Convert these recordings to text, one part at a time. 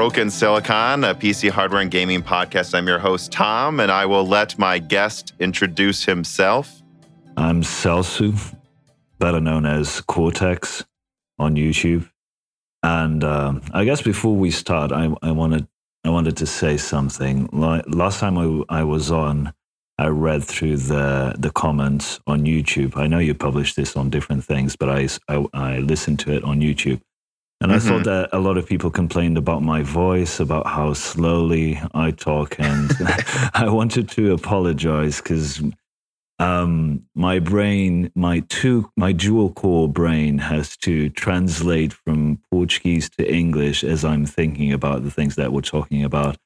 Broken Silicon, a PC hardware and gaming podcast. I'm your host, Tom, and I will let my guest introduce himself. I'm Celso, better known as Coreteks on YouTube. And um, I guess before we start, I, I wanted I wanted to say something. Like, last time I, I was on, I read through the the comments on YouTube. I know you published this on different things, but I I, I listened to it on YouTube, and mm-hmm. I thought that a lot of people complained about my voice, about how slowly I talk, and I wanted to apologize because um, my brain, my two, my dual core brain has to translate from Portuguese to English as I'm thinking about the things that we're talking about.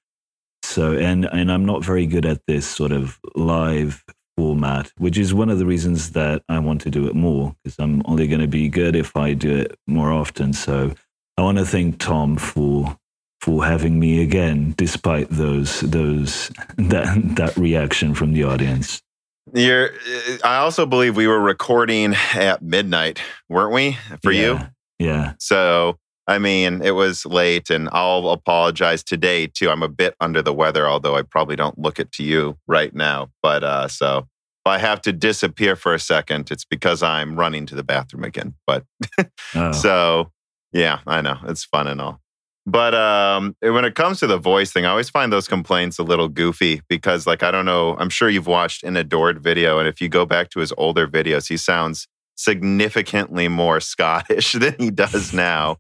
So, and and I'm not very good at this sort of live format, which is one of the reasons that I want to do it more because I'm only going to be good if I do it more often. So, I want to thank Tom for for having me again, despite those those that that reaction from the audience. You're, I also believe we were recording at midnight, weren't we? For yeah, you? Yeah. So, I mean, it was late, and I'll apologize today too. I'm a bit under the weather, although I probably don't look it to you right now. But uh, so if I have to disappear for a second, it's because I'm running to the bathroom again. But oh. so, yeah, I know it's fun and all. But um, when it comes to the voice thing, I always find those complaints a little goofy because, like, I don't know, I'm sure you've watched an adored video. And if you go back to his older videos, he sounds significantly more Scottish than he does now.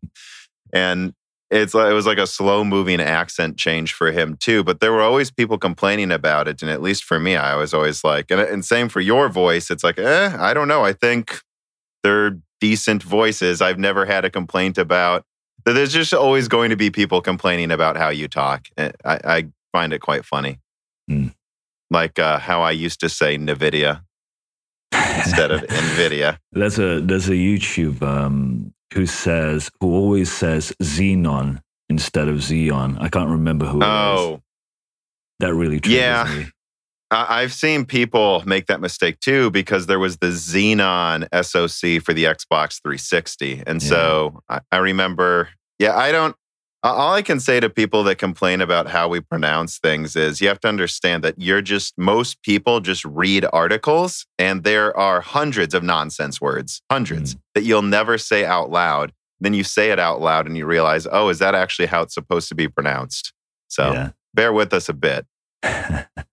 and it's it was like a slow moving accent change for him too. But there were always people complaining about it. And at least for me, I was always like, and, and same for your voice. It's like, eh, I don't know. I think they're decent voices. I've never had a complaint about that. there's just always going to be people complaining about how you talk. Eh, I, I find it quite funny. Mm. Like uh, how I used to say NVIDIA instead of NVIDIA. There's a there's a YouTube um, who says who always says Xenon instead of Xeon. I can't remember who. Oh, that really triggers yeah. me. I've seen people make that mistake too because there was the Xenon SoC for the Xbox 360. And yeah. so I, I, remember, yeah, I don't, all I can say to people that complain about how we pronounce things is you have to understand that you're just, most people just read articles and there are hundreds of nonsense words, hundreds mm. that you'll never say out loud. Then you say it out loud and you realize, oh, is that actually how it's supposed to be pronounced? So yeah. bear with us a bit.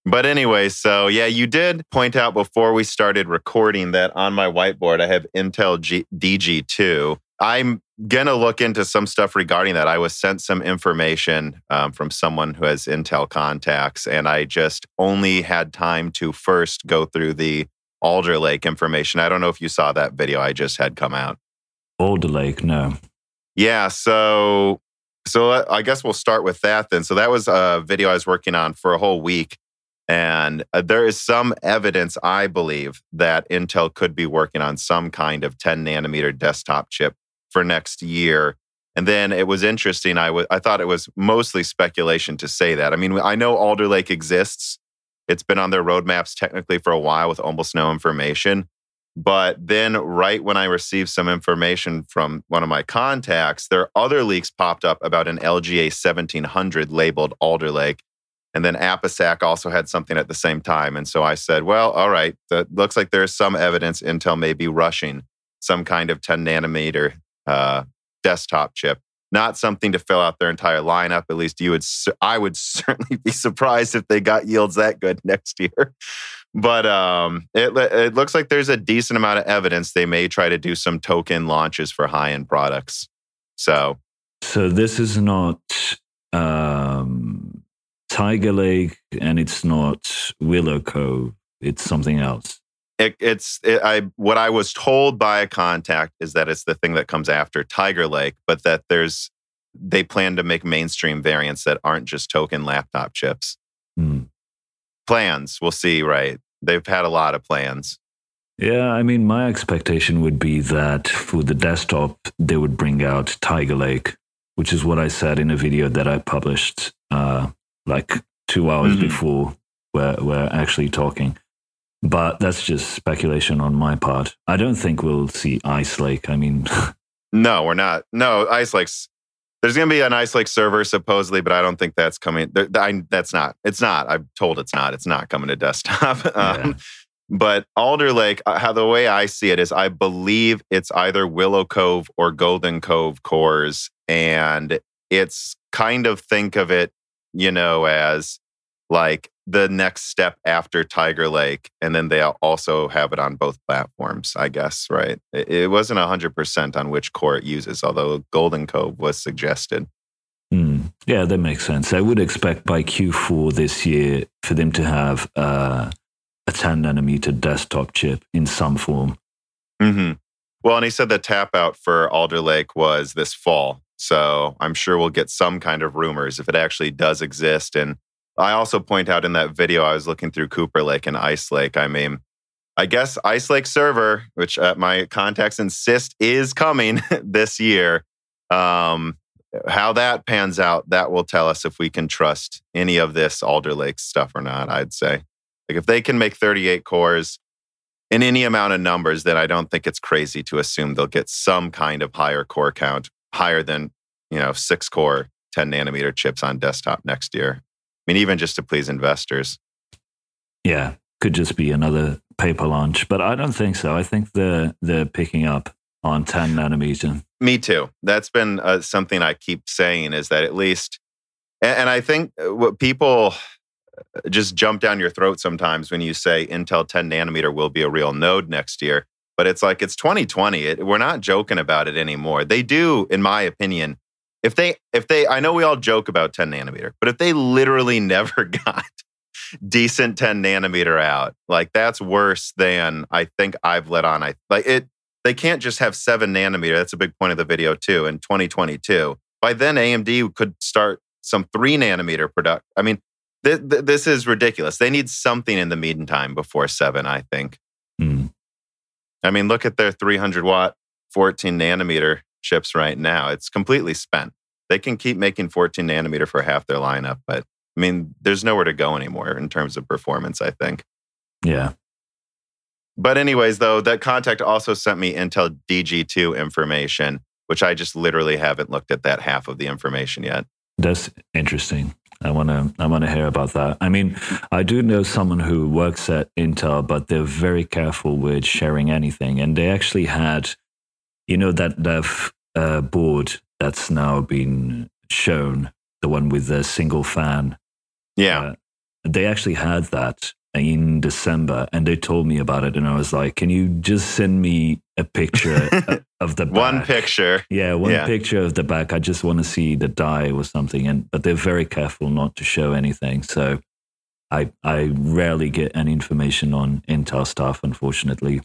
But anyway, so yeah, you did point out before we started recording that on my whiteboard I have Intel G- DG2. I'm going to look into some stuff regarding that. I was sent some information um, from someone who has Intel contacts, and I just only had time to first go through the Alder Lake information. I don't know if you saw that video I just had come out. Alder Lake, no. Yeah, so so uh, I guess we'll start with that then. So that was a video I was working on for a whole week. And uh, there is some evidence, I believe, that Intel could be working on some kind of 10 nanometer desktop chip for next year. And then it was interesting. I, w- I thought it was mostly speculation to say that. I mean, I know Alder Lake exists. It's been on their roadmaps technically for a while with almost no information. But then, right when I received some information from one of my contacts, there are other leaks popped up about an LGA 1700 labeled Alder Lake. And then APISAK also had something at the same time. And so I said, well, all right, that looks like there's some evidence Intel may be rushing some kind of 10 nanometer uh, desktop chip. Not something to fill out their entire lineup. At least you would, I would certainly be surprised if they got yields that good next year. But um, it, it looks like there's a decent amount of evidence they may try to do some token launches for high end products. So, so this is not um, Tiger Lake and it's not Willow Cove. It's something else. It, it's it, I what I was told by a contact is that it's the thing that comes after Tiger Lake, but that there's they plan to make mainstream variants that aren't just token laptop chips. Hmm plans. We'll see, right? They've had a lot of plans. Yeah, I mean, my expectation would be that for the desktop, they would bring out Tiger Lake, which is what I said in a video that I published uh, like two hours mm-hmm. before we're, we're actually talking. But that's just speculation on my part. I don't think we'll see Ice Lake. I mean, no, we're not. No, Ice Lake's There's going to be an Ice Lake server supposedly, but I don't think that's coming. There, I, that's not. It's not. I'm told it's not. It's not coming to desktop. um, Yeah. But Alder Lake, uh, how the way I see it is, I believe it's either Willow Cove or Golden Cove cores, and it's kind of think of it, you know, as like the next step after Tiger Lake, and then they al- also have it on both platforms. I guess, right? It, wasn't hundred percent on which core it uses, although Golden Cove was suggested. Hmm. Yeah, that makes sense. I would expect by Q4 this year for them to have uh, a 10 nanometer desktop chip in some form. hmm Well, and he said the tap out for Alder Lake was this fall. So I'm sure we'll get some kind of rumors if it actually does exist. And I also point out in that video I was looking through Cooper Lake and Ice Lake. I mean, I guess Ice Lake server, which uh, my contacts insist is coming this year. Um, how that pans out, that will tell us if we can trust any of this Alder Lake stuff or not. I'd say, like, if they can make 38 cores in any amount of numbers, then I don't think it's crazy to assume they'll get some kind of higher core count, higher than you know six core, 10 nanometer chips on desktop next year. I mean, even just to please investors. Yeah, could just be another paper launch, but I don't think so. I think they're, they're picking up on 10 nanometer. Me too. That's been uh, something I keep saying is that at least, and, and I think uh, what people uh, just jump down your throat sometimes when you say Intel 10 nanometer will be a real node next year. But it's like it's 2020. It, we're not joking about it anymore. They do, in my opinion, if they if they I know we all joke about 10 nanometer, but if they literally never got decent 10 nanometer out, like that's worse than I think I've let on. I like it they can't just have seven nanometer. That's a big point of the video too. In 2022, by then AMD could start some three nanometer product. I mean, th- th- this is ridiculous. They need something in the meantime before seven. I think. Hmm. I mean, look at their 300 watt 14 nanometer chips right now. It's completely spent. They can keep making 14 nanometer for half their lineup, but I mean, there's nowhere to go anymore in terms of performance. I think. Yeah. But anyways, though, that contact also sent me Intel DG2 information, which I just literally haven't looked at that half of the information yet. That's interesting. I want to I want to hear about that. I mean, I do know someone who works at Intel, but they're very careful with sharing anything. And they actually had, you know, that uh, board that's now been shown, the one with the single fan. Yeah. Uh, they actually had that in December, and they told me about it, and I was like, "Can you just send me a picture of the back? One picture. Yeah, one Yeah. picture of the back. I just want to see the die or something. And but they're very careful not to show anything. So I I rarely get any information on Intel stuff, unfortunately.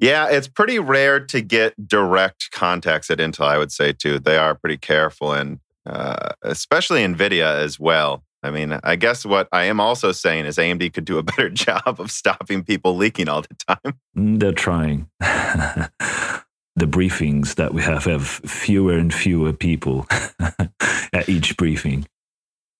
Yeah, it's pretty rare to get direct contacts at Intel, I would say, too. They are pretty careful, and uh, especially NVIDIA as well. I mean, I guess what I am also saying is AMD could do a better job of stopping people leaking all the time. Mm, They're trying. the briefings that we have have fewer and fewer people at each briefing.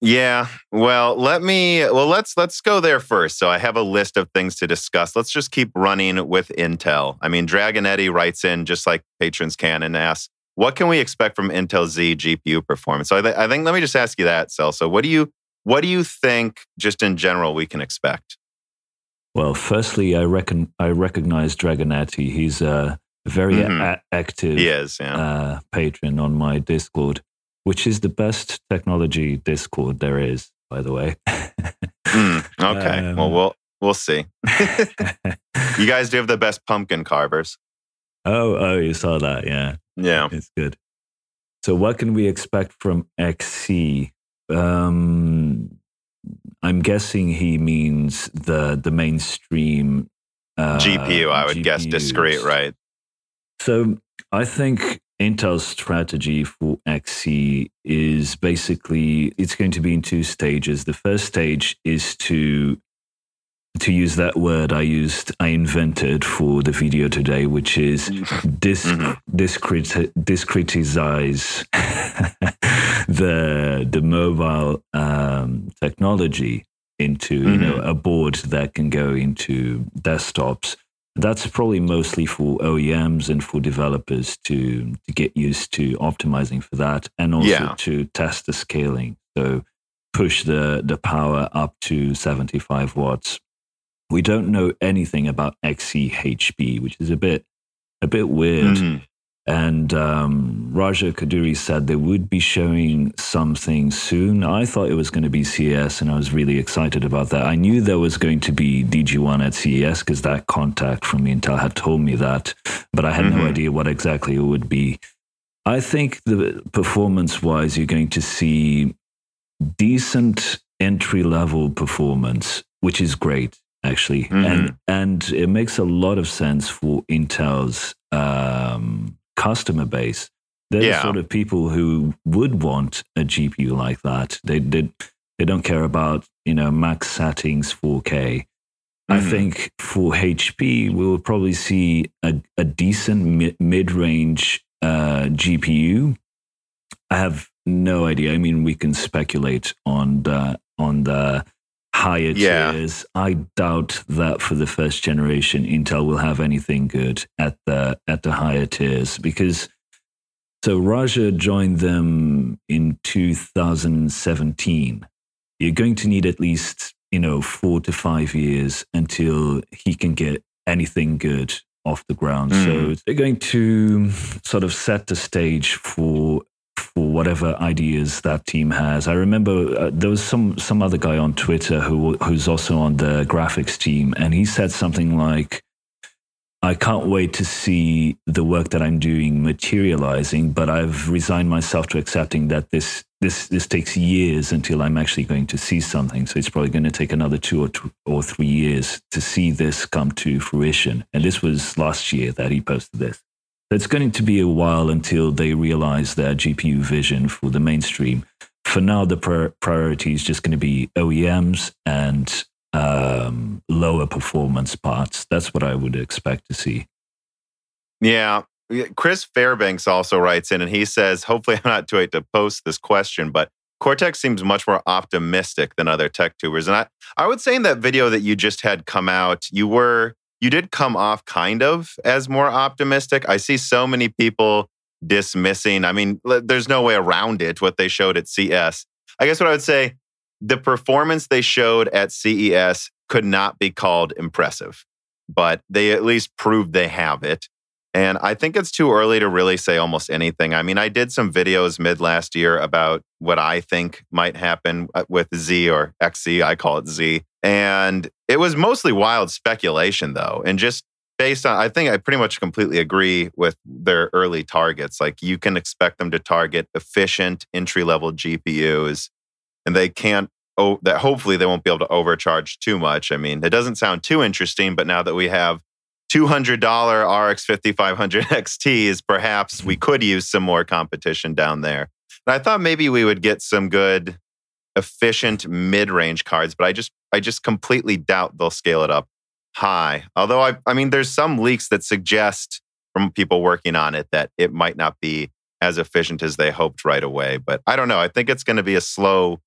Yeah. Well, let me well let's let's go there first. So I have a list of things to discuss. Let's just keep running with Intel. I mean, Dragonetti writes in just like patrons can and asks, what can we expect from Intel Z GPU performance? So I, th- I think let me just ask you that, Celso. What do you what do you think just in general we can expect? Well, firstly, I reckon I recognize Dragonetti. He's a very Mhm. a- active He is, yeah. uh, patron on my Discord, which is the best technology Discord there is, by the way. Mm, okay. well, um, we'll we'll see. You guys do have the best pumpkin carvers. oh, oh, you saw that? Yeah, Yeah. it's good. So, what can we expect from Xe? Um, I'm guessing he means the the mainstream uh, GPU, I would guess discrete, right? So I think Intel's strategy for Xe is basically it's going to be in two stages. The first stage is to to use that word I used I invented for the video today, which is dis Mhm. discreti- discretize the the mobile um, technology into you know a board that can go into desktops that's probably mostly for OEMs and for developers to to get used to optimizing for that, and also Yeah. to test the scaling. So push the the power up to 75 watts. We don't know anything about Xe HP, which is a bit a bit weird. Mhm. And um, Raja Koduri said they would be showing something soon. I thought it was going to be CES, and I was really excited about that. I knew there was going to be DG1 at CES because that contact from Intel had told me that, but I had no Mhm. idea what exactly it would be. I think the performance wise, you're going to see decent entry level performance, which is great actually, Mhm. and and it makes a lot of sense for Intel's um, customer base. They're Yeah. the sort of people who would want a GPU like that. They they they don't care about you know max settings 4K. I Mhm. think for HP, we will probably see a, a decent mi- mid range uh, GPU. I have no idea. I mean, we can speculate on the on the higher Yeah. tiers. I doubt that for the first generation, Intel will have anything good at the at the higher tiers because. So Raja joined them in 2017. You're going to need at least you know four to five years until he can get anything good off the ground. So hmm. they're going to sort of set the stage for for whatever ideas that team has. I remember uh, there was some some other guy on Twitter who who's also on the graphics team, and he said something like. I can't wait to see the work that I'm doing materializing, but I've resigned myself to accepting that this this this takes years until I'm actually going to see something. So it's probably going to take another two or two or three years to see this come to fruition. And this was last year that he posted this. It's going to be a while until they realize their GPU vision for the mainstream. For now, the pri- priority is just going to be OEMs and um, lower performance parts. That's what I would expect to see. Yeah, Chris Fairbanks also writes in and he says, hopefully I'm not too late to post this question, but Coreteks seems much more optimistic than other tech tubers. And I, I would say in that video that you just had come out, you were you did come off kind of as more optimistic. I see so many people dismissing. I mean, there's no way around it what they showed at CES. I guess what I would say, the performance they showed at CES could not be called impressive, but they at least proved they have it. And I think it's too early to really say almost anything. I mean, I did some videos mid last year about what I think might happen uh, with Z or Xe. I call it Z. And it was mostly wild speculation, though. And just based on, I think I pretty much completely agree with their early targets. Like you can expect them to target efficient entry level GPUs, and they can't. Oh, that hopefully they won't be able to overcharge too much. I mean, it doesn't sound too interesting, but now that we have $200 RX 5500 XT is perhaps we could use some more competition down there. And I thought maybe we would get some good, efficient mid-range cards, but I just I just completely doubt they'll scale it up high. Although I I mean there's some leaks that suggest from people working on it that it might not be as efficient as they hoped right away. But I don't know. I think it's going to be a slow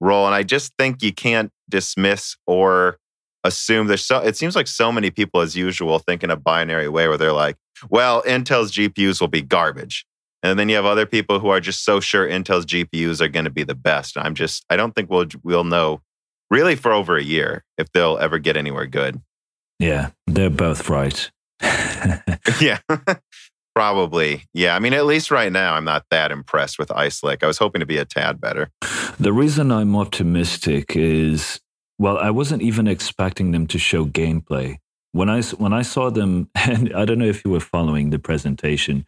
roll. And I just think you can't dismiss or assume there's so it seems like so many people as usual think in a binary way where they're like well intel's gpus will be garbage. And then you have other people who are just so sure intel's gpus are going to be the best. And i'm just i don't think we'll we'll know really for over a year if they'll ever get anywhere good. Yeah, they're both right. yeah. Probably. Yeah i mean at least right now i'm not that impressed with ice lake. I was hoping to be a tad better. The reason I'm optimistic is well, I wasn't even expecting them to show gameplay. When I when I saw them, and I don't know if you were following the presentation,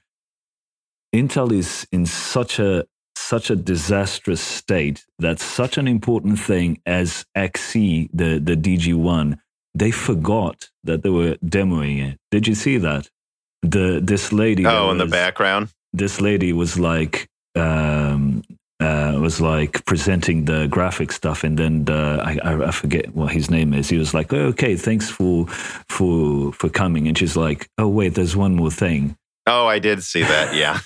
Intel is in such a such a disastrous state that such an important thing as Xe, the the DG1, they forgot that they were demoing it. Did you see that? The this lady. oh in the background this lady was like um uh, was like presenting the graphic stuff, and then the, I, I forget what his name is. He was like, oh, "Okay, thanks for for for coming," and she's like, "Oh wait, there's one more thing. oh i did see that yeah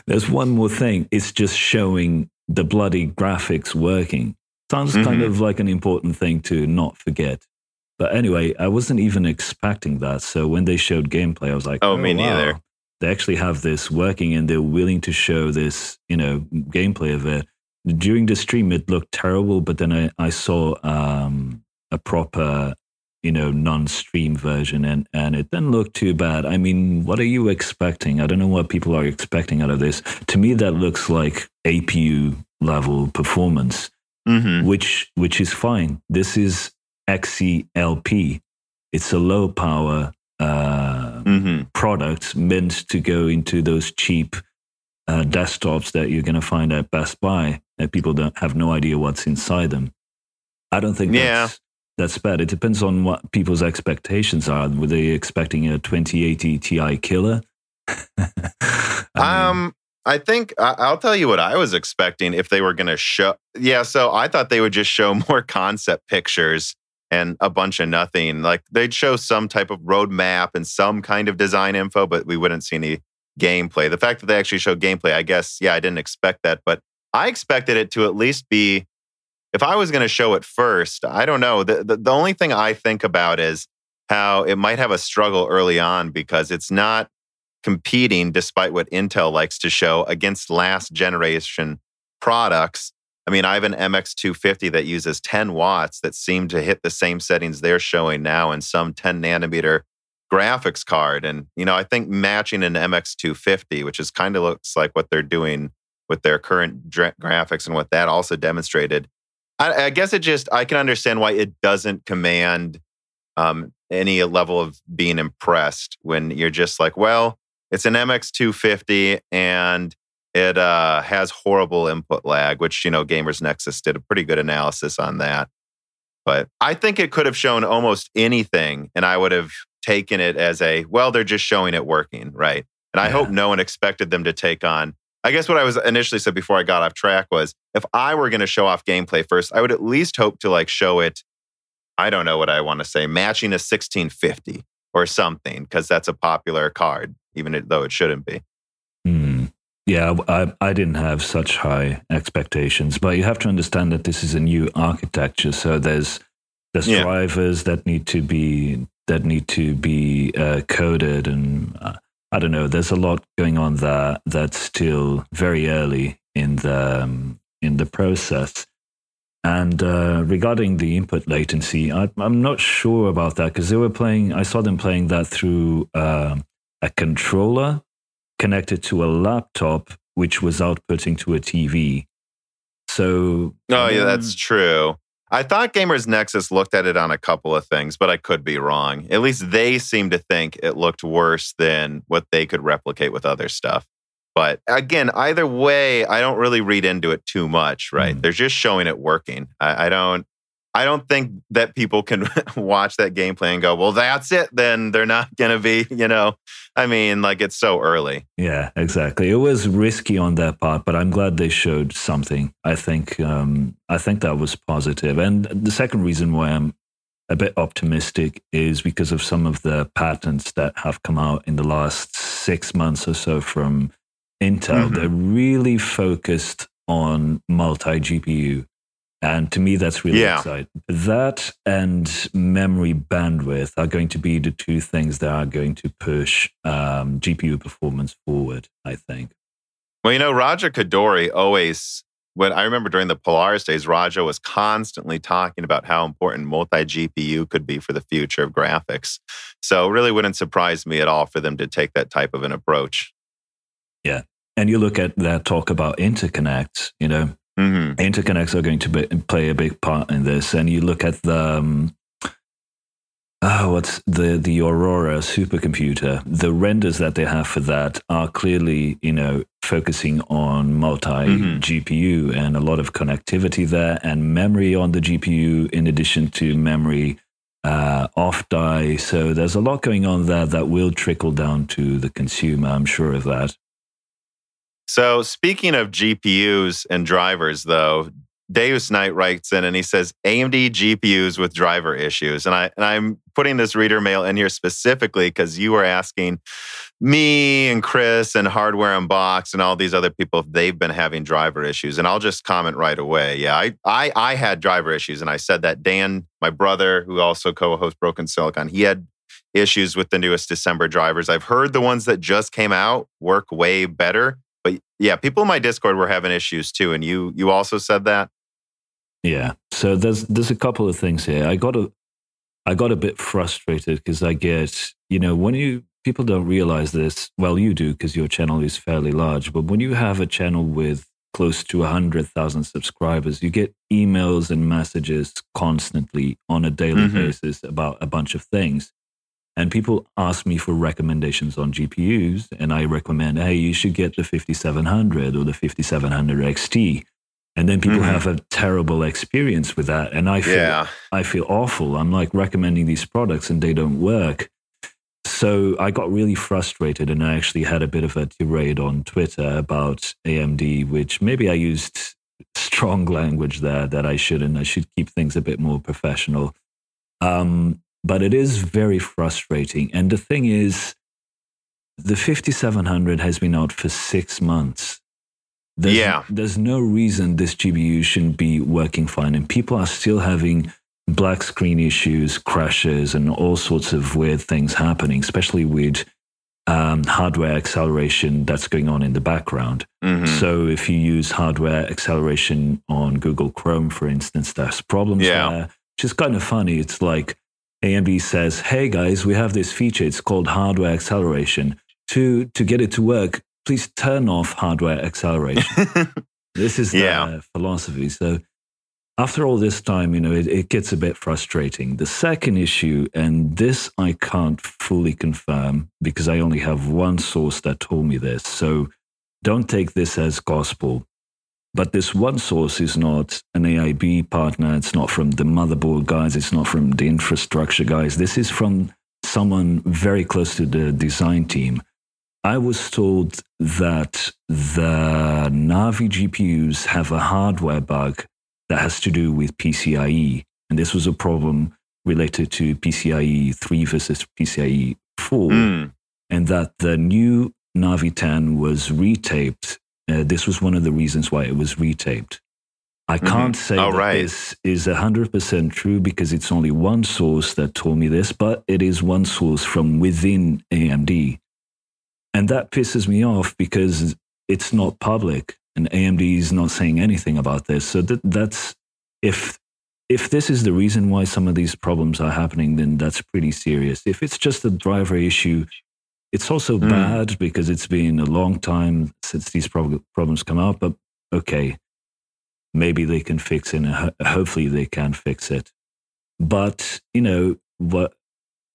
there's one more thing. It's just showing the bloody graphics working. Sounds kind Mhm. of like an important thing to not forget." But anyway, I wasn't even expecting that. So when they showed gameplay, I was like, "Oh, oh me neither." They actually have this working, and they're willing to show this, you know, gameplay of it. During the stream, it looked terrible, but then I, I saw um, a proper you know non-stream version and and it didn't look too bad. I mean what are you expecting? I don't know what people are expecting out of this. To me that looks like apu level performance mm-hmm. which which is fine. This is Xe LP it's a low power uh, mm-hmm. product meant to go into those cheap uh, desktops that you're going to find at best buy that people don't have no idea what's inside them i don't think yeah. that's that's bad. It depends on what people's expectations are. Were they expecting a 2080 Ti killer? I um, I think I'll tell you what I was expecting if they were going to show. Yeah, so I thought they would just show more concept pictures and a bunch of nothing. Like they'd show some type of roadmap and some kind of design info, but we wouldn't see any gameplay. The fact that they actually showed gameplay, I guess, yeah, I didn't expect that, but I expected it to at least be if I was going to show it first, I don't know. The, the, the only thing I think about is how it might have a struggle early on because it's not competing, despite what Intel likes to show, against last generation products. I mean, I have an MX250 that uses 10 watts that seem to hit the same settings they're showing now in some 10 nanometer graphics card. And, you know, I think matching an MX250, which is kind of looks like what they're doing with their current dra- graphics and what that also demonstrated, I, I, guess it just I can understand why it doesn't command um, any level of being impressed when you're just like, well, it's an MX250 and it uh, has horrible input lag, which you know Gamers Nexus did a pretty good analysis on that. But I think it could have shown almost anything, and I would have taken it as a well, they're just showing it working, right? And I yeah. hope no one expected them to take on I guess what I was initially said before I got off track was if I were going to show off gameplay first, I would at least hope to like show it. I don't know what I want to say, matching a 1650 or something, because that's a popular card, even though it shouldn't be. Yeah, I, I didn't have such high expectations, but you have to understand that this is a new architecture. So there's there's yeah. drivers that need to be that need to be uh, coded, and uh, I don't know. There's a lot going on there that's still very early in the um, in the process. And uh, regarding the input latency, I, am not sure about that because they were playing. I saw them playing that through uh, a controller connected to a laptop, which was outputting to a TV. So, oh um, yeah, that's true. I thought Gamers Nexus looked at it on a couple of things, but I could be wrong. At least they seem to think it looked worse than what they could replicate with other stuff. But again, either way, I don't really read into it too much, right? Mm. They're just showing it working. I, I don't I don't think that people can watch that gameplay and go, well, that's it. Then they're not going to be, you know, I mean, like it's so early. Yeah, exactly. It was risky on that part, but I'm glad they showed something. I think, um, I think that was positive. And the second reason why I'm a bit optimistic is because of some of the patents that have come out in the last six months or so from Intel. Mm-hmm. They're really focused on multi GPU and to me, that's really yeah. exciting. That and memory bandwidth are going to be the two things that are going to push um, GPU performance forward, I think. Well, you know, Raja Koduri always, when I remember during the Polaris days, Raja was constantly talking about how important multi GPU could be for the future of graphics. So it really wouldn't surprise me at all for them to take that type of an approach. Yeah. And you look at that talk about interconnects, you know, Mm-hmm. Interconnects are going to be, play a big part in this. And you look at the um, oh, what's the the Aurora supercomputer? The renders that they have for that are clearly, you know, focusing on multi mm-hmm. GPU and a lot of connectivity there, and memory on the GPU in addition to memory uh, off die. So there's a lot going on there that will trickle down to the consumer. I'm sure of that. So, speaking of GPUs and drivers, though, Deus Knight writes in and he says AMD GPUs with driver issues. And I and I'm putting this reader mail in here specifically because you were asking me and Chris and Hardware Unbox and all these other people if they've been having driver issues. And I'll just comment right away. Yeah, I I I had driver issues and I said that Dan, my brother, who also co-hosts Broken Silicon, he had issues with the newest December drivers. I've heard the ones that just came out work way better. Yeah, people in my Discord were having issues too. And you you also said that? Yeah. So there's there's a couple of things here. I got a I got a bit frustrated because I get, you know, when you people don't realize this. Well, you do because your channel is fairly large. But when you have a channel with close to a 100,000 subscribers, you get emails and messages constantly on a daily mm-hmm. basis about a bunch of things. And people ask me for recommendations on GPUs, and I recommend, hey, you should get the 5700 or the 5700 XT. And then people mm-hmm. have a terrible experience with that. And I feel, yeah. I feel awful. I'm like recommending these products and they don't work so I got really frustrated and I actually had a bit of a tirade on Twitter about AMD, which maybe I used strong language there that I shouldn't. I should keep things a bit more professional. Um, but it is very frustrating. And the thing is, the 5700 has been out for six months. There's, yeah. There's no reason this GPU shouldn't be working fine. And people are still having black screen issues, crashes, and all sorts of weird things happening, especially with um, hardware acceleration that's going on in the background. Mm-hmm. So if you use hardware acceleration on Google Chrome, for instance, there's problems yeah. there, which is kind of funny. It's like AMD says, "Hey guys, we have this feature. It's called hardware acceleration. To to get it to work, please turn off hardware acceleration." this is the yeah. philosophy. So after all this time, you know, it, it, gets a bit frustrating. The second issue, and this I can't fully confirm because I only have one source that told me this. So don't take this as gospel. But this one source is not an AIB partner. It's not from the motherboard guys. It's not from the infrastructure guys. This is from someone very close to the design team. I was told that the Navi GPUs have a hardware bug that has to do with PCIe. And this was a problem related to PCIe 3 versus PCIe 4. Mm. And that the new Navi 10 was retaped. Uh, this was one of the reasons why it was retaped. I mm-hmm. can't say oh, that right. this is 100% true because it's only one source that told me this, but it is one source from within AMD. And that pisses me off because it's not public and AMD is not saying anything about this. So that, that's if if this is the reason why some of these problems are happening, then that's pretty serious. If it's just a driver issue, it's also mm. bad because it's been a long time since these prob- problems come out. But okay, maybe they can fix it. And hopefully they can fix it. But you know what?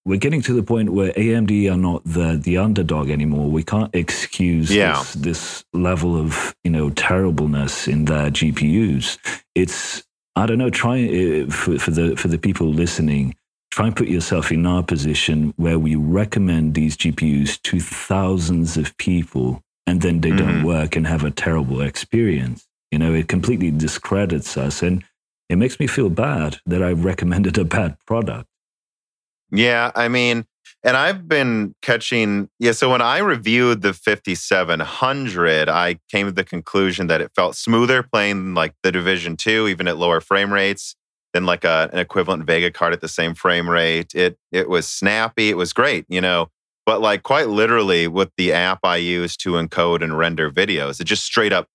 we're getting to the point where AMD are not the the underdog anymore. We can't excuse yeah. this, this level of you know terribleness in their GPUs. It's I don't know. Try uh, for, for the for the people listening. Try and put yourself in our position where we recommend these GPUs to thousands of people, and then they mm-hmm. don't work and have a terrible experience. You know, it completely discredits us, and it makes me feel bad that I recommended a bad product. Yeah, I mean, and I've been catching. Yeah, so when I reviewed the 5700, I came to the conclusion that it felt smoother playing like the Division 2, even at lower frame rates, than like a, an equivalent Vega card at the same frame rate. It it was snappy. It was great, you know. But like quite literally, with the app I use to encode and render videos, it just straight up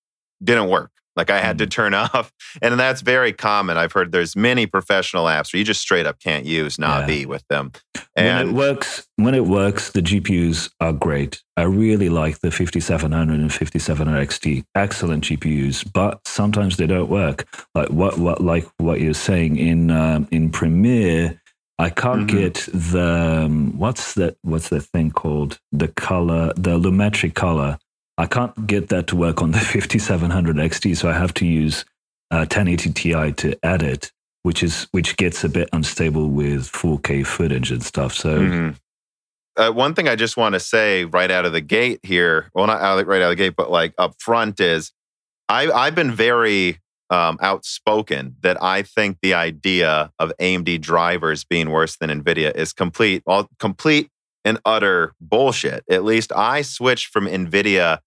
didn't work. Like I had to mm. turn off. And that's very common. I've heard there's many professional apps where you just straight up can't use Navi yeah. with them. And when it works, when it works, the GPUs are great. I really like the 5700 and 5700 XT. Excellent GPUs, but sometimes they don't work. Like what, what, like what you're saying in um, in Premiere. I can't mm-hmm. get the um, what's that? What's that thing called? The color, the lumetri color I can't get that to work on the 5700 XT, so I have to use uh, 1080 Ti to edit, which is which gets a bit unstable with 4K footage and stuff. So. Mm-hmm. Uh, one thing I just want to say right out of the gate here, well, not out, right out of the gate, but like up front is, I I've been very um, outspoken that I think the idea of AMD drivers being worse than NVIDIA is complete, all complete and utter bullshit. At least I switched from NVIDIA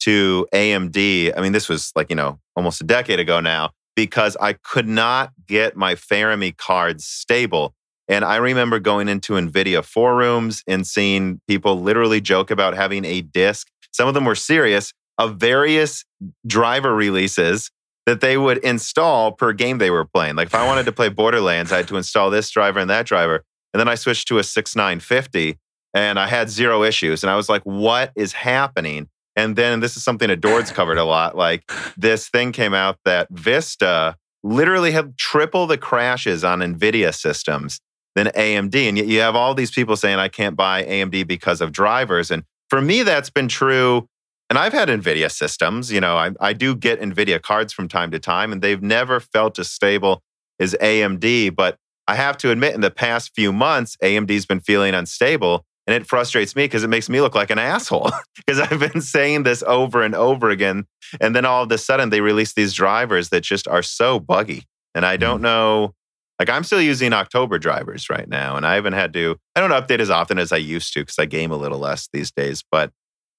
to AMD. I mean, this was like, you know, almost a decade ago now because I could not get my Fermi cards stable. And I remember going into NVIDIA forums and seeing people literally joke about having a disk. Some of them were serious of various driver releases that they would install per game they were playing. Like if I wanted to play Borderlands, I had to install this driver and that driver. And then I switched to a 6950 and I had zero issues. And I was like, what is happening? And then this is something that Dord's covered a lot. Like this thing came out that Vista literally had triple the crashes on NVIDIA systems than AMD. And yet you have all these people saying, I can't buy AMD because of drivers. And for me, that's been true. And I've had NVIDIA systems. You know, I, I do get NVIDIA cards from time to time, and they've never felt as stable as AMD. But I have to admit, in the past few months, AMD's been feeling unstable. And it frustrates me because it makes me look like an asshole because I've been saying this over and over again. And then all of a sudden they release these drivers that just are so buggy. And I don't mm. know, like I'm still using October drivers right now. And I haven't had to, I don't update as often as I used to because I game a little less these days. But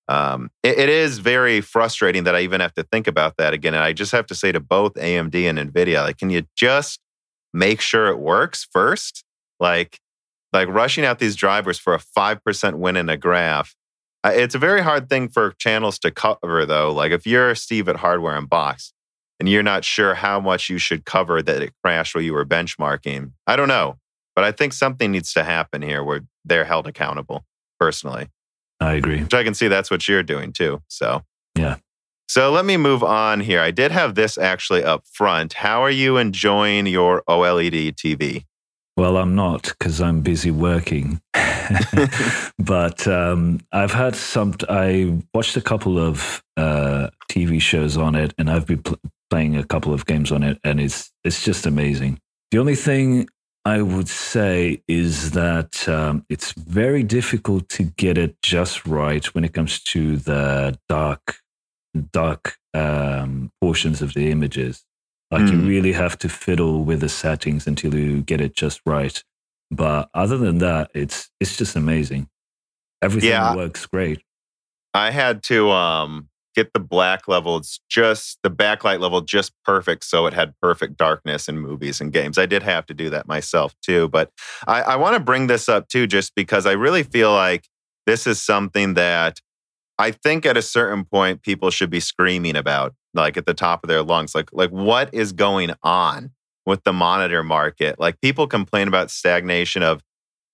um, it, it is very frustrating that I even have to think about that again. And I just have to say to both AMD and NVIDIA, like, can you just make sure it works first? Like, like rushing out these drivers for a 5% win in a graph. Uh, it's a very hard thing for channels to cover, though. Like if you're Steve at Hardware Unboxed and you're not sure how much you should cover that it crashed while you were benchmarking, I don't know. But I think something needs to happen here where they're held accountable personally. I agree. Which I can see that's what you're doing too. So, yeah. So let me move on here. I did have this actually up front. How are you enjoying your OLED TV? Well, I'm not because I'm busy working. but um, I've had some. I watched a couple of uh, TV shows on it, and I've been pl- playing a couple of games on it, and it's it's just amazing. The only thing I would say is that um, it's very difficult to get it just right when it comes to the dark dark um, portions of the images. Like mm. you hmm. really have to fiddle with the settings until you get it just right. But other than that, it's it's just amazing. Everything yeah, works great. I had to um, get the black level. It's just the backlight level just perfect, so it had perfect darkness in movies and games. I did have to do that myself too. But I, I want to bring this up too, just because I really feel like this is something that I think at a certain point people should be screaming about like at the top of their lungs like like what is going on with the monitor market? Like people complain about stagnation of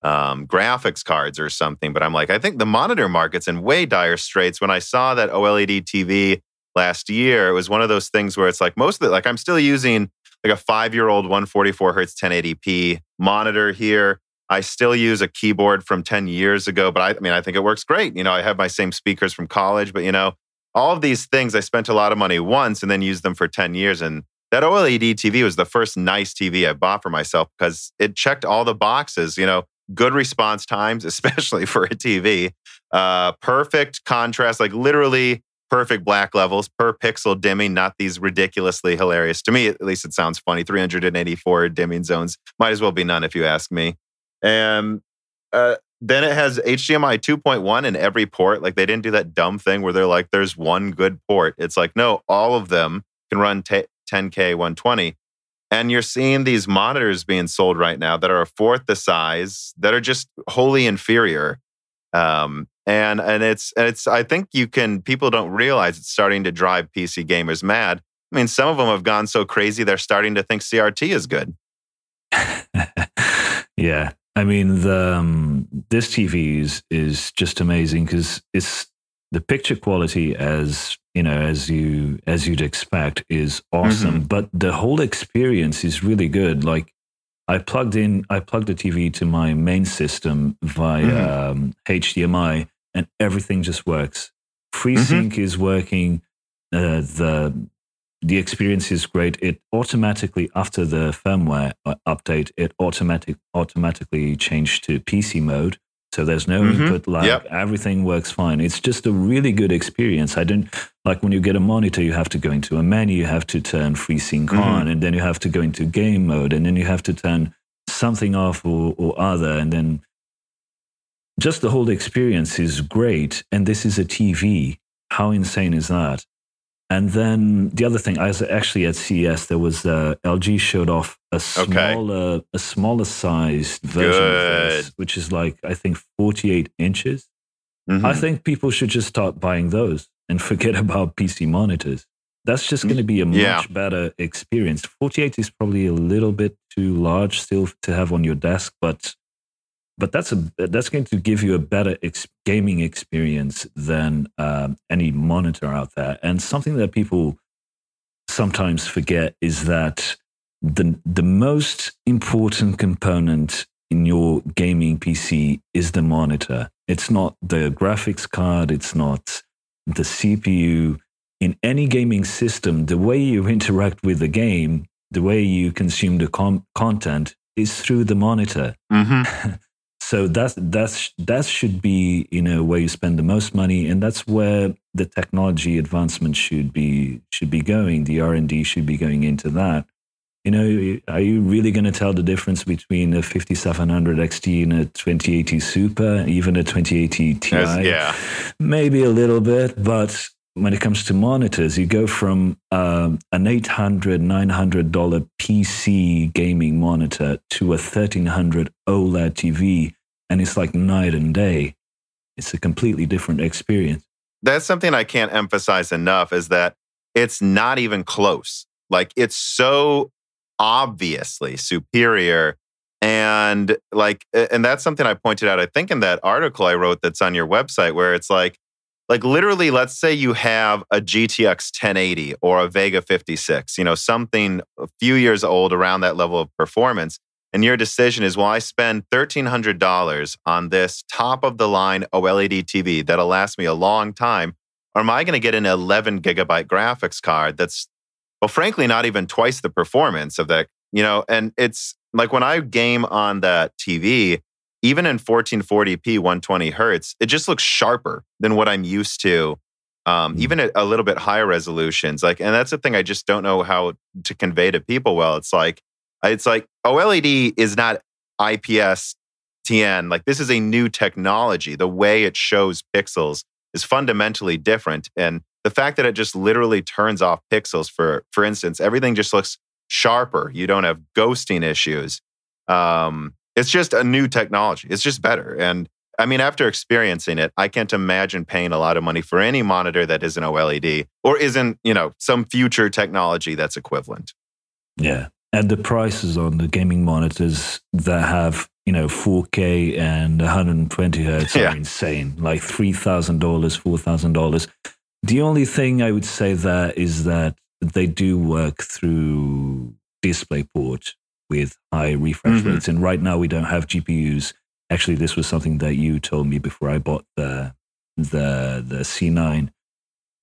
um, graphics cards or something but i'm like i think the monitor market's in way dire straits. When i saw that oled tv last year it was one of those things where it's like most of it like i'm still using like a five year old 144 hertz 1080p monitor here. I still use a keyboard from 10 years ago, but I, I, mean, I think it works great. You know, I have my same speakers from college, but you know, all of these things I spent a lot of money once and then used them for 10 years. And that OLED TV was the first nice TV I bought for myself because it checked all the boxes, you know, good response times, especially for a TV, uh, perfect contrast, like literally perfect black levels per pixel dimming, not these ridiculously hilarious. To me, at least it sounds funny. 384 dimming zones. Might as well be none if you ask me. And uh, then it has HDMI 2.1 in every port. Like they didn't do that dumb thing where they're like, there's one good port. It's like, no, all of them can run t- 10K 120. And you're seeing these monitors being sold right now that are a fourth the size, that are just wholly inferior. Um, and and it's and it's I think you can people don't realize it's starting to drive PC gamers mad. I mean, some of them have gone so crazy they're starting to think CRT is good. yeah, I mean, the um, this TV is is just amazing because it's the picture quality as you know as you as you'd expect is awesome, mm-hmm. but the whole experience is really good. Like I plugged in, I plugged the TV to my main system via mm-hmm. um, HDMI, and everything just works. FreeSync mm-hmm. is working. Uh, the the experience is great. It automatically, after the firmware update, it automatic automatically changed to PC mode. So there's no Mhm. input lag. Yep. Everything works fine. It's just a really good experience. I don't like when you get a monitor, you have to go into a menu, you have to turn FreeSync Mhm. on, and then you have to go into game mode, and then you have to turn something off or, or other, and then just the whole experience is great. And this is a TV. How insane is that? And then the other thing, I was actually at CES. There was uh, LG showed off a Okay. smaller, a smaller sized version of this, which is like I think 48 inches. Mhm. I think people should just start buying those and forget about PC monitors. That's just going to be a Yeah. much better experience. 48 is probably a little bit too large still to have on your desk, but but that's a that's going to give you a better ex- gaming experience than um, any monitor out there. And something that people sometimes forget is that the the most important component in your gaming PC is the monitor. It's not the graphics card. It's not the CPU. In any gaming system, the way you interact with the game, the way you consume the com- content is through the monitor. Mhm. So that's that's that should be you know where you spend the most money, and that's where the technology advancement should be should be going. The R and D should be going into that. You know, are you really going to tell the difference between a 5700 XT and a 2080 Super, even a 2080 Ti? Yeah. Maybe a little bit, but when it comes to monitors, you go from um, an $800, $900 PC gaming monitor to a 1300 OLED TV, and it's like night and day. It's a completely different experience. That's something I can't emphasize enough is that it's not even close. Like it's so obviously superior. And like, and that's something I pointed out, I think, in that article I wrote that's on your website, where it's like, like literally, let's say you have a GTX 1080 or a Vega 56, you know, something a few years old around that level of performance. And your decision is, well, I spend $1,300 on this top of the line OLED TV that'll last me a long time. Or am I going to get an 11 gigabyte graphics card that's, well, frankly, not even twice the performance of that, you know? And it's like when I game on that TV, even in 1440p, 120 hertz, it just looks sharper than what I'm used to. Um, Mm. Even at a little bit higher resolutions, like, and that's the thing I just don't know how to convey to people. Well, it's like, it's like OLED is not IPS TN. Like this is a new technology. The way it shows pixels is fundamentally different, and the fact that it just literally turns off pixels for, for instance, everything just looks sharper. You don't have ghosting issues. Um, it's just a new technology. It's just better. And I mean, after experiencing it, I can't imagine paying a lot of money for any monitor that isn't OLED or isn't, you know, some future technology that's equivalent. Yeah. And the prices on the gaming monitors that have, you know, 4K and 120 hertz Yeah. are insane. Like $3,000, $4,000. The only thing I would say there is that they do work through DisplayPort with high refresh Mhm. rates. And right now we don't have GPUs. Actually, this was something that you told me before I bought the the the C9.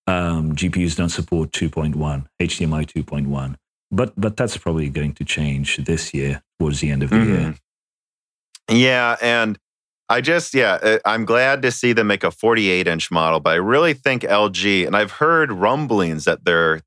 Um, GPUs don't support 2.1, HDMI 2.1 but but that's probably going to change this year towards the end of the Mhm. year. Yeah, and I just yeah, uh, I'm glad to see them make a 48 inch model, but I really think LG and I've heard rumblings that they're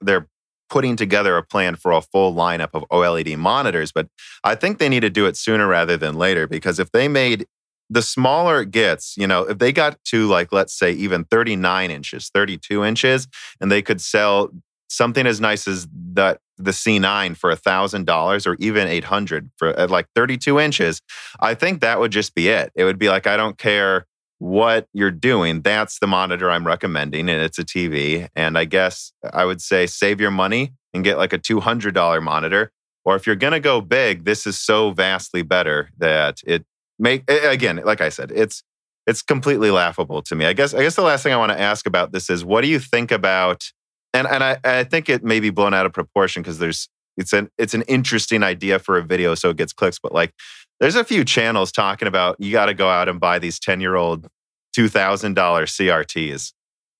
they're putting together a plan for a full lineup of OLED monitors, but I think they need to do it sooner rather than later because if they made the smaller it gets, you know, if they got to like let's say even 39 inches, 32 inches, and they could sell something as nice as that the C9 for a thousand dollars or even 800 for at like 32 inches, I think that would just be it. It would be like, I don't care what you're doing. That's the monitor I'm recommending, and it's a TV. And I guess I would say save your money and get like a $200 monitor. Or if you're going to go big, this is so vastly better that it make again, like I said, it's it's completely laughable to me. I guess I guess the last thing I want to ask about this is what do you think about and and I, I think it may be blown out of proportion because there's it's an it's an interesting idea for a video so it gets clicks, but like there's a few channels talking about you got to go out and buy these 10 year old $2,000 CRTs.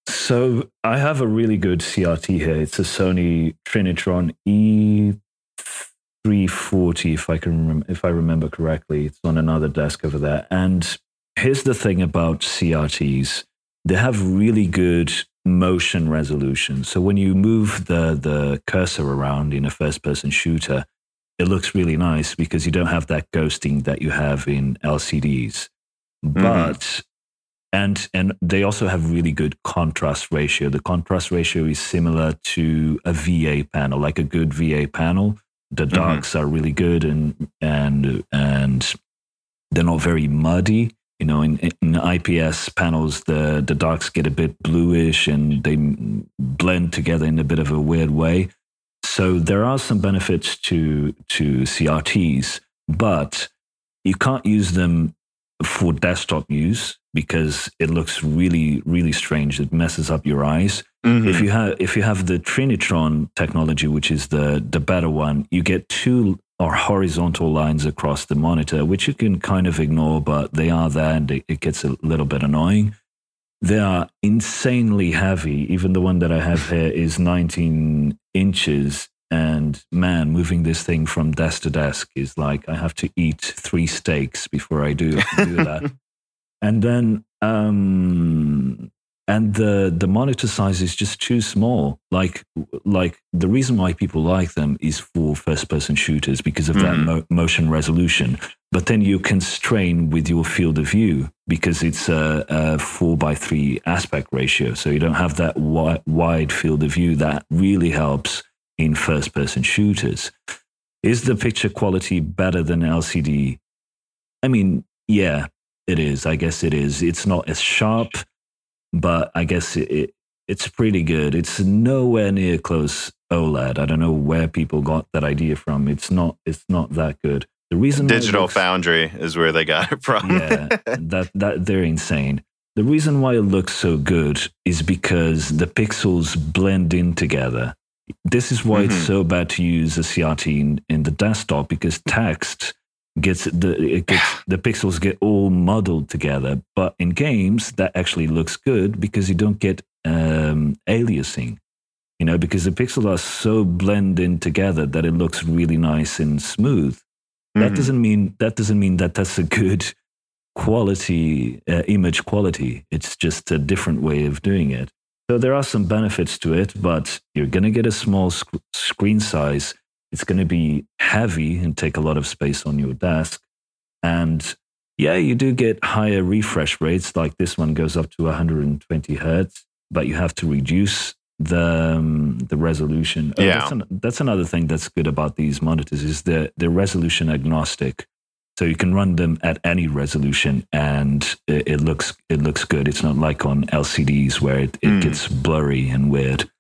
So I have a really good CRT here. It's a Sony Trinitron E340, if I can remember, if I remember correctly. It's on another desk over there, and here's the thing about CRTs they have really good motion resolution. So when you move the, the cursor around in a first person shooter, it looks really nice because you don't have that ghosting that you have in LCDs. Mm-hmm. But and and they also have really good contrast ratio. The contrast ratio is similar to a VA panel, like a good VA panel. The mm-hmm. darks mm-hmm. are really good and and and they're not very muddy. You know, in, in IPS panels, the the darks get a bit bluish and they blend together in a bit of a weird way. So there are some benefits to to CRTs, but you can't use them for desktop use because it looks really really strange it messes up your eyes mm-hmm. if you have if you have the trinitron technology which is the the better one you get two or horizontal lines across the monitor which you can kind of ignore but they are there and it gets a little bit annoying. They are insanely heavy. Even the one that i have here is 19 inches. And man, moving this thing from desk to desk is like I have to eat three steaks before I do, do that. and then, um, and the the monitor size is just too small. Like like the reason why people like them is for first person shooters because of mm that mm-hmm. mo- motion resolution. But then you constrain with your field of view because it's a, a four by three aspect ratio, so you don't have that wi- wide field of view. That really helps in first person shooters. Is the picture quality better than LCD? I mean, yeah, it is. I guess it is. It's not as sharp, but I guess it, it it's pretty good. It's nowhere near close OLED. I don't know where people got that idea from. It's not it's not that good. The reason Digital looks, Foundry is where they got it from. yeah, that that they're insane. The reason why it looks so good is because the pixels blend in together. This is why mm-hmm. it's so bad to use a CRT in, in the desktop because text gets the it gets the pixels get all muddled together. But in games, that actually looks good because you don't get um, aliasing. You know, because the pixels are so blended together that it looks really nice and smooth. Mm-hmm. That doesn't mean that doesn't mean that that's a good quality uh, image quality. It's just a different way of doing it. So there are some benefits to it, but you're going to get a small sc- screen size. It's going to be heavy and take a lot of space on your desk. And yeah, you do get higher refresh rates. Like this one goes up to 120 hertz, but you have to reduce the um, the resolution. Oh, yeah, that's, an, that's, another thing that's good about these monitors is the the resolution agnostic. So you can run them at any resolution, and it, it looks it looks good. It's not like on LCDs where it, it mm. gets blurry and weird.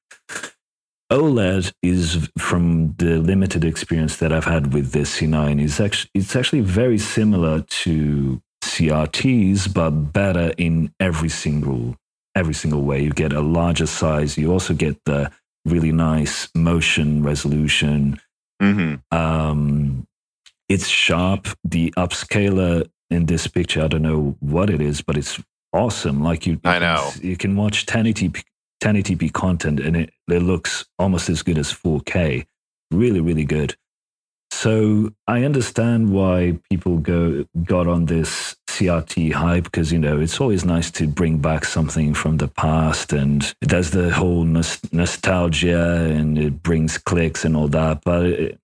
OLED is from the limited experience that I've had with this C9 is actually it's actually very similar to CRTs, but better in every single every single way. You get a larger size. You also get the really nice motion resolution. Mm-hmm. Um, it's sharp. The upscaler in this picture, I don't know what it is, but it's awesome. Like you, you I know you can watch 1080p, 1080p content, and it, it looks almost as good as 4K. Really, really good. So I understand why people go got on this CRT hype because you know it's always nice to bring back something from the past, and does the whole nostalgia and it brings clicks and all that. But it,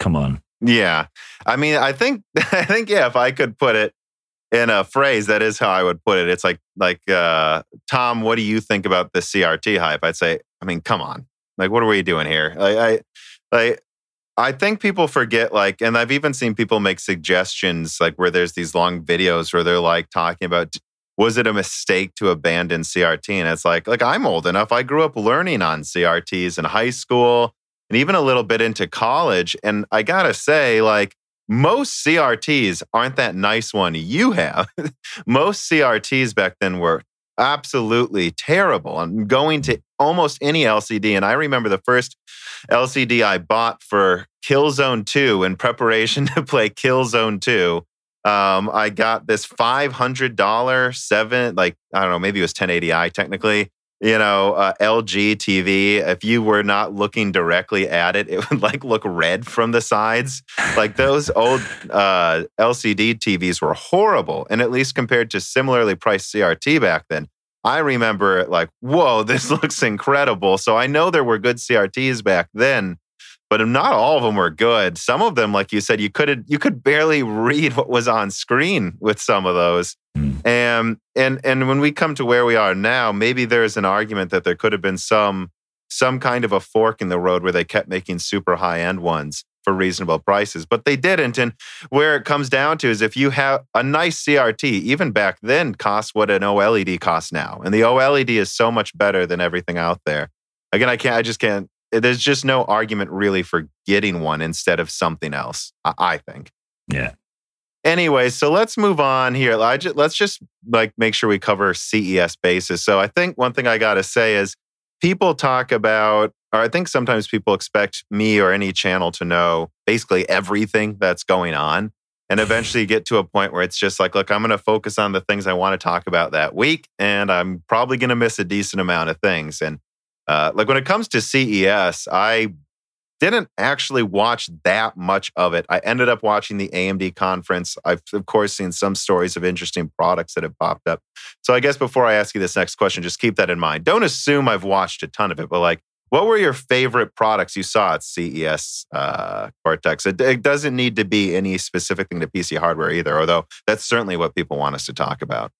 come on, yeah. I mean, I think I think yeah, if I could put it in a phrase, that is how I would put it. It's like like uh, Tom, what do you think about the CRT hype? I'd say, I mean, come on. Like what are we doing here? Like I like I think people forget like and I've even seen people make suggestions like where there's these long videos where they're like talking about was it a mistake to abandon CRT? And it's like, like I'm old enough. I grew up learning on CRTs in high school and even a little bit into college. And I gotta say, like, most CRTs aren't that nice one you have. most CRTs back then were absolutely terrible. I'm going to almost any LCD. And I remember the first LCD I bought for Killzone 2 in preparation to play Killzone 2. Um, I got this $500 seven, like, I don't know, maybe it was 1080i technically you know, uh, LG TV, if you were not looking directly at it, it would like look red from the sides. Like those old uh, LCD TVs were horrible. And at least compared to similarly priced CRT back then, I remember it like, whoa, this looks incredible. So I know there were good CRTs back then, but not all of them were good. Some of them, like you said, you could you could barely read what was on screen with some of those. Mm. And and and when we come to where we are now, maybe there's an argument that there could have been some some kind of a fork in the road where they kept making super high end ones for reasonable prices, but they didn't. And where it comes down to is if you have a nice CRT, even back then, costs what an OLED costs now, and the OLED is so much better than everything out there. Again, I can't. I just can't. There's just no argument really for getting one instead of something else. I, I think. Yeah. Anyway, so let's move on here. Just, let's just like make sure we cover CES basis. So I think one thing I got to say is people talk about, or I think sometimes people expect me or any channel to know basically everything that's going on. And eventually get to a point where it's just like, look, I'm going to focus on the things I want to talk about that week. And I'm probably going to miss a decent amount of things. And uh, like when it comes to CES, I didn't actually watch that much of it. I ended up watching the AMD conference. I've, of course, seen some stories of interesting products that have popped up. So I guess before I ask you this next question, just keep that in mind. Don't assume I've watched a ton of it, but like, what were your favorite products you saw at CES uh, Coreteks? It, it doesn't need to be any specific thing to PC hardware either, although that's certainly what people want us to talk about.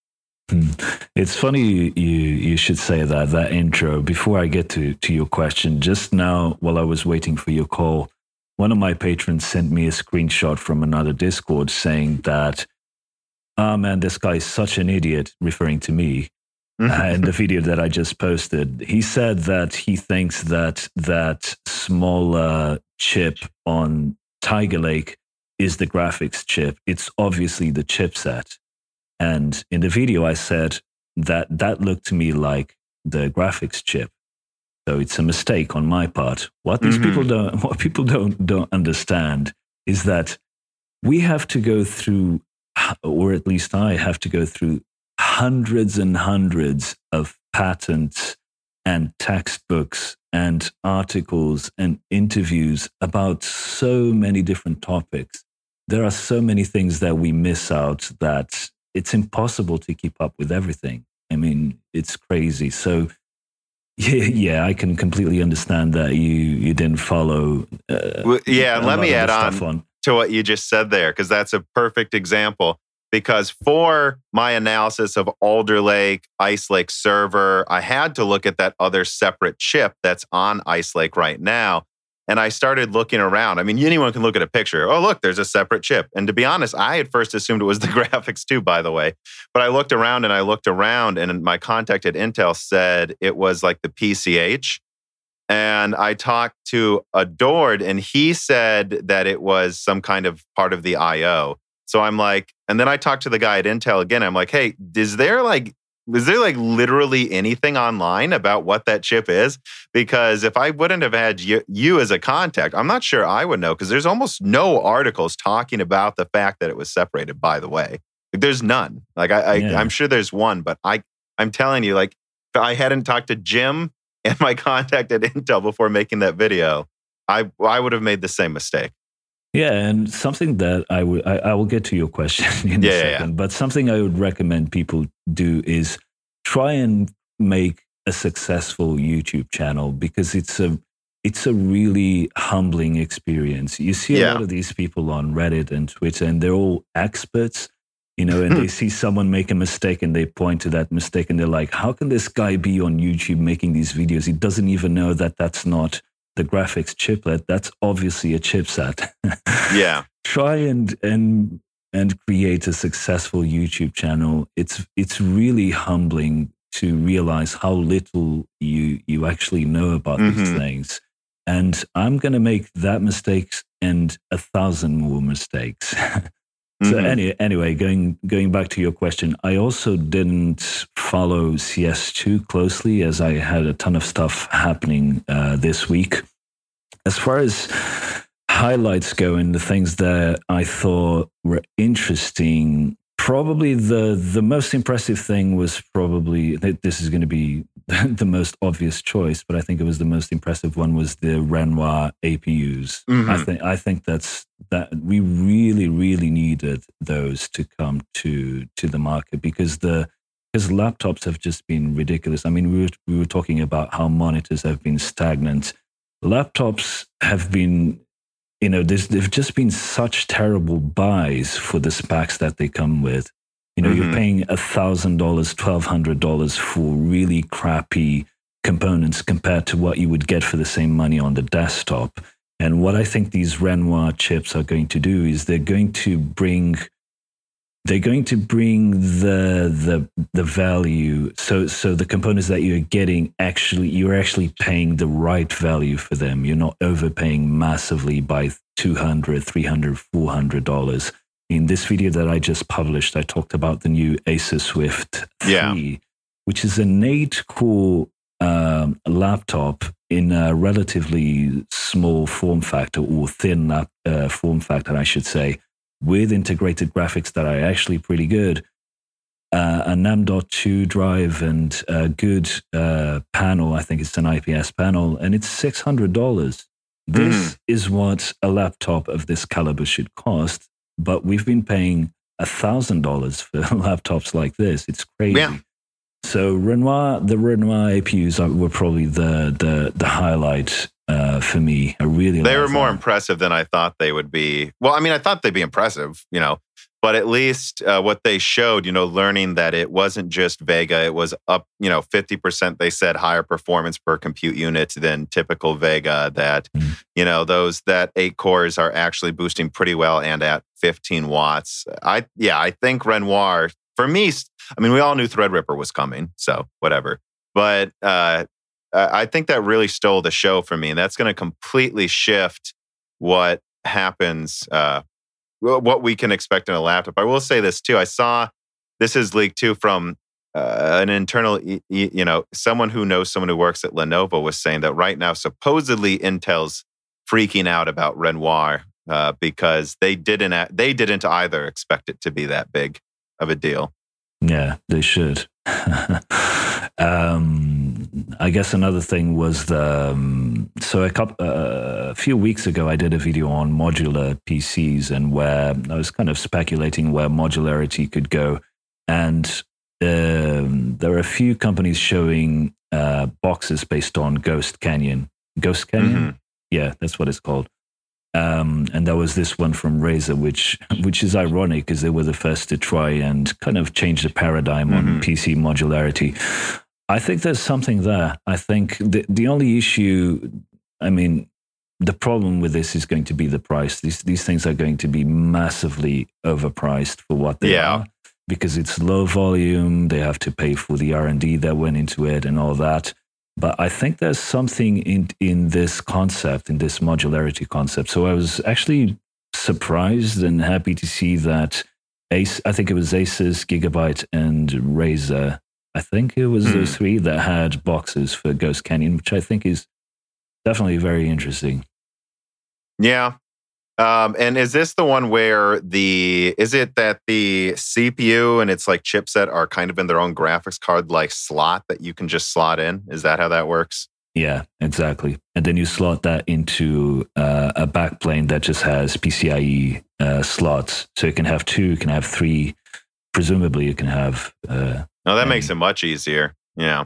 Hmm. It's funny you, you, should say that that intro. Before I get to to your question, just now while I was waiting for your call, one of my patrons sent me a screenshot from another Discord saying that, "Ah oh, man, this guy is such an idiot," referring to me. uh, in the video that I just posted, he said that he thinks that that small uh, chip on Tiger Lake is the graphics chip. It's obviously the chipset and in the video, I said that that looked to me like the graphics chip. So it's a mistake on my part. What these mm-hmm. people don't, what people don't don't understand is that we have to go through, or at least I have to go through hundreds and hundreds of patents and textbooks and articles and interviews about so many different topics. There are so many things that we miss out that it's impossible to keep up with everything. I mean, it's crazy. So, yeah, yeah, I can completely understand that you you didn't follow. Uh, well, yeah, let me add on, on to what you just said there because that's a perfect example. Because for my analysis of Alder Lake, Ice Lake server, I had to look at that other separate chip that's on Ice Lake right now. And I started looking around. I mean, anyone can look at a picture. Oh, look, there's a separate chip. And to be honest, I at first assumed it was the graphics too, by the way. But I looked around and I looked around, and my contact at Intel said it was like the PCH. And I talked to Adored, and he said that it was some kind of part of the IO. So I'm like, and then I talked to the guy at Intel again. I'm like, hey, is there like is there like literally anything online about what that chip is? Because if I wouldn't have had you, you as a contact, I'm not sure I would know because there's almost no articles talking about the fact that it was separated, by the way. Like, there's none. Like I, yeah. I I'm sure there's one, but I I'm telling you, like if I hadn't talked to Jim and my contact at Intel before making that video, I I would have made the same mistake. Yeah, and something that I would I, I will get to your question in yeah, a second, yeah. but something I would recommend people do is try and make a successful YouTube channel because it's a it's a really humbling experience. You see a yeah. lot of these people on Reddit and Twitter, and they're all experts, you know, and they see someone make a mistake and they point to that mistake and they're like, "How can this guy be on YouTube making these videos? He doesn't even know that that's not." The graphics chiplet, that's obviously a chipset. yeah. Try and and and create a successful YouTube channel. It's it's really humbling to realize how little you you actually know about mm-hmm. these things. And I'm going to make that mistake and a thousand more mistakes. So mm-hmm. any, anyway, going going back to your question, I also didn't follow CES too closely as I had a ton of stuff happening uh, this week. As far as highlights go and the things that I thought were interesting, probably the the most impressive thing was probably that this is going to be the most obvious choice, but I think it was the most impressive one was the Renoir APUs. Mhm. I think I think that's that we really really needed those to come to to the market because the because laptops have just been ridiculous. I mean, we were we were talking about how monitors have been stagnant. Laptops have been, you know, there's, they've just been such terrible buys for the specs that they come with. You know, you're Mhm. paying a thousand dollars, twelve hundred dollars for really crappy components compared to what you would get for the same money on the desktop. And what I think these Renoir chips are going to do is they're going to bring they're going to bring the the the value so so the components that you're getting actually you're actually paying the right value for them you're not overpaying massively by 200 300 400 dollars in this video that i just published i talked about the new acer swift 3 Yeah. which is an 8 core um, laptop in a relatively small form factor or thin lap, uh, form factor i should say with integrated graphics that are actually pretty good, uh, an M.2 drive and a good uh, panel. I think it's an IPS panel, and it's six hundred dollars. This is what a laptop of this caliber should cost, but we've been paying a thousand dollars for laptops like this. It's crazy. Yeah. So Renoir, the Renoir APUs were probably the the the highlight uh, for me. I really They were more them. impressive than I thought they would be. Well, I mean, I thought they'd be impressive, you know, but at least uh, what they showed, you know, learning that it wasn't just Vega, it was up, you know, 50%, they said higher performance per compute unit than typical Vega, that, Mm. you know, those, that eight cores are actually boosting pretty well and at 15 watts. I, yeah, I think Renoir, for me, i mean, we all knew Threadripper was coming, so whatever. But uh, I think that really stole the show for me. And that's going to completely shift what happens, uh, what we can expect in a laptop. I will say this too. I saw this is leaked too from uh, an internal, you know, someone who knows someone who works at Lenovo was saying that right now, supposedly Intel's freaking out about Renoir uh, because they didn't, they didn't either expect it to be that big of a deal. Yeah, they should. um, I guess another thing was the um, so a couple uh, a few weeks ago I did a video on modular PCs and where I was kind of speculating where modularity could go, and um, there are a few companies showing uh, boxes based on Ghost Canyon. Ghost Canyon, yeah, that's what it's called. Um, and there was this one from Razer, which which is ironic because they were the first to try and kind of change the paradigm Mhm. on PC modularity. I think there's something there. I think the the only issue, I mean, the problem with this is going to be the price. These these things are going to be massively overpriced for what they Yeah. are because it's low volume. They have to pay for the R and D that went into it and all that. But I think there's something in in this concept, in this modularity concept. So I was actually surprised and happy to see that Ace. I think it was Asus, Gigabyte, and Razer. I think it was Hmm. those three that had boxes for Ghost Canyon, which I think is definitely very interesting. Yeah. Um, and is this the one where the is it that the CPU and its like chipset are kind of in their own graphics card like slot that you can just slot in? Is that how that works? Yeah, exactly. And then you slot that into uh, a backplane that just has PCIe uh, slots. So you can have two, you can have three. Presumably, you can have. Uh, No, that makes it much easier. Yeah.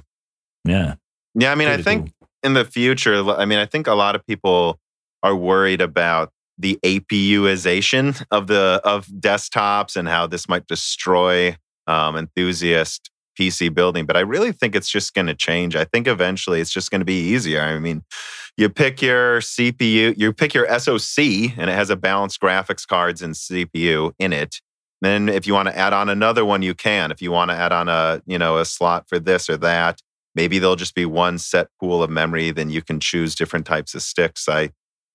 yeah. Yeah. I mean, I think cool. in the future, I mean, I think a lot of people are worried about the APUization of the of desktops and how this might destroy um, enthusiast PC building. But I really think it's just going to change. I think eventually it's just going to be easier. I mean, you pick your CPU, you pick your SoC, and it has a balanced graphics cards and CPU in it. Then if you want to add on another one, you can. If you want to add on a, you know, a slot for this or that, maybe there'll just be one set pool of memory. Then you can choose different types of sticks. I,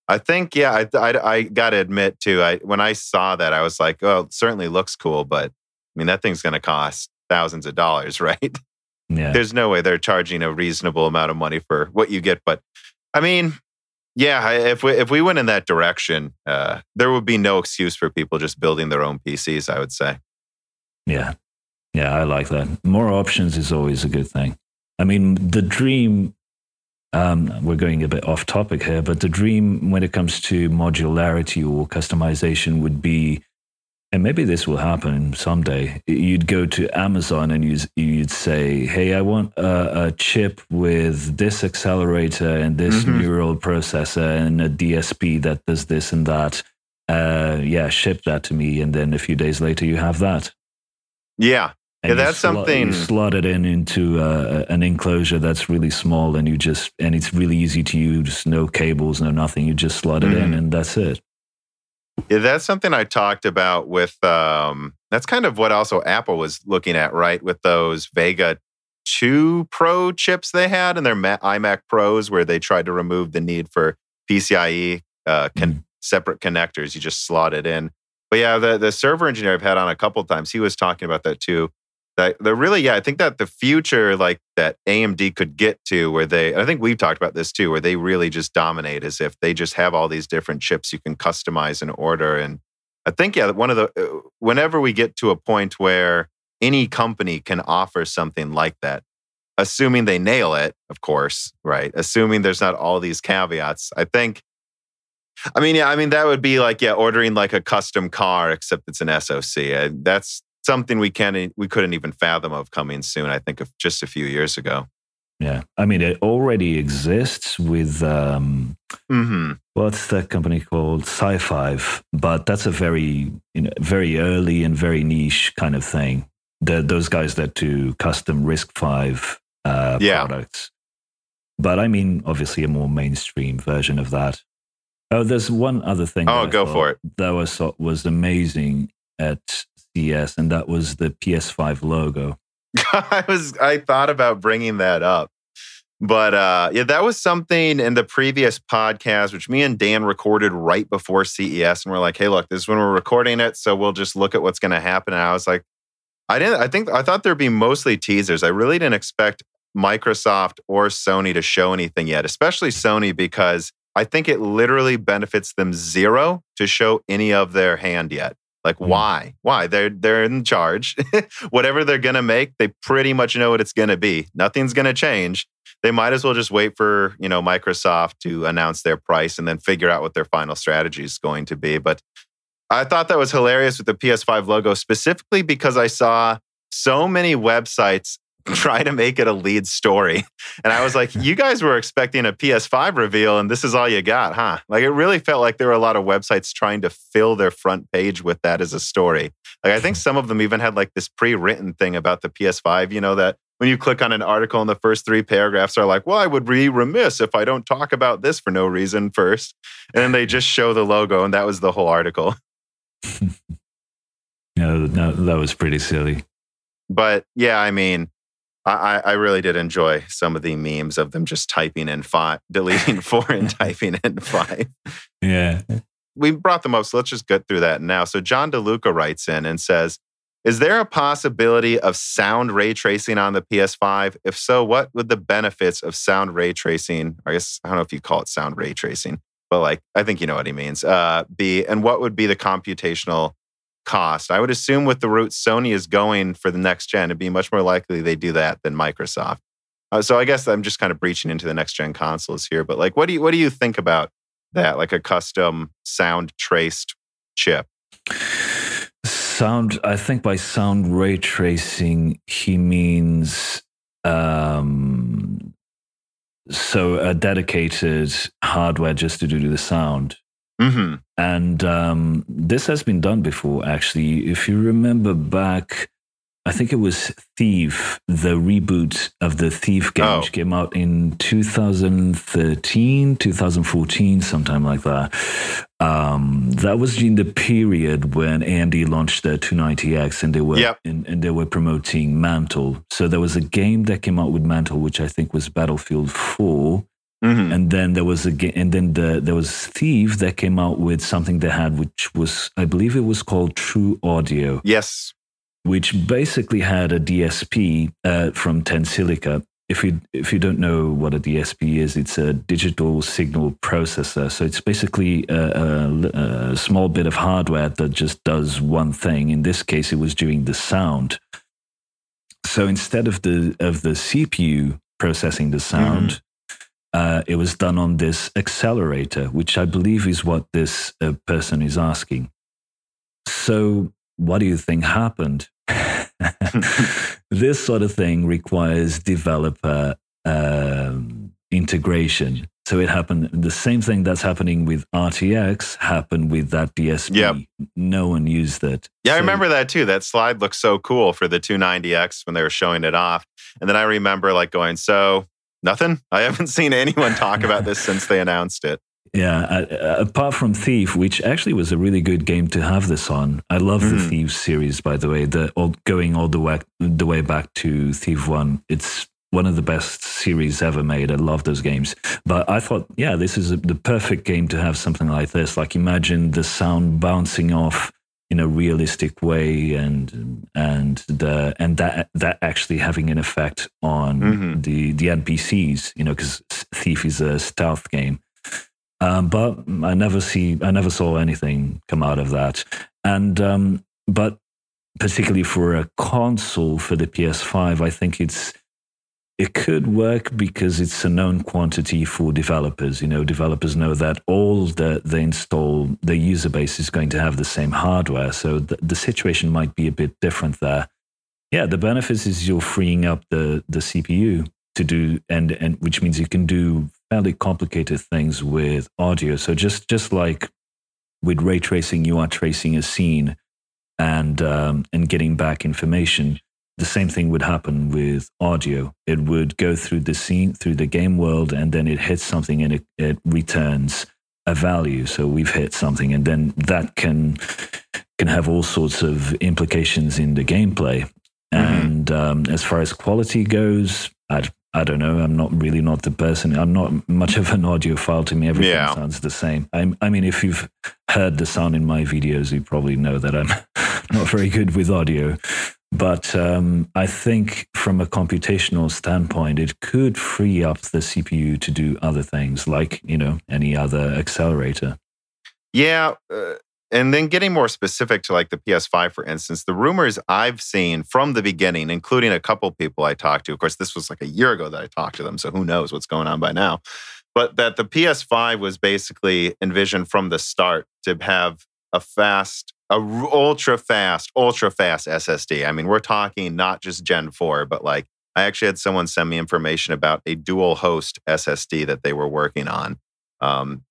I think, yeah, I, I, I got to admit too. I when I saw that, I was like, oh, it certainly looks cool, but I mean, that thing's going to cost thousands of dollars, right? Yeah. There's no way they're charging a reasonable amount of money for what you get. But I mean, yeah, if we if we went in that direction, uh, there would be no excuse for people just building their own PCs. I would say. Yeah. Yeah. I like that. More options is always a good thing. I mean, the dream. Um, we're going a bit off topic here, but the dream when it comes to modularity or customization would be and maybe this will happen someday. You'd go to Amazon and you'd, you'd say, "Hey, I want a, a chip with this accelerator and this mm-hmm. neural processor and a DSP that does this and that." Uh, yeah, ship that to me, and then a few days later, you have that. Yeah, and yeah, that's slot, something. You slot it in into uh, an enclosure that's really small, and you just and it's really easy to use. No cables, no nothing. You just slot it mm-hmm. in, and that's it. Yeah, that's something I talked about with. Um, that's kind of what also Apple was looking at, right? With those Vega 2 Pro chips they had in their iMac Pros, where they tried to remove the need for PCIe uh, con- mm. separate connectors. You just slot it in. But yeah, the, the server engineer I've had on a couple times, he was talking about that too. That the really, yeah, I think that the future like that AMD could get to where they, I think we've talked about this too, where they really just dominate as if they just have all these different chips you can customize and order. And I think, yeah, one of the, uh, whenever we get to a point where any company can offer something like that, assuming they nail it, of course, right? Assuming there's not all these caveats, I think I mean, yeah, I mean that would be like yeah, ordering like a custom car, except it's an SoC. That's something we can't we couldn't even fathom of coming soon. I think of just a few years ago. Yeah, I mean it already exists with um, mm-hmm. what's that company called SiFive, but that's a very you know very early and very niche kind of thing. The, those guys that do custom RISC-V uh, yeah. products. But I mean, obviously, a more mainstream version of that. Oh, there's one other thing. Oh, go for it. That was was amazing at CES, and that was the PS5 logo. I was I thought about bringing that up. But uh, yeah, that was something in the previous podcast, which me and Dan recorded right before CES, and we're like, "Hey, look, this is when we're recording it, so we'll just look at what's going to happen." And I was like, "I didn't. I think I thought there'd be mostly teasers. I really didn't expect Microsoft or Sony to show anything yet, especially Sony because I think it literally benefits them zero to show any of their hand yet. Like why? Why? They're they're in charge. Whatever they're gonna make, they pretty much know what it's gonna be. Nothing's gonna change. They might as well just wait for, you know, Microsoft to announce their price and then figure out what their final strategy is going to be. But I thought that was hilarious with the PS5 logo, specifically because I saw so many websites try to make it a lead story. And I was like, you guys were expecting a PS5 reveal and this is all you got, huh? Like it really felt like there were a lot of websites trying to fill their front page with that as a story. Like I think some of them even had like this pre-written thing about the PS5, you know, that when you click on an article and the first three paragraphs are like, well, I would be remiss if I don't talk about this for no reason first. And then they just show the logo and that was the whole article. yeah, no, that was pretty silly. But yeah, I mean, I, I really did enjoy some of the memes of them just typing in five, deleting four and typing in five. Yeah. We brought them up, so let's just get through that now. So John DeLuca writes in and says, Is there a possibility of sound ray tracing on the PS5? If so, what would the benefits of sound ray tracing? I guess I don't know if you call it sound ray tracing, but like I think you know what he means. Uh, be and what would be the computational cost. I would assume with the route Sony is going for the next gen, it'd be much more likely they do that than Microsoft. Uh, so I guess I'm just kind of breaching into the next gen consoles here. But like, what do you what do you think about that? Like a custom sound traced chip. Sound. I think by sound ray tracing, he means um, so a dedicated hardware just to do the sound. Mm-hmm. And um, this has been done before, actually. If you remember back, I think it was Thief, the reboot of the Thief game, oh. which came out in 2013, 2014, sometime like that. Um, that was in the period when AMD launched their 290X and they were yep. and, and they were promoting Mantle. So there was a game that came out with Mantle, which I think was Battlefield 4 Mm-hmm. And then there was a and then the, there was Thief that came out with something they had, which was I believe it was called True Audio. Yes, which basically had a DSP uh, from Tensilica. If you if you don't know what a DSP is, it's a digital signal processor. So it's basically a, a, a small bit of hardware that just does one thing. In this case, it was doing the sound. So instead of the of the CPU processing the sound. Uh, it was done on this accelerator, which I believe is what this uh, person is asking. So, what do you think happened? this sort of thing requires developer um, integration. So it happened. The same thing that's happening with RTX happened with that DSP. Yep. No one used it. Yeah, I remember that too. That slide looked so cool for the 290X when they were showing it off. And then I remember like going, so nothing? I haven't seen anyone talk about this since they announced it. Yeah, uh, apart from Thief, which actually was a really good game to have this on. I love the Mhm. Thief series, by the way. The all, going all the way the way back to Thief One. It's one of the best series ever made. I love those games. But I thought, yeah, this is a, the perfect game to have something like this. Like imagine the sound bouncing off in a realistic way, and and the and that that actually having an effect on Mhm. the the NPCs. You know, because Thief is a stealth game. Um, but I never see, I never saw anything come out of that. And um, but particularly for a console for the PS5, I think it's it could work because it's a known quantity for developers. You know, developers know that all that they install, their user base is going to have the same hardware. So the, the situation might be a bit different there. Yeah, the benefits is you're freeing up the the CPU to do and and which means you can do fairly complicated things with audio. So just just like with ray tracing, you are tracing a scene and um, and getting back information. The same thing would happen with audio. It would go through the scene, through the game world, and then it hits something and it, it returns a value. So we've hit something, and then that can can have all sorts of implications in the gameplay. And um, as far as quality goes, I, I don't know. I'm not really not the person. I'm not much of an audiophile. To me, everything Yeah. sounds the same. I, I mean, if you've heard the sound in my videos, you probably know that I'm not very good with audio. But um, I think from a computational standpoint, it could free up the CPU to do other things, like you know any other accelerator. Yeah. Uh, and then getting more specific to like the PS5, for instance, the rumors I've seen from the beginning, including a couple people I talked to, of course, this was like a year ago that I talked to them. So who knows what's going on by now. But that the PS5 was basically envisioned from the start to have a fast, a ultra fast, ultra fast SSD. I mean, we're talking not just Gen 4, but like I actually had someone send me information about a dual host SSD that they were working on. Um,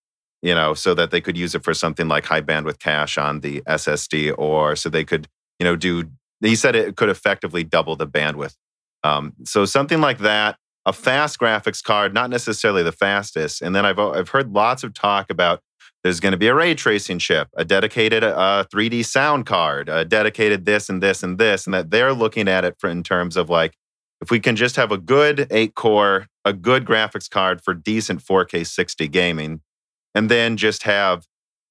you know, so that they could use it for something like high bandwidth cache on the SSD, or so they could, you know, do. He said it could effectively double the bandwidth. Um, so something like that, a fast graphics card, not necessarily the fastest. And then I've I've heard lots of talk about there's going to be a ray tracing chip, a dedicated uh, 3D sound card, a dedicated this and this and this, and that they're looking at it for, in terms of like if we can just have a good eight core, a good graphics card for decent 4K 60 gaming, and then just have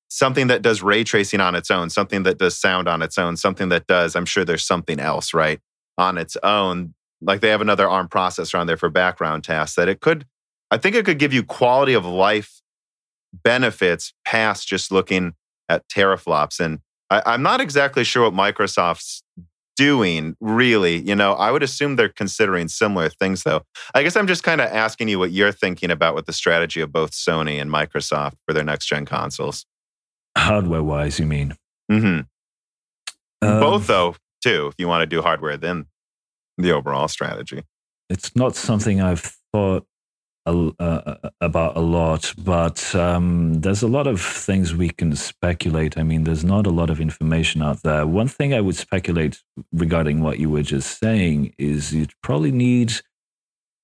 something that does ray tracing on its own, something that does sound on its own, something that does, I'm sure there's something else, right, on its own. Like they have another ARM processor on there for background tasks that it could, I think it could give you quality of life benefits past just looking at teraflops. And I, I'm not exactly sure what Microsoft's doing really you know i would assume they're considering similar things though i guess i'm just kind of asking you what you're thinking about with the strategy of both sony and microsoft for their next gen consoles Hardware wise, you mean? Mm hmm. Um, both though too if you want to do hardware then the overall strategy it's not something I've thought a, uh, about a lot, but um, there's a lot of things we can speculate. I mean, there's not a lot of information out there. One thing I would speculate regarding what you were just saying is you'd probably need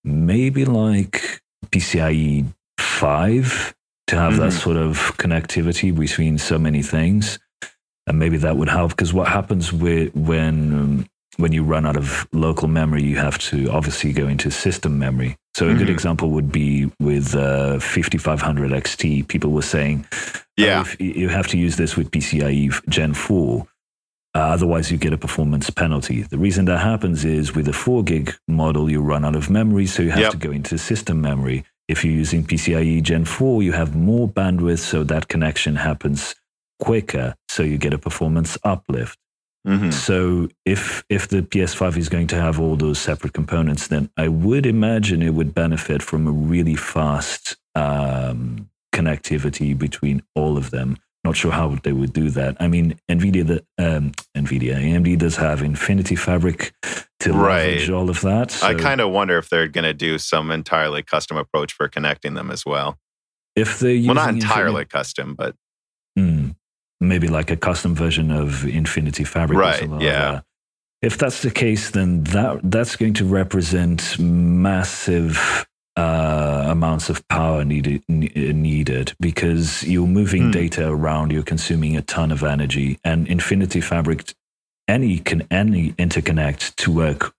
maybe like PCIe 5 to have that Mhm. sort of connectivity between so many things. And maybe that would help because what happens with, when um, when you run out of local memory, you have to obviously go into system memory. So a good Mhm. example would be with uh, 5500 XT. People were saying, oh, Yeah. if you have to use this with PCIe Gen 4. Uh, otherwise, you get a performance penalty. The reason that happens is with a 4 gig model, you run out of memory, so you have Yep. to go into system memory. If you're using PCIe Gen 4, you have more bandwidth, so that connection happens quicker, so you get a performance uplift. Mhm. So if if the PS5 is going to have all those separate components, then I would imagine it would benefit from a really fast um, connectivity between all of them. Not sure how they would do that. I mean, Nvidia, the um, Nvidia, AMD does have Infinity Fabric to Right. leverage all of that. I kind of wonder if they're going to do some entirely custom approach for connecting them as well. if they're Well, not entirely custom, but maybe like a custom version of Infinity Fabric. or Right, something yeah. Like that. If that's the case, then that that's going to represent massive uh, amounts of power needed needed because you're moving Hmm. data around, you're consuming a ton of energy, and Infinity Fabric, any can any interconnect to work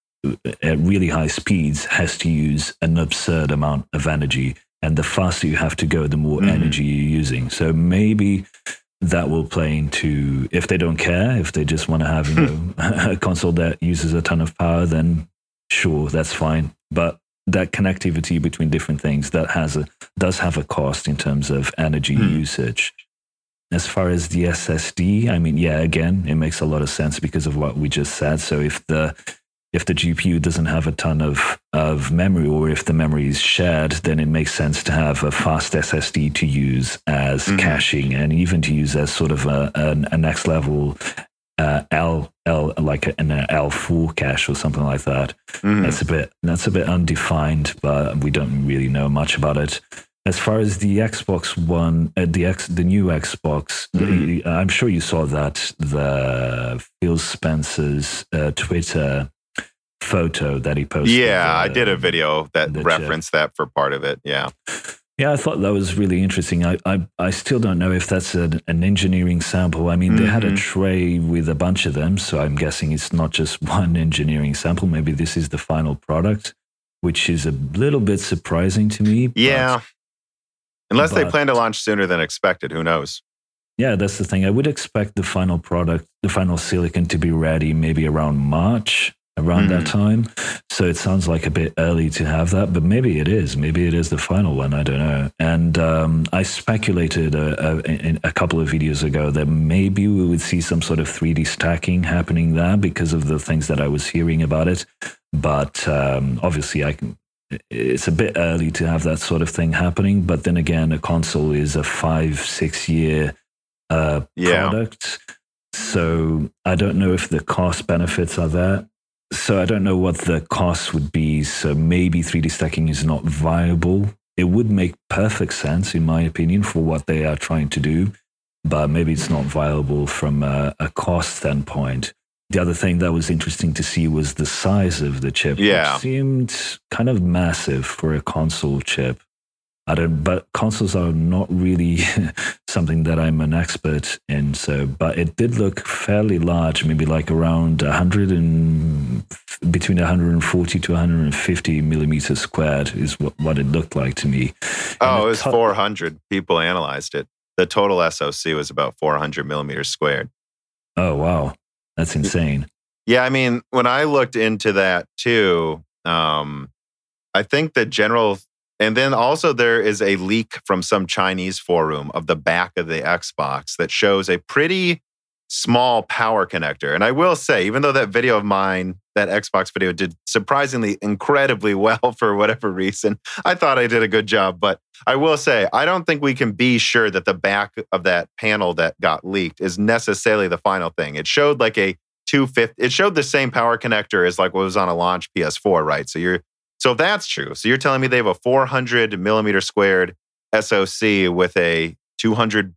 at really high speeds has to use an absurd amount of energy. And the faster you have to go, the more Mhm. energy you're using. So maybe that will play into if they don't care, if they just want to have you know, a console that uses a ton of power, then sure, that's fine. But that connectivity between different things that has a does have a cost in terms of energy Hmm. usage. As far as the SSD, I mean, yeah, again, it makes a lot of sense because of what we just said. So if the if the GPU doesn't have a ton of, of memory or if the memory is shared, then it makes sense to have a fast SSD to use as Mhm. caching and even to use as sort of a, a, a next level uh, L, L, like an L4 cache or something like that. mhm. That's a bit that's a bit undefined, but we don't really know much about it. As far as the Xbox One, uh, the X, the new Xbox, Mhm. I'm sure you saw that the Phil Spencer's uh, Twitter photo that he posted. yeah, I uh, did a video that referenced that for part of it. Yeah. Yeah, I thought that was really interesting. I, I, I still don't know if that's an, an engineering sample. I mean, they had a Mhm. tray with a bunch of them, so I'm guessing it's not just one engineering sample. Maybe this is the final product, which is a little bit surprising to me. but- Yeah. Unless they plan to launch sooner than expected. Who knows? yeah, that's the thing. I would expect the final product, the final silicon, to be ready maybe around March, around that time. So it sounds like a bit early to have that, but maybe it is. Maybe it is the final one. I don't know. And um, I speculated a, a, a couple of videos ago that maybe we would see some sort of 3D stacking happening there because of the things that I was hearing about it. But um, obviously, I can. It's a bit early to have that sort of thing happening. But then again, a console is a five, six year uh, Yeah. product. So I don't know if the cost benefits are there. So I don't know what the cost would be. So maybe 3D stacking is not viable. It would make perfect sense, in my opinion, for what they are trying to do, but maybe it's not viable from a, a cost standpoint. The other thing that was interesting to see was the size of the chip. which Yeah. seemed kind of massive for a console chip. I don't, but consoles are not really something that I'm an expert in. So, but it did look fairly large, maybe like around 100 and between 140 to 150 millimeters squared is what, what it looked like to me. Oh, And it was to- 400 people analyzed it. The total SOC was about 400 millimeters squared. Oh, wow. That's insane. Yeah, I mean, when I looked into that too, um, I think the general, and then also there is a leak from some Chinese forum of the back of the Xbox that shows a pretty small power connector. And I will say, even though that video of mine, that Xbox video, did surprisingly incredibly well for whatever reason, I thought I did a good job. But I will say, I don't think we can be sure that the back of that panel that got leaked is necessarily the final thing. It showed like a 250 it showed the same power connector as like what was on a launch ps4 right so you're so if that's true. So you're telling me they have a 400 millimeter squared soc with a 200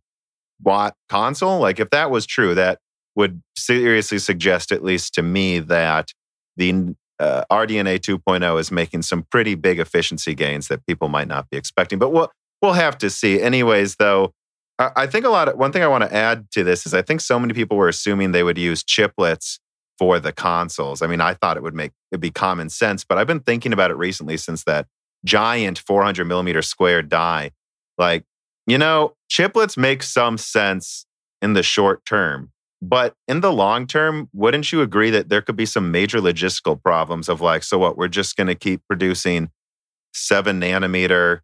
watt console? Like if that was true that would seriously suggest at least to me that the uh, rdna 2.0 is making some pretty big efficiency gains that people might not be expecting. But we'll, we'll have to see. Anyways though I I think a lot of one thing I want to add to this is I think so many people were assuming they would use chiplets for the consoles. I mean, I thought it would make it be common sense, but I've been thinking about it recently since that giant 400 millimeter square die. Like, you know, chiplets make some sense in the short term, but in the long term, wouldn't you agree that there could be some major logistical problems of like, so what? We're just going to keep producing seven nanometer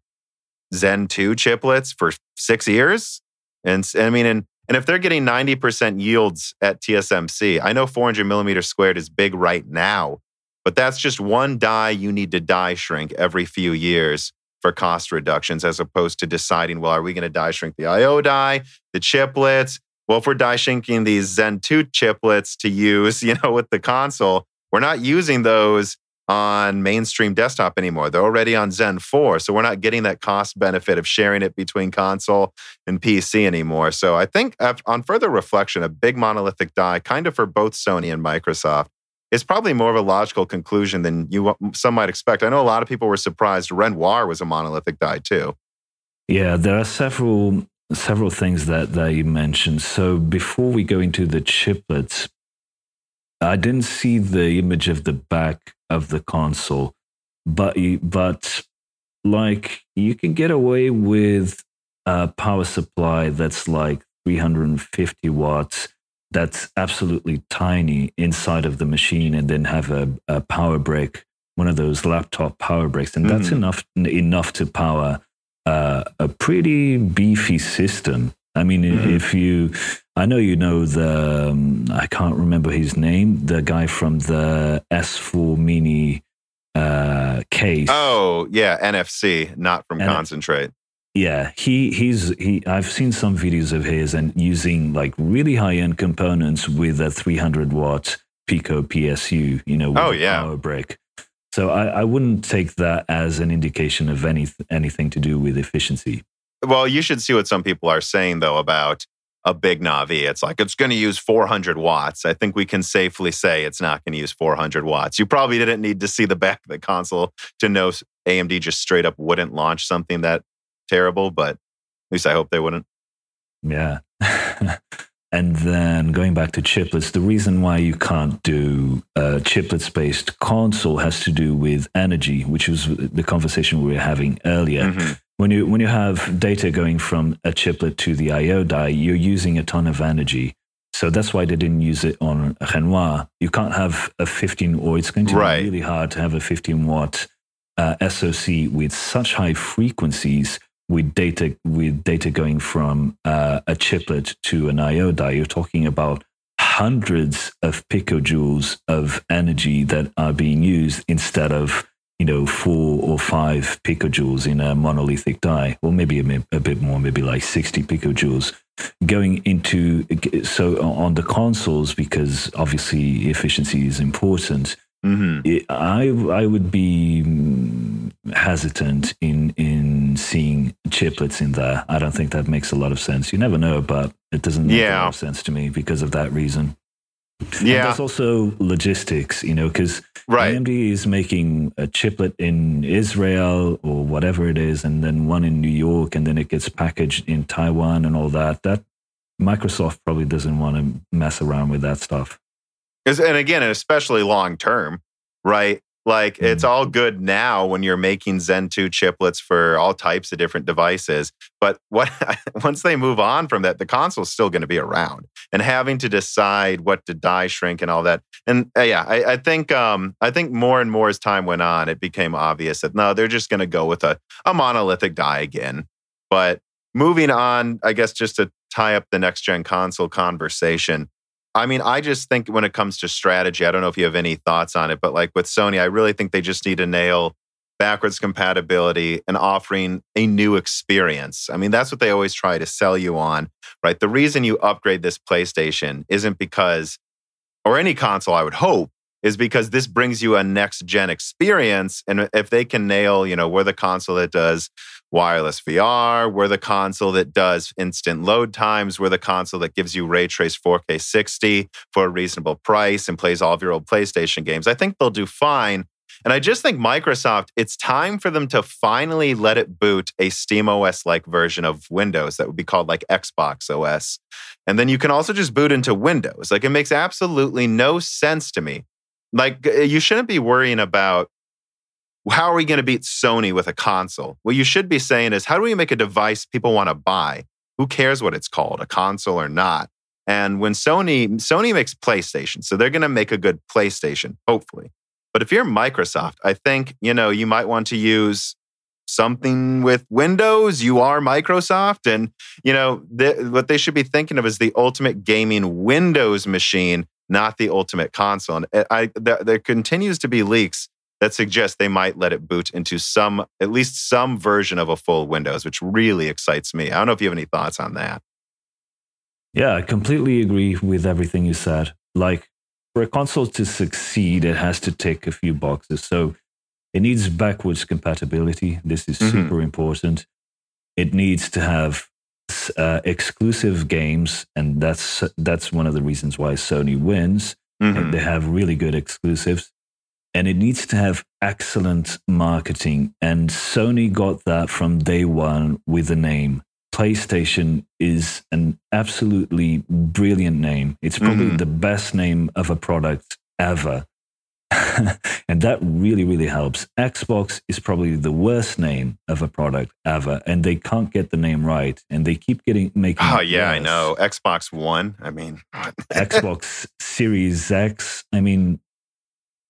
Zen 2 chiplets for six years? And I mean, and And if they're getting 90% yields at TSMC, I know 400 millimeters squared is big right now, but that's just one die you need to die shrink every few years for cost reductions, as opposed to deciding, well, are we going to die shrink the IO die, the chiplets? Well, if we're die shrinking these Zen 2 chiplets to use, you know, with the console, we're not using those on mainstream desktop anymore. They're already on Zen 4. So we're not getting that cost benefit of sharing it between console and PC anymore. So I think uh, on further reflection, a big monolithic die, kind of for both Sony and Microsoft, is probably more of a logical conclusion than you some might expect. I know a lot of people were surprised Renoir was a monolithic die too. Yeah, there are several several things that, that you mentioned. So before we go into the chiplets, I didn't see the image of the back of the console, but but like you can get away with a power supply that's like 350 watts. That's absolutely tiny inside of the machine, and then have a, a power brick, one of those laptop power bricks, and that's mm. enough enough to power uh, a pretty beefy system. I mean, mm-hmm. if you, I know you know the, um, I can't remember his name, the guy from the S4 Mini uh, case. Oh, yeah, NFC, not from Concentrate. Yeah, he he's he. I've seen some videos of his and using like really high end components with a 300 watt Pico PSU. You know, oh yeah, power brick. So I, I wouldn't take that as an indication of any anything to do with efficiency. Well, you should see what some people are saying though about a big Navi. It's like it's going to use 400 watts. I think we can safely say it's not going to use 400 watts. You probably didn't need to see the back of the console to know AMD just straight up wouldn't launch something that terrible, but at least I hope they wouldn't. Yeah. and then going back to chiplets, the reason why you can't do a chiplets based console has to do with energy, which was the conversation we were having earlier. Mm-hmm when you when you have data going from a chiplet to the I/O die, you're using a ton of energy. So that's why they didn't use it on Renoir. You can't have a 15, or it's going to right. be really hard to have a 15 watt uh, SoC with such high frequencies with data with data going from uh, a chiplet to an I/O die. You're talking about hundreds of picojoules of energy that are being used instead of you know, four or five picojoules in a monolithic die, or maybe a, a, bit more, maybe like 60 picojoules going into, so on the consoles, because obviously efficiency is important. Mm-hmm. It, I I would be hesitant in in seeing chiplets in there. I don't think that makes a lot of sense. You never know, but it doesn't make yeah. a lot of sense to me because of that reason. Yeah. And there's also logistics, you know, because right. AMD is making a chiplet in Israel or whatever it is, and then one in New York, and then it gets packaged in Taiwan and all that. That Microsoft probably doesn't want to mess around with that stuff. And again, especially long term, right? Like mm-hmm. it's all good now when you're making Zen 2 chiplets for all types of different devices. But what once they move on from that, the console's still going to be around and having to decide what to die shrink and all that. And uh, yeah, I, I think um, I think more and more as time went on, it became obvious that no, they're just going to go with a, a monolithic die again. But moving on, I guess just to tie up the next gen console conversation, I mean, I just think when it comes to strategy, I don't know if you have any thoughts on it, but like with Sony, I really think they just need to nail backwards compatibility and offering a new experience. I mean, that's what they always try to sell you on, right? The reason you upgrade this PlayStation isn't because, or any console, I would hope, is because this brings you a next gen experience. And if they can nail, you know, we're the console that does wireless VR, we're the console that does instant load times, we're the console that gives you ray trace 4K 60 for a reasonable price and plays all of your old PlayStation games. I think they'll do fine. And I just think Microsoft, it's time for them to finally let it boot a Steam OS like version of Windows that would be called like Xbox OS. And then you can also just boot into Windows. Like it makes absolutely no sense to me like uh, you shouldn't be worrying about how are we going to beat Sony with a console? What you should be saying is how do we make a device people want to buy? Who cares what it's called, a console or not? And when Sony Sony makes PlayStation, so they're going to make a good PlayStation, hopefully. But if you're Microsoft, I think, you know, you might want to use something with Windows. You are Microsoft. And, you know, what they should be thinking of is the ultimate gaming Windows machine, not the ultimate console. And I, there, there continues to be leaks that suggest they might let it boot into some, at least some version of a full Windows, which really excites me. I don't know if you have any thoughts on that. Yeah, I completely agree with everything you said. Like for a console to succeed, it has to tick a few boxes. So it needs backwards compatibility. This is mm-hmm. super important. It needs to have uh, exclusive games, and that's that's one of the reasons why Sony wins. Mm-hmm. They have really good exclusives and it needs to have excellent marketing. And Sony got that from day one with the name. PlayStation is an absolutely brilliant name. It's probably mm-hmm. the best name of a product ever. and that really, really helps. Xbox is probably the worst name of a product ever, and they can't get the name right, and they keep getting making. Oh yeah, worse. I know. Xbox One. I mean, Xbox Series X. I mean,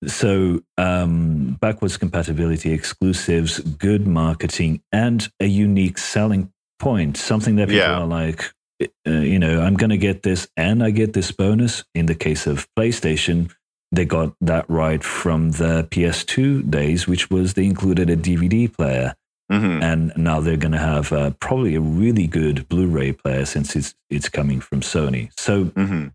so, um, backwards compatibility, exclusives, good marketing, and a unique selling point. Something that people yeah. are like, uh, you know, I'm going to get this and I get this bonus. In the case of PlayStation, they got that right from the PS2 days, which was they included a DVD player. Mm-hmm. And now they're going to have uh, probably a really good Blu-ray player since it's it's coming from Sony. So mm-hmm.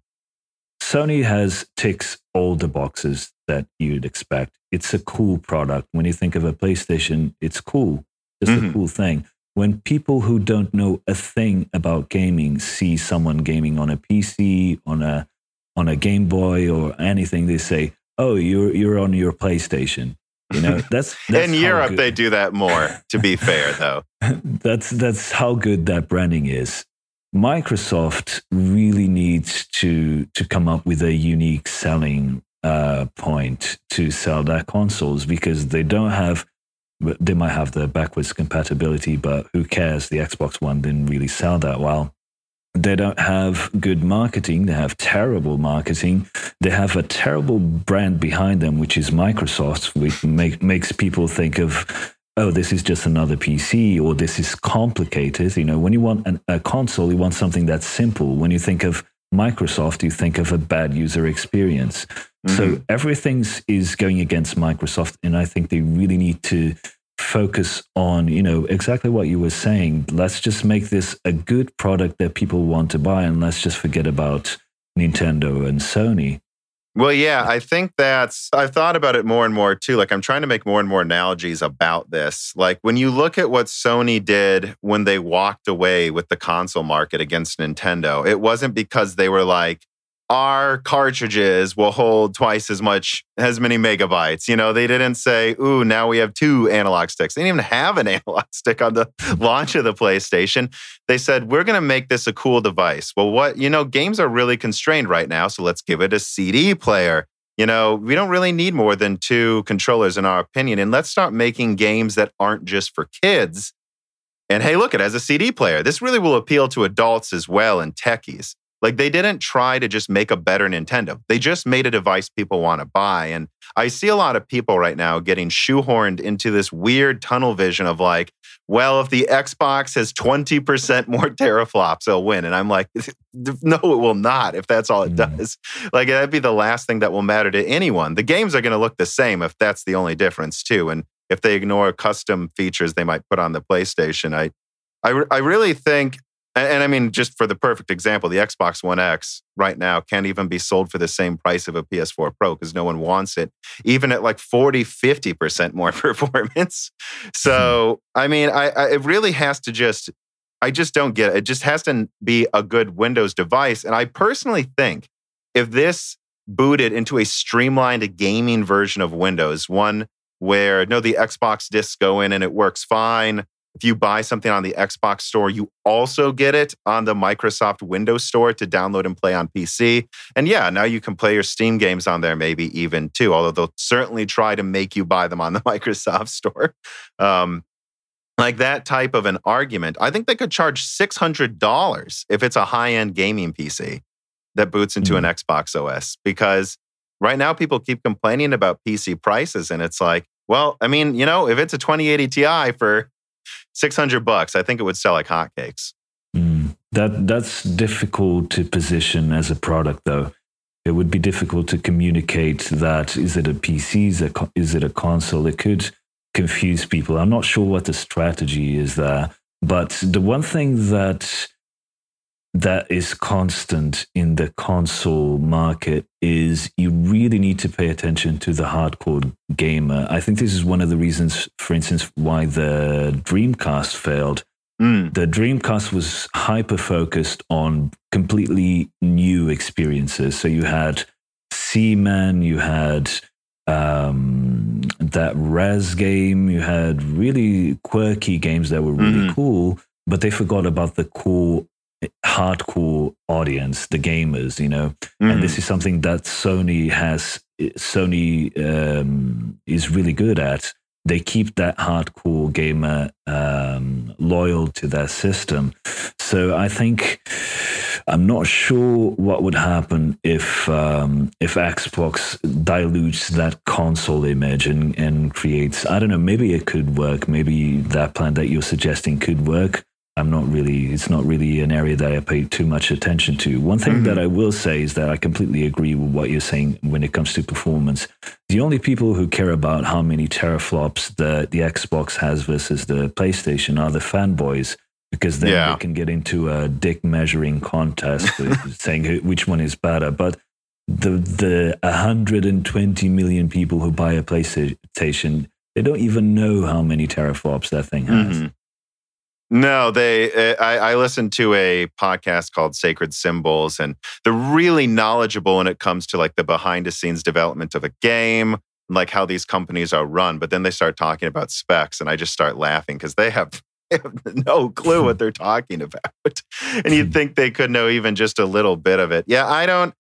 Sony has ticks all the boxes that you'd expect. It's a cool product. When you think of a PlayStation, it's cool. It's mm-hmm. a cool thing. When people who don't know a thing about gaming see someone gaming on a PC, on a on a Game Boy or anything, they say, "Oh, you're you're on your PlayStation." You know, that's, that's in Europe good. they do that more. To be fair, though, that's that's how good that branding is. Microsoft really needs to to come up with a unique selling uh, point to sell their consoles because they don't have they might have the backwards compatibility, but who cares? The Xbox One didn't really sell that well. They don't have good marketing. They have terrible marketing. They have a terrible brand behind them, which is Microsoft, which make, makes people think of oh, this is just another PC or this is complicated. You know, when you want an, a console, you want something that's simple. When you think of Microsoft, you think of a bad user experience. Mm-hmm. So everything's is going against Microsoft, and I think they really need to focus on you know exactly what you were saying. Let's just make this a good product that people want to buy, and let's just forget about Nintendo and Sony. Well, yeah, I think that's, I've thought about it more and more too. Like, I'm trying to make more and more analogies about this. Like, when you look at what Sony did when they walked away with the console market against Nintendo, it wasn't because they were like, our cartridges will hold twice as much, as many megabytes. You know, they didn't say, ooh, now we have two analog sticks. They didn't even have an analog stick on the launch of the PlayStation. They said, we're going to make this a cool device. Well, what, you know, games are really constrained right now. So let's give it a CD player. You know, we don't really need more than two controllers, in our opinion. And let's start making games that aren't just for kids. And hey, look, it has a CD player. This really will appeal to adults as well and techies. Like they didn't try to just make a better Nintendo. They just made a device people want to buy. And I see a lot of people right now getting shoehorned into this weird tunnel vision of like, well, if the Xbox has 20% more teraflops, it'll win. And I'm like, no, it will not if that's all it mm. does. Like that'd be the last thing that will matter to anyone. The games are going to look the same if that's the only difference too. And if they ignore custom features they might put on the PlayStation, I I, I really think and, and, I mean, just for the perfect example, the Xbox One X right now can't even be sold for the same price of a PS4 Pro because no one wants it, even at like 40, 50% more performance. So, hmm. I mean, I, I, it really has to just, I just don't get it. It just has to be a good Windows device. And I personally think if this booted into a streamlined gaming version of Windows, one where no, the Xbox discs go in and it works fine if you buy something on the Xbox store, you also get it on the Microsoft Windows Store to download and play on PC. And yeah, now you can play your Steam games on there, maybe even too, although they'll certainly try to make you buy them on the Microsoft Store. Um, like that type of an argument, I think they could charge $600 if it's a high end gaming PC that boots into mm-hmm. an Xbox OS because right now people keep complaining about PC prices. And it's like, Well, I mean, you know, if it's a 2080 Ti for 600 bucks, I think it would sell like hotcakes. Mm, that that's difficult to position as a product, though. It would be difficult to communicate that is it a PC, is it is it a console? It could confuse people. I'm not sure what the strategy is there, but the one thing that that is constant in the console market is you really need to pay attention to the hardcore gamer. I think this is one of the reasons, for instance, why the Dreamcast failed. Mm. The Dreamcast was hyper focused on completely new experiences. So you had Seaman, you had um, that Rez game, you had really quirky games that were really mm. cool, but they forgot about the core hardcore audience, the gamers, you know. Mm. And this mm. is something that Sony has, Sony um, is really good at. They keep that hardcore gamer um, loyal to their system. So I think I'm not sure what would happen if um, if Xbox dilutes that console image and, and creates. I don't know. Maybe it could work. Maybe that plan that you're suggesting could work. I'm not really, it's not really an area that I pay too much attention to. One thing mm-hmm. that I will say is that I completely agree with what you're saying when it comes to performance. The only people who care about how many teraflops the, the Xbox has versus the PlayStation are the fanboys, because then yeah. they can get into a dick measuring contest saying who, which one is better. But the the 120 million people who buy a PlayStation, they don't even know how many teraflops that thing has. Mm-hmm. No, they. Eh, I, I listened to a podcast called Sacred Symbols, and they're really knowledgeable when it comes to like the behind the scenes development of a game, like how these companies are run. But then they start talking about specs, and I just start laughing because they have, they have no clue what they're talking about. And you'd think they could know even just a little bit of it. Yeah, I don't.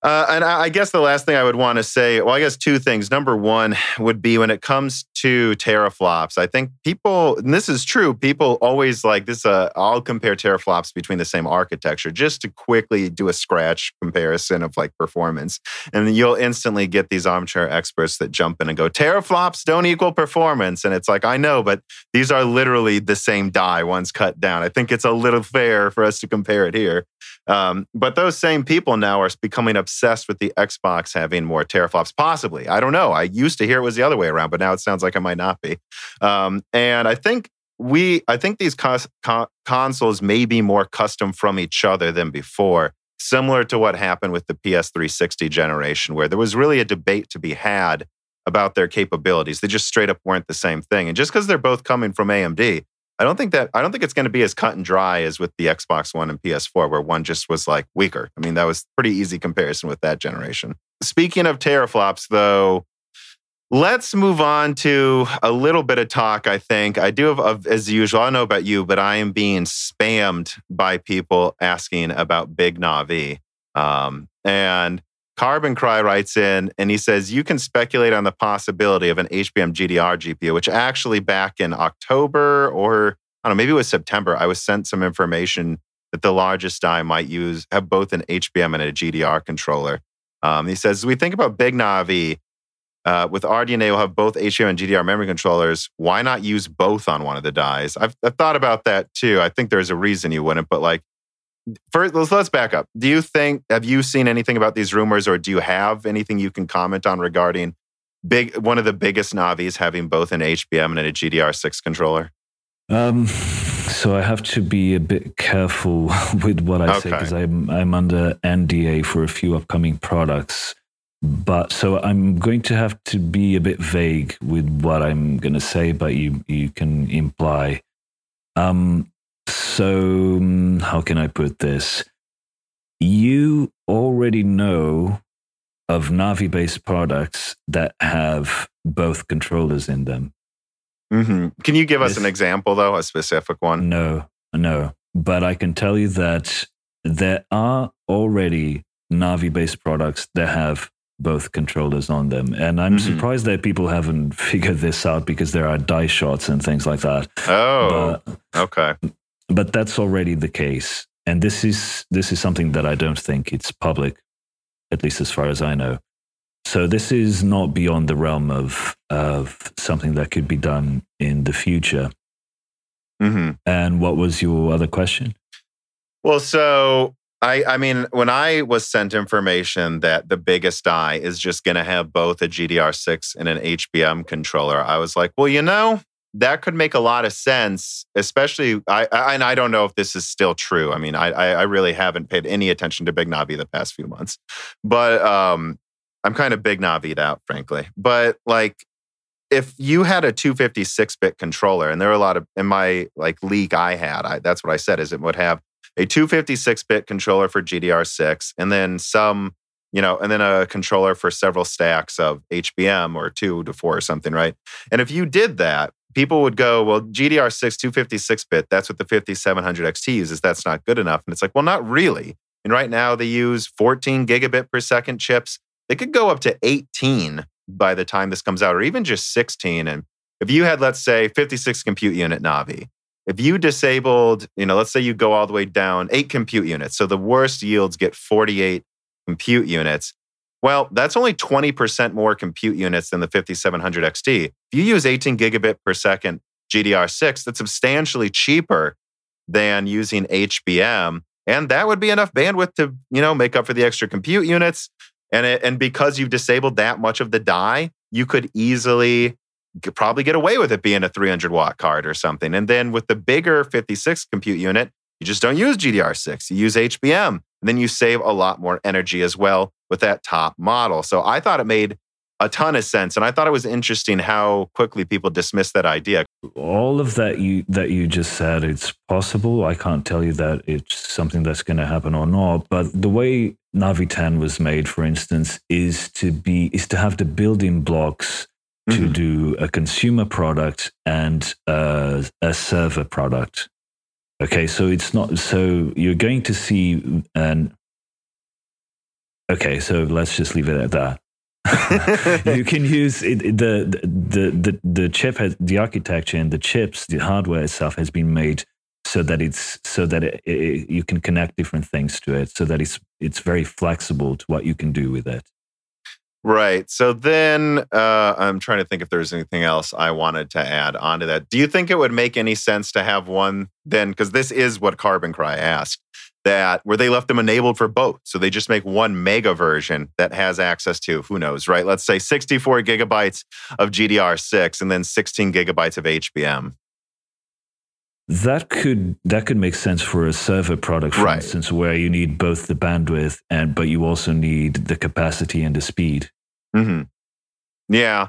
Uh, and I guess the last thing I would want to say, well, I guess two things. Number one would be when it comes to teraflops, I think people, and this is true, people always like this. Uh, I'll compare teraflops between the same architecture just to quickly do a scratch comparison of like performance. And you'll instantly get these armchair experts that jump in and go, teraflops don't equal performance. And it's like, I know, but these are literally the same die, one's cut down. I think it's a little fair for us to compare it here. Um, but those same people now are becoming obsessed with the Xbox having more teraflops. Possibly, I don't know. I used to hear it was the other way around, but now it sounds like it might not be. Um, and I think we, I think these cons- con- consoles may be more custom from each other than before. Similar to what happened with the PS360 generation, where there was really a debate to be had about their capabilities. They just straight up weren't the same thing. And just because they're both coming from AMD I don't think that I don't think it's going to be as cut and dry as with the Xbox One and PS4, where one just was like weaker. I mean, that was pretty easy comparison with that generation. Speaking of teraflops, though, let's move on to a little bit of talk. I think I do have, as usual. I don't know about you, but I am being spammed by people asking about Big Navi, um, and Carbon Cry writes in and he says, You can speculate on the possibility of an HBM GDR GPU, which actually back in October or I don't know, maybe it was September, I was sent some information that the largest die might use, have both an HBM and a GDR controller. Um, he says, we think about Big Navi, uh, with RDNA, we'll have both HBM and GDR memory controllers. Why not use both on one of the dies? I've, I've thought about that too. I think there's a reason you wouldn't, but like first let's, let's back up. Do you think have you seen anything about these rumors or do you have anything you can comment on regarding big one of the biggest navis having both an hbm and a gdr6 controller? Um so i have to be a bit careful with what i okay. say because i'm i'm under nda for a few upcoming products. But so i'm going to have to be a bit vague with what i'm going to say but you you can imply. Um so, um, how can I put this? You already know of Navi based products that have both controllers in them. Mm-hmm. Can you give us an example, though, a specific one? No, no. But I can tell you that there are already Navi based products that have both controllers on them. And I'm mm-hmm. surprised that people haven't figured this out because there are die shots and things like that. Oh, but, okay but that's already the case and this is this is something that i don't think it's public at least as far as i know So this is not beyond the realm of of something that could be done in the future. Mm-hmm. And what was your other question? Well, so I, I mean, when I was sent information that the biggest die is just going to have both a GDR6 and an HBM controller, I was like, well, you know, that could make a lot of sense, especially. I, I and I don't know if this is still true. I mean, I, I really haven't paid any attention to Big Navi the past few months, but um, I'm kind of Big Navi'd out, frankly. But like, if you had a 256 bit controller, and there are a lot of in my like leak I had, I, that's what I said is it would have a 256 bit controller for GDR6, and then some, you know, and then a controller for several stacks of HBM or two to four or something, right? And if you did that, people would go, well, GDR6 256 bit, that's what the 5700 XT uses. That's not good enough. And it's like, well, not really. And right now they use 14 gigabit per second chips. They could go up to 18 by the time this comes out, or even just 16. And if you had, let's say, 56 compute unit Navi, if you disabled, you know, let's say you go all the way down eight compute units, so the worst yields get 48 compute units. Well, that's only 20% more compute units than the 5700 XT. If you use 18 gigabit per second GDR6, that's substantially cheaper than using HBM. And that would be enough bandwidth to, you know, make up for the extra compute units. And, it, and because you've disabled that much of the die, you could easily could probably get away with it being a 300 watt card or something. And then with the bigger 56 compute unit, you just don't use GDR6, you use HBM. And then you save a lot more energy as well with that top model. So I thought it made a ton of sense and I thought it was interesting how quickly people dismissed that idea. All of that you that you just said it's possible. I can't tell you that it's something that's going to happen or not, but the way Navi 10 was made for instance is to be is to have the building blocks to mm-hmm. do a consumer product and a, a server product. Okay, so it's not so you're going to see an okay. So let's just leave it at that. you can use it, the, the the the chip has the architecture and the chips, the hardware itself has been made so that it's so that it, it, you can connect different things to it, so that it's it's very flexible to what you can do with it. Right. So then uh, I'm trying to think if there's anything else I wanted to add onto that. Do you think it would make any sense to have one then? Because this is what Carbon Cry asked that where they left them enabled for both. So they just make one mega version that has access to, who knows, right? Let's say 64 gigabytes of GDR6 and then 16 gigabytes of HBM. That could that could make sense for a server product, for right. instance, where you need both the bandwidth and but you also need the capacity and the speed. Mm-hmm. Yeah.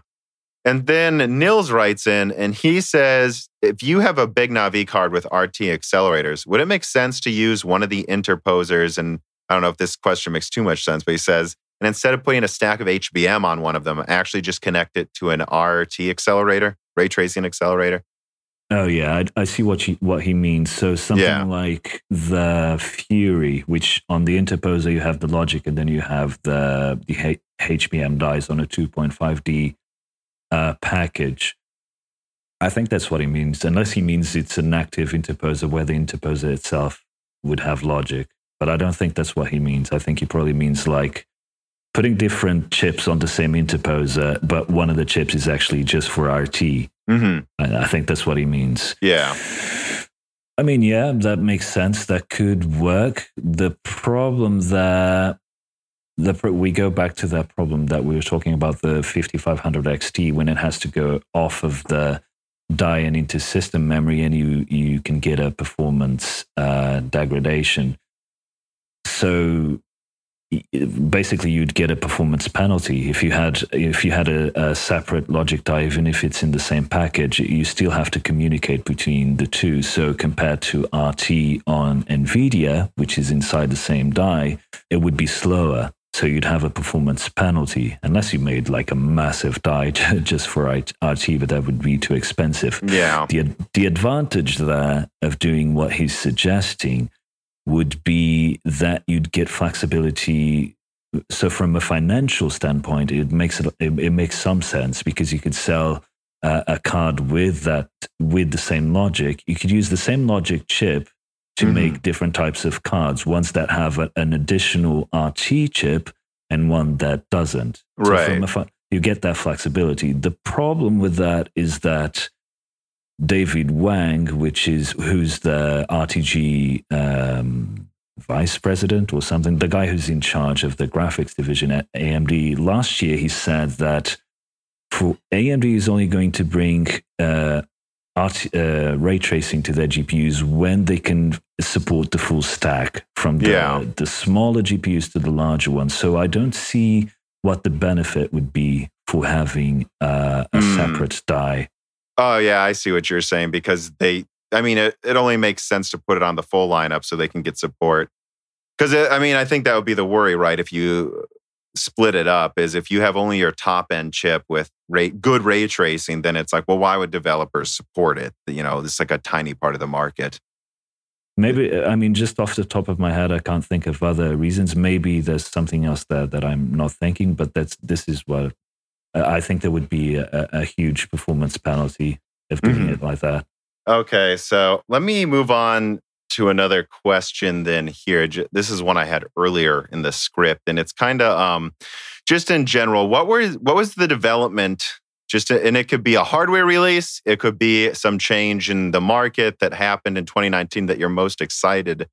And then Nils writes in and he says, if you have a big Navi card with RT accelerators, would it make sense to use one of the interposers? And I don't know if this question makes too much sense, but he says, and instead of putting a stack of HBM on one of them, actually just connect it to an RT accelerator, ray tracing accelerator. Oh yeah, I, I see what he, what he means. So something yeah. like the Fury, which on the interposer you have the logic, and then you have the the H- HBM dies on a 2.5D uh, package. I think that's what he means, unless he means it's an active interposer where the interposer itself would have logic. But I don't think that's what he means. I think he probably means like putting different chips on the same interposer, but one of the chips is actually just for RT. Mm-hmm. I think that's what he means. Yeah. I mean, yeah, that makes sense. That could work. The problem that the we go back to that problem that we were talking about the 5500 XT when it has to go off of the die and into system memory, and you you can get a performance uh, degradation. So basically you'd get a performance penalty. If you had if you had a, a, separate logic die even if it's in the same package you still have to communicate between the two. So compared to rt on nvidia which is inside the same die it would be slower so you'd have a performance penalty unless you made like a massive die just for rt but that would be too expensive yeah the, the advantage there of doing what he's suggesting would be that you'd get flexibility. So, from a financial standpoint, it makes it, it, it makes some sense because you could sell uh, a card with that with the same logic. You could use the same logic chip to mm-hmm. make different types of cards. Ones that have a, an additional RT chip and one that doesn't. So Right. from a you get that flexibility. The problem with that is that David Wang, which is who's the RTG um, vice president or something, the guy who's in charge of the graphics division at AMD, last year he said that for AMD is only going to bring uh, art, uh, ray tracing to their GPUs when they can support the full stack from the, Yeah. the smaller GPUs to the larger ones. So I don't see what the benefit would be for having uh, a Hmm. separate die. Oh yeah, I see what you're saying because they. I mean, it, it only makes sense to put it on the full lineup so they can get support. Because I mean, I think that would be the worry, right? If you split it up, is if you have only your top end chip with ray, good ray tracing, then it's like, well, why would developers support it? You know, it's like a tiny part of the market. Maybe I mean just off the top of my head, I can't think of other reasons. Maybe there's something else there that I'm not thinking, but that's this is what I think there would be a, a huge performance penalty of doing Mhm. it like that. Okay, so let me move on to another question then here. This is one I had earlier in the script, and it's kind of um, just in general. What were what was the development? Just and it could be a hardware release, it could be some change in the market that happened in 2019 that you're most excited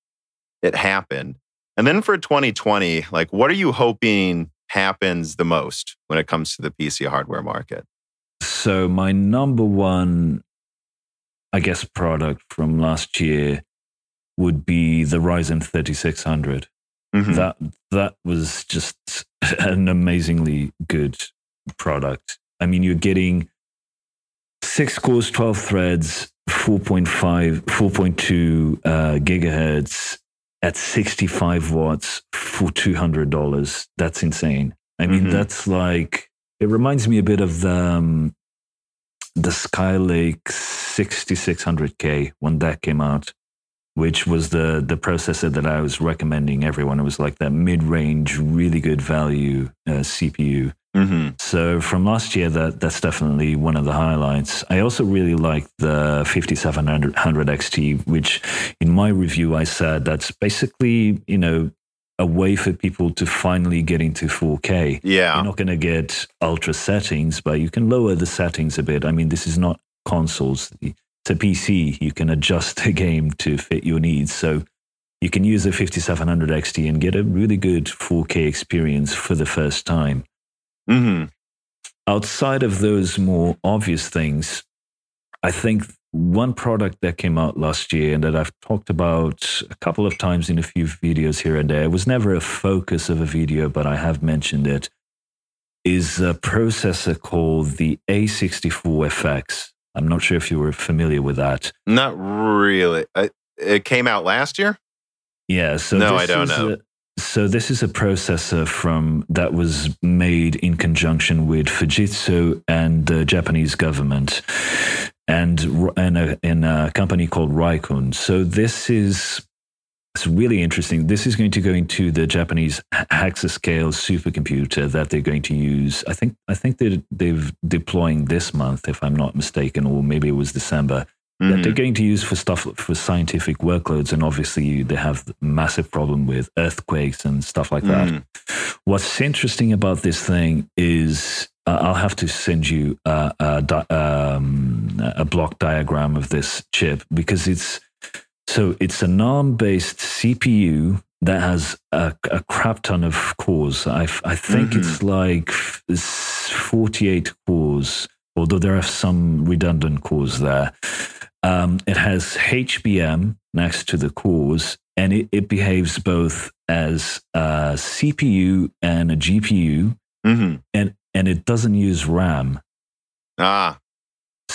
it happened. And then for 2020, like what are you hoping happens the most when it comes to the PC hardware market? So my number one, I guess, product from last year would be the Ryzen 3600. Mhm. That that was just an amazingly good product. I mean, you're getting six cores, 12 threads, 4.5, 4.2 uh, gigahertz at 65 watts for $200. That's insane. I mean, Mhm. that's like, it reminds me a bit of the, um, the Skylake 6600K when that came out, which was the, the processor that I was recommending everyone. It was like that mid range, really good value uh, CPU. Mhm. So from last year, that that's definitely one of the highlights. I also really like the 5700 XT, which in my review I said that's basically you know a way for people to finally get into 4K. Yeah. You're not going to get ultra settings, but you can lower the settings a bit. I mean, this is not consoles. It's a PC. You can adjust the game to fit your needs. So you can use a 5700 XT and get a really good 4K experience for the first time hmm outside of those more obvious things, I think one product that came out last year and that I've talked about a couple of times in a few videos here and there, it was never a focus of a video, but I have mentioned it, is a processor called the A64FX. I'm not sure if you were familiar with that. Not really. I, it came out last year. Yeah, so No, I don't know. a- so this is a processor from that was made in conjunction with Fujitsu and the Japanese government, and and a, and a company called RIKEN. So this is it's really interesting. This is going to go into the Japanese hexascale supercomputer that they're going to use. I think I think they they've deploying this month, if I'm not mistaken, or maybe it was December that Mhm. they're going to use for stuff for scientific workloads and obviously they have massive problem with earthquakes and stuff like that Mhm. what's interesting about this thing is uh, i'll have to send you a, a, di- um, a block diagram of this chip because it's so it's an arm based cpu that has a, a crap ton of cores i, I think Mhm. it's like 48 cores although there are some redundant cores there um, it has HBM next to the cores, and it, it behaves both as a CPU and a GPU, Mhm. and, and it doesn't use RAM. Ah.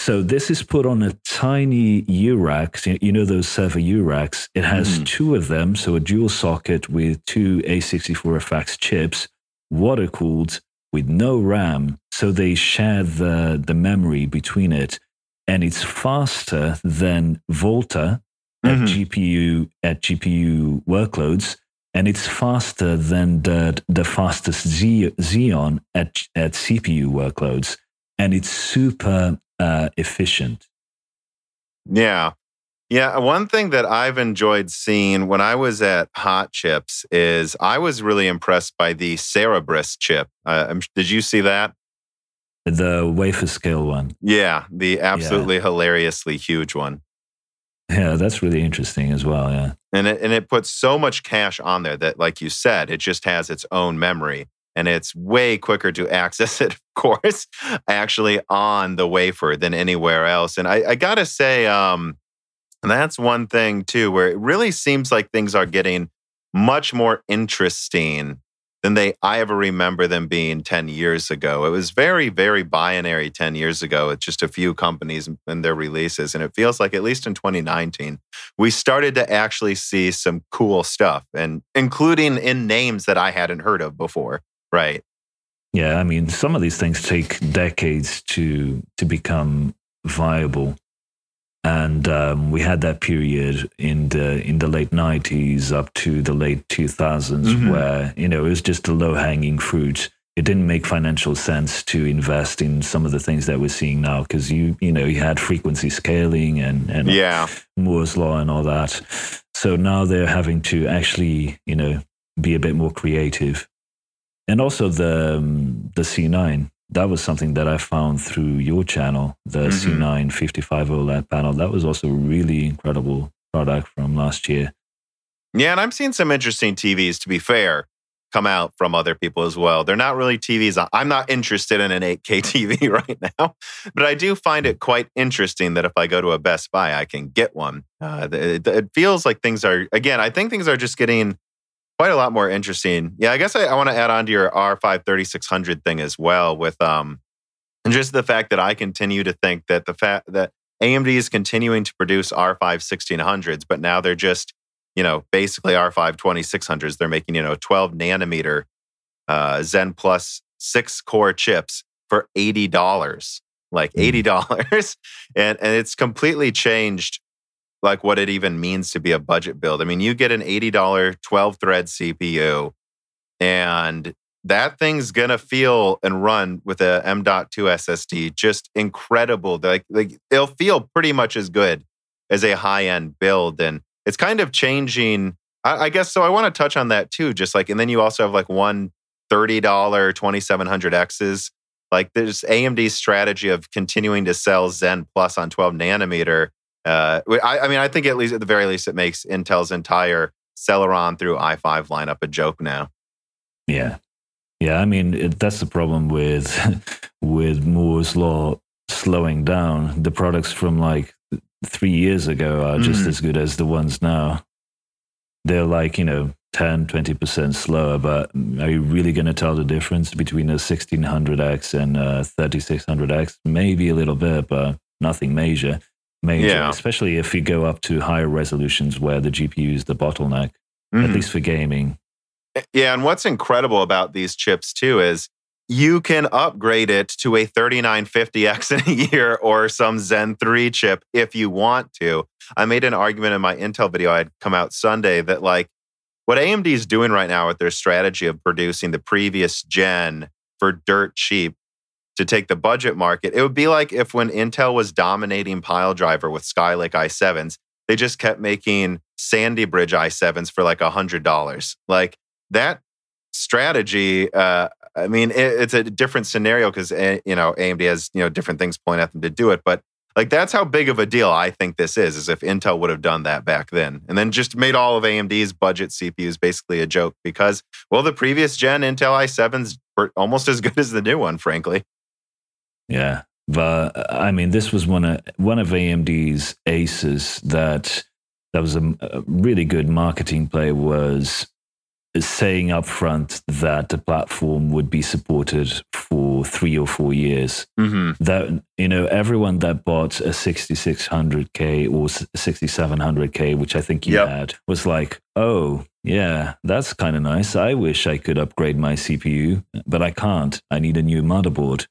So this is put on a tiny U-Rack. You- You know those server U-Racks? It has Mhm. two of them, so a dual socket with two A64FX chips, water cooled with no RAM. So they share the, the memory between it, and it's faster than Volta at Mhm. GPU at GPU workloads, and it's faster than the the fastest Xe- Xeon at at CPU workloads, and it's super uh, efficient. Yeah. Yeah, one thing that I've enjoyed seeing when I was at Hot Chips is I was really impressed by the Cerebras chip. Uh, did you see that? The wafer scale one. Yeah, the absolutely yeah. hilariously huge one. Yeah, that's really interesting as well. Yeah. And it, and it puts so much cache on there that, like you said, it just has its own memory and it's way quicker to access it, of course, actually on the wafer than anywhere else. And I, I gotta say, um, that's one thing too, where it really seems like things are getting much more interesting than they I ever remember them being 10 years ago. It was very, very binary 10 years ago with just a few companies and their releases. And it feels like, at least in 2019, we started to actually see some cool stuff and including in names that I hadn't heard of before. Right. Yeah. I mean, some of these things take decades to to become viable and um, we had that period in the in the late 90s up to the late 2000s mm-hmm. where you know it was just a low hanging fruit it didn't make financial sense to invest in some of the things that we're seeing now because you you know you had frequency scaling and and yeah Moore's law and all that so now they're having to actually you know be a bit more creative and also the um, the C9 that was something that I found through your channel, the mm-hmm. C9 55 OLED panel. That was also a really incredible product from last year. Yeah, and I'm seeing some interesting TVs, to be fair, come out from other people as well. They're not really TVs. I'm not interested in an 8K TV right now, but I do find it quite interesting that if I go to a Best Buy, I can get one. Uh, it, it feels like things are, again, I think things are just getting quite a lot more interesting. Yeah, I guess I, I want to add on to your R5 3600 thing as well with um and just the fact that I continue to think that the fact that AMD is continuing to produce R5 1600s, but now they're just, you know, basically R5 2600s. They're making, you know, 12 nanometer uh, Zen Plus six core chips for $80, like $80. Mm. and, and it's completely changed like what it even means to be a budget build. I mean, you get an $80 12 thread CPU and that thing's gonna feel and run with a M.2 SSD just incredible. Like, like it'll feel pretty much as good as a high end build, and it's kind of changing. I, I guess so. I want to touch on that too. Just like, and then you also have like one $30 2700Xs. Like, there's AMD's strategy of continuing to sell Zen Plus on 12 nanometer uh, I, I, mean, I think at least at the very least, it makes Intel's entire Celeron through i5 lineup a joke now. Yeah, yeah. I mean, it, that's the problem with with Moore's law slowing down. The products from like three years ago are just mm. as good as the ones now. They're like you know 10, 20% slower, but are you really going to tell the difference between a 1600X and a 3600X? Maybe a little bit, but nothing major major, yeah. especially if you go up to higher resolutions where the GPU is the bottleneck, mm-hmm. at least for gaming. Eh, yeah, and what's incredible about these chips too is you can upgrade it to a 3950X in a year or some Zen 3 chip if you want to. I made an argument in my Intel video I had come out Sunday that like what AMD is doing right now with their strategy of producing the previous gen for dirt cheap to take the budget market. It would be like if when Intel was dominating Piledriver with Skylake i7s, they just kept making Sandy Bridge i7s for like $100. Like that strategy, uh, I mean, it, it's a different scenario because, eh, you know, AMD has, you know, different things pointing at them to do it. But like that's how big of a deal I think this is, is if Intel would have done that back then and then just made all of AMD's budget CPUs basically a joke because, well, the previous gen Intel i7s were almost as good as the new one, frankly. Yeah, but I mean, this was one of one of AMD's aces that that was a, a really good marketing play was saying up front that the platform would be supported for three or four years. Mm-hmm. That you know, everyone that bought a 6600K or 6700K, which I think you yep. had, was like, "Oh, yeah, that's kind of nice. I wish I could upgrade my CPU, but I can't. I need a new motherboard."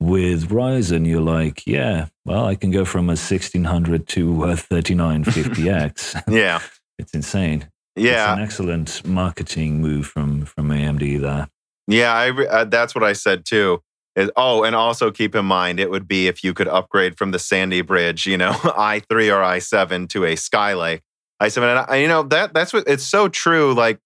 With Ryzen, you're like, yeah, well, I can go from a 1600 to a 3950X. yeah. it's insane. Yeah. It's an excellent marketing move from, from AMD there. Yeah, I, uh, that's what I said too. is oh, and also keep in mind it would be if you could upgrade from the Sandy Bridge, you know, i3 or i7 to a Skylake i7. And I, you know that that's what it's so true. Like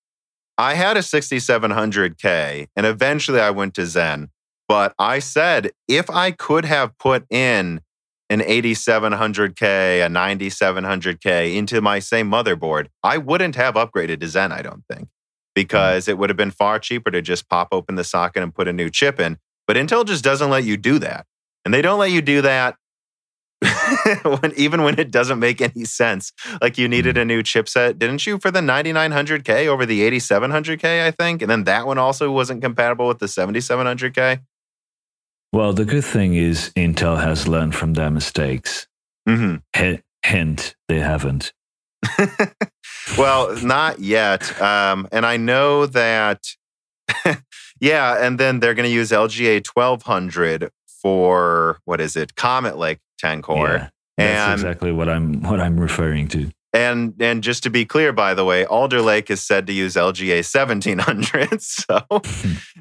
I had a 6700K, and eventually I went to Zen. But I said if I could have put in an 8700K, a 9700K into my same motherboard, I wouldn't have upgraded to Zen, I don't think, mm. because it would have been far cheaper to just pop open the socket and put a new chip in. But Intel just doesn't let you do that. And they don't let you do that when, even when it doesn't make any sense. Like you needed mm. a new chipset, didn't you, for the 9900K over the 8700K, I think? And then that one also wasn't compatible with the 7700K. Well, the good thing is Intel has learned from their mistakes. Mm-hmm. H- hint, they haven't. well, not yet. Um, and I know that, yeah, and then they're going to use LGA 1200 for what is it, Comet Lake 10 core. Yeah, that's and, exactly what I'm what I'm referring to. And and just to be clear, by the way, Alder Lake is said to use LGA 1700. So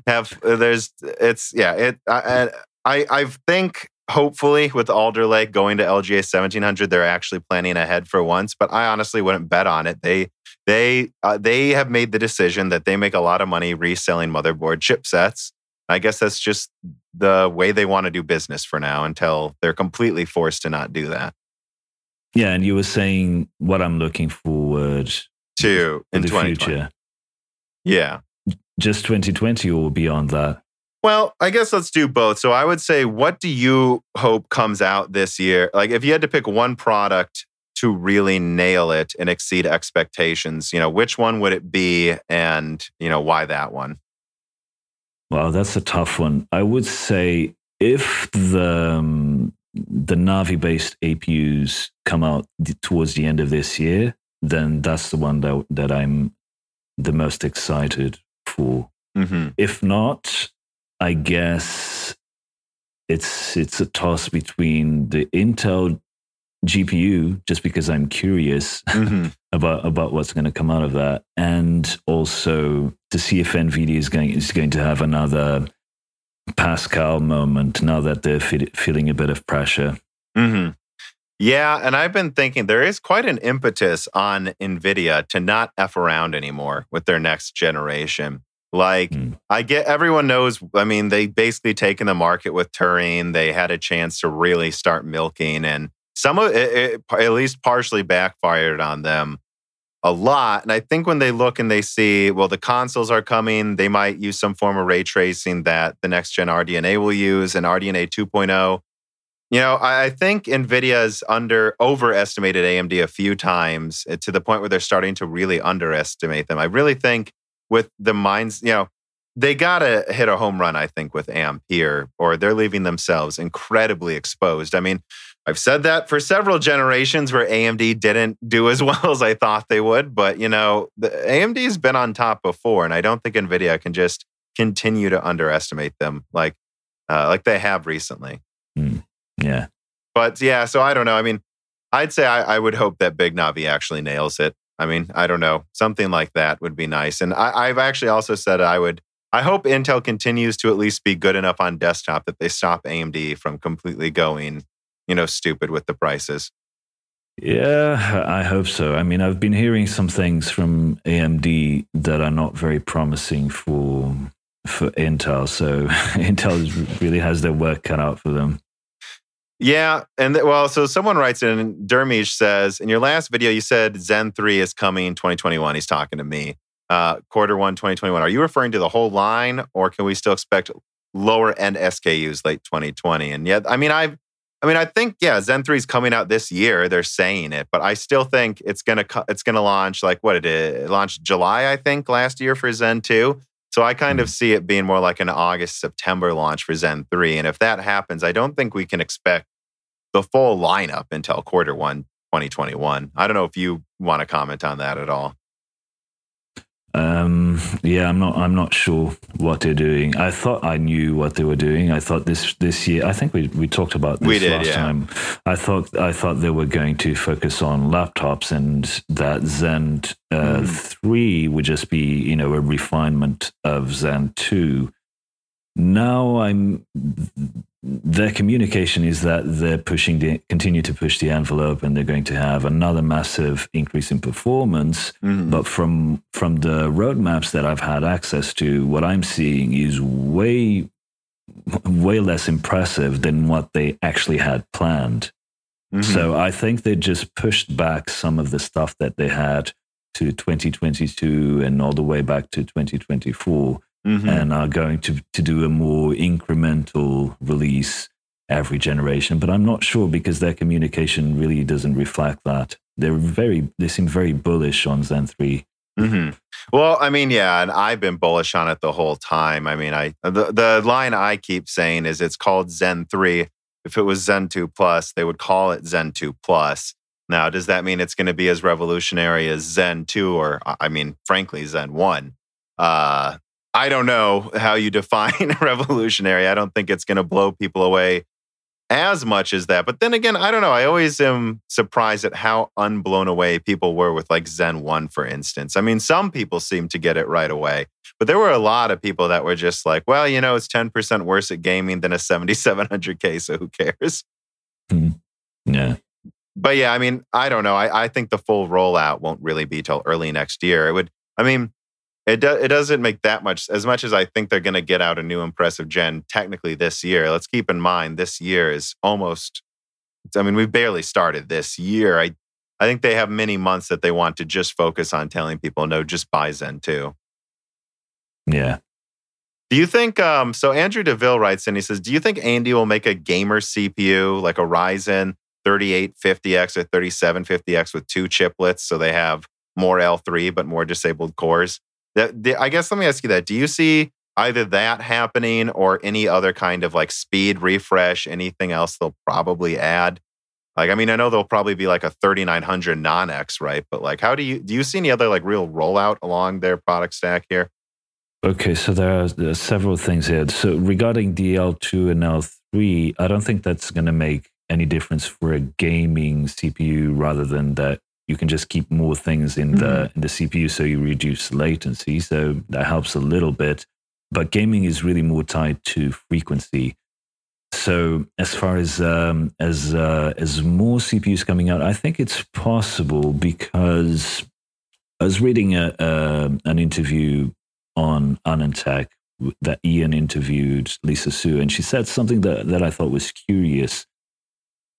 have there's it's yeah it I I I think hopefully with Alder Lake going to LGA 1700, they're actually planning ahead for once. But I honestly wouldn't bet on it. They they uh, they have made the decision that they make a lot of money reselling motherboard chipsets. I guess that's just the way they want to do business for now until they're completely forced to not do that. Yeah, and you were saying what I'm looking forward to in the future. Yeah. Just 2020 or beyond that? Well, I guess let's do both. So I would say, what do you hope comes out this year? Like, if you had to pick one product to really nail it and exceed expectations, you know, which one would it be and, you know, why that one? Well, that's a tough one. I would say if the um, the Navi based APUs come out towards the end of this year, then that's the one that that I'm the most excited for. Mm-hmm. If not, I guess it's it's a toss between the Intel GPU, just because I'm curious mm-hmm. about about what's going to come out of that, and also to see if Nvidia is going is going to have another Pascal moment now that they're feeling a bit of pressure. Mm-hmm. Yeah, and I've been thinking there is quite an impetus on Nvidia to not f around anymore with their next generation. Like mm. I get everyone knows. I mean, they basically taken the market with Turing. They had a chance to really start milking, and some of it, it at least partially backfired on them a lot. And I think when they look and they see, well, the consoles are coming, they might use some form of ray tracing that the next gen RDNA will use and RDNA 2.0. You know, I, think NVIDIA has under overestimated AMD a few times eh, to the point where they're starting to really underestimate them. I really think with the minds, you know, they got to hit a home run, I think, with Ampere, or they're leaving themselves incredibly exposed. I mean, I've said that for several generations where AMD didn't do as well as I thought they would, but you know, the AMD's been on top before, and I don't think Nvidia can just continue to underestimate them like uh, like they have recently. Mm, yeah, but yeah, so I don't know. I mean, I'd say I, I, would hope that Big Navi actually nails it. I mean, I don't know, something like that would be nice. And I, I've actually also said I would. I hope Intel continues to at least be good enough on desktop that they stop AMD from completely going you know, stupid with the prices. Yeah, I hope so. I mean, I've been hearing some things from AMD that are not very promising for for Intel. So Intel really has their work cut out for them. Yeah, and th- well, so someone writes in. Dermish says, in your last video, you said Zen three is coming 2021. He's talking to me. Uh, quarter one 2021. Are you referring to the whole line, or can we still expect lower end SKUs late 2020? And yet, I mean, I've I mean, I think yeah, Zen 3 is coming out this year. They're saying it, but I still think it's gonna it's gonna launch like what it is. It launched July, I think, last year for Zen 2. So I kind mm-hmm. of see it being more like an August September launch for Zen 3. And if that happens, I don't think we can expect the full lineup until quarter one 2021. I don't know if you want to comment on that at all. Um, yeah, I'm not. I'm not sure what they're doing. I thought I knew what they were doing. I thought this this year. I think we we talked about this did, last yeah. time. I thought I thought they were going to focus on laptops and that Zen uh, mm. three would just be you know a refinement of Zen two. now I'm their communication is that they're pushing the continue to push the envelope and they're going to have another massive increase in performance mm-hmm. but from from the roadmaps that I've had access to what I'm seeing is way way less impressive than what they actually had planned mm-hmm. so I think they just pushed back some of the stuff that they had to 2022 and all the way back to 2024 mm-hmm. and are going to, to do a more incremental release every generation. But I'm not sure because their communication really doesn't reflect that. They're very, they seem very bullish on Zen 3. Mm-hmm. Well, I mean, yeah, and I've been bullish on it the whole time. I mean, I the, the line I keep saying is it's called Zen 3. If it was Zen 2 Plus, they would call it Zen 2 Plus. Now, does that mean it's going to be as revolutionary as Zen 2 or, I mean, frankly, Zen 1? Uh, I don't know how you define revolutionary. I don't think it's going to blow people away as much as that. But then again, I don't know. I always am surprised at how unblown away people were with like Zen 1, for instance. I mean, some people seem to get it right away, but there were a lot of people that were just like, well, you know, it's 10% worse at gaming than a 7700K, so who cares? Mm. Yeah. But yeah, I mean, I don't know. I, I think the full rollout won't really be till early next year. It would, I mean, it, do, it doesn't make that much as much as I think they're going to get out a new impressive gen technically this year. Let's keep in mind this year is almost I mean we've barely started this year. I I think they have many months that they want to just focus on telling people no just buy Zen 2. Yeah. Do you think um so Andrew DeVille writes in he says do you think AMD will make a gamer CPU like a Ryzen 3850X or 3750X with two chiplets so they have more L3 but more disabled cores? That, I guess let me ask you that. Do you see either that happening or any other kind of like speed refresh, anything else they'll probably add? Like, I mean, I know there'll probably be like a 3900 non X, right? But like, how do you do you see any other like real rollout along their product stack here? Okay, so there are, there are several things here. So regarding DL2 and L3, I don't think that's going to make any difference for a gaming CPU rather than that you can just keep more things in the mm-hmm. in the CPU, so you reduce latency. So that helps a little bit. But gaming is really more tied to frequency. So as far as um, as uh, as more CPUs coming out, I think it's possible because I was reading a, an interview on AnandTech that Ian interviewed Lisa Su, and she said something that, that I thought was curious.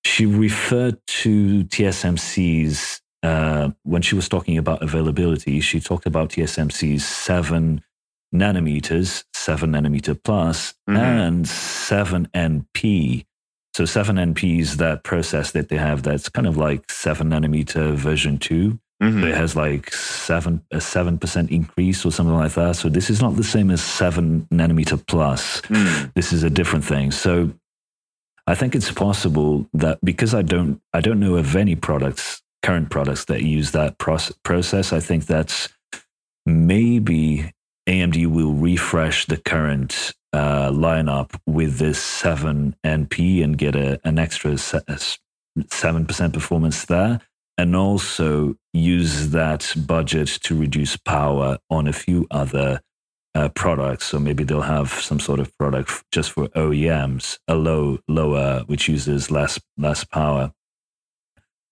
She referred to TSMC's uh, when she was talking about availability, she talked about TSMC's seven nanometers, seven nanometer plus, mm-hmm. and seven NP. So seven NP is that process that they have that's kind of like seven nanometer version 2 mm-hmm. It has like seven a seven percent increase or something like that. So this is not the same as seven nanometer plus. Mm. This is a different thing. So I think it's possible that because I don't I don't know of any products current products that use that process. I think that's maybe AMD will refresh the current uh, lineup with this 7 NP and get a, an extra 7% performance there. And also use that budget to reduce power on a few other uh, products. So maybe they'll have some sort of product just for OEMs, a low, lower, which uses less less power.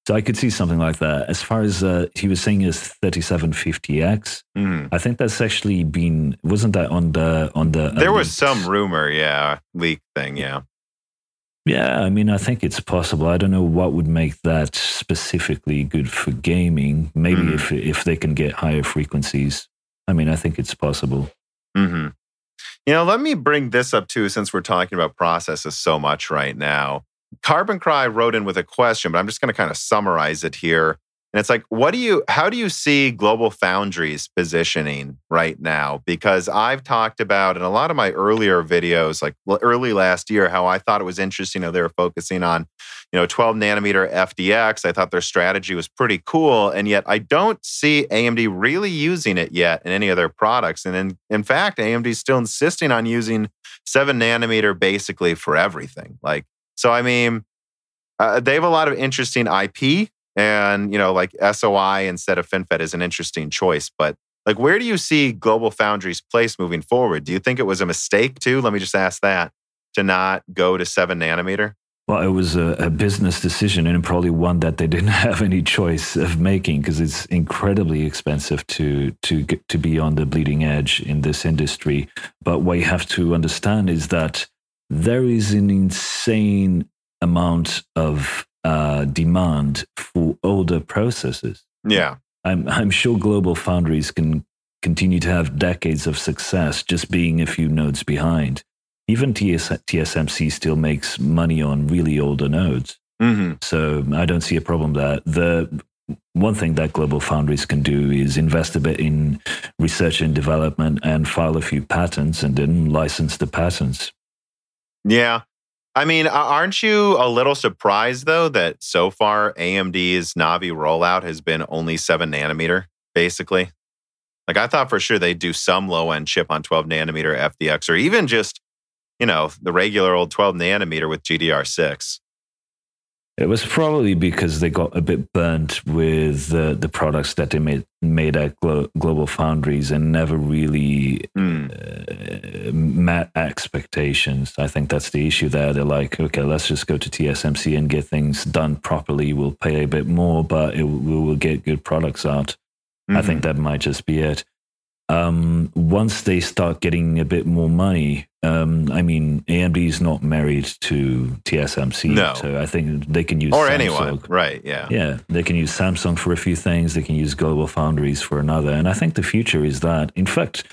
So I could see something like that. As far as uh, he was saying is 3750X, mm. I think that's actually been wasn't that on the on the There was some rumor, yeah, leak thing, yeah. Yeah, I mean, I think it's possible. I don't know what would make that specifically good for gaming. Maybe mm. if if they can get higher frequencies. I mean, I think it's possible. Mm-hmm. You know, let me bring this up too, since we're talking about processes so much right now. Carbon Cry wrote in with a question, but I'm just going to kind of summarize it here. And it's like, what do you, how do you see Global Foundries positioning right now? Because I've talked about in a lot of my earlier videos, like early last year, how I thought it was interesting how they were focusing on, you know, 12 nanometer FDX. I thought their strategy was pretty cool. And yet I don't see AMD really using it yet in any of their products. And in, in fact, AMD is still insisting on using seven nanometer basically for everything. Like, so, I mean, uh, they have a lot of interesting IP, and you know, like SOI instead of FinFET is an interesting choice. But Like, where do you see Global Foundries' place moving forward? Do you think it was a mistake too? Let me just ask that to not go to seven nanometer. Well, it was a, a, business decision and probably one that they didn't have any choice of making because it's incredibly expensive to to get, to be on the bleeding edge in this industry. But what you have to understand is that there is an insane amount of uh, demand for older processes. Yeah, I'm I'm sure global foundries can continue to have decades of success just being a few nodes behind even TS, TSMC still makes money on really older nodes. Mm-hmm. So I don't see a problem there. The one thing that global foundries can do is invest a bit in research and development and file a few patents and then license the patents. Yeah. I mean, aren't you a little surprised though that so far AMD's Navi rollout has been only seven nanometer, basically? Like I thought for sure they'd do some low end chip on 12 nanometer FDX or even just you know, the regular old 12 nanometer with GDR6. It was probably because they got a bit burnt with the, the products that they made made at Glo- Global Foundries and never really mm. uh, met expectations. I think that's the issue there. They're like, okay, let's just go to TSMC and get things done properly. We'll pay a bit more, but it, we will get good products out. Mm-hmm. I think mm-hmm. that might just be it um, once they start getting a bit more money, um, I mean, AMD is not married to TSMC, no. so I think they can use or Samsung. anyone, right? Yeah, yeah, they can use Samsung for a few things. They can use Global Foundries for another, and I think the future is that. In fact,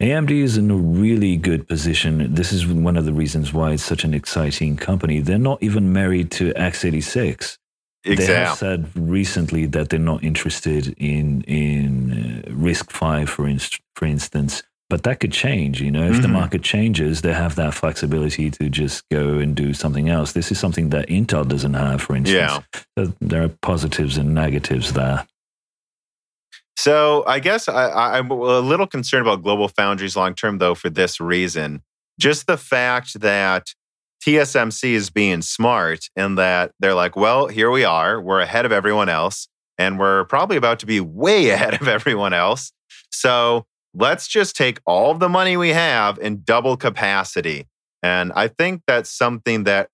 AMD is in a really good position. This is one of the reasons why it's such an exciting company. They're not even married to x86. They have said recently that they're not interested in in uh, RISC-V, for inst- for instance. But that could change, you know. If mm-hmm. the market changes, they have that flexibility to just go and do something else. This is something that Intel doesn't have, for instance. Yeah. So there are positives and negatives there. So I guess I, I'm a little concerned about global foundries long term, though, for this reason. Just the fact that TSMC is being smart in that they're like, well, here we are. We're ahead of everyone else, and we're probably about to be way ahead of everyone else. So let's just take all the money we have and double capacity. And I think that's something that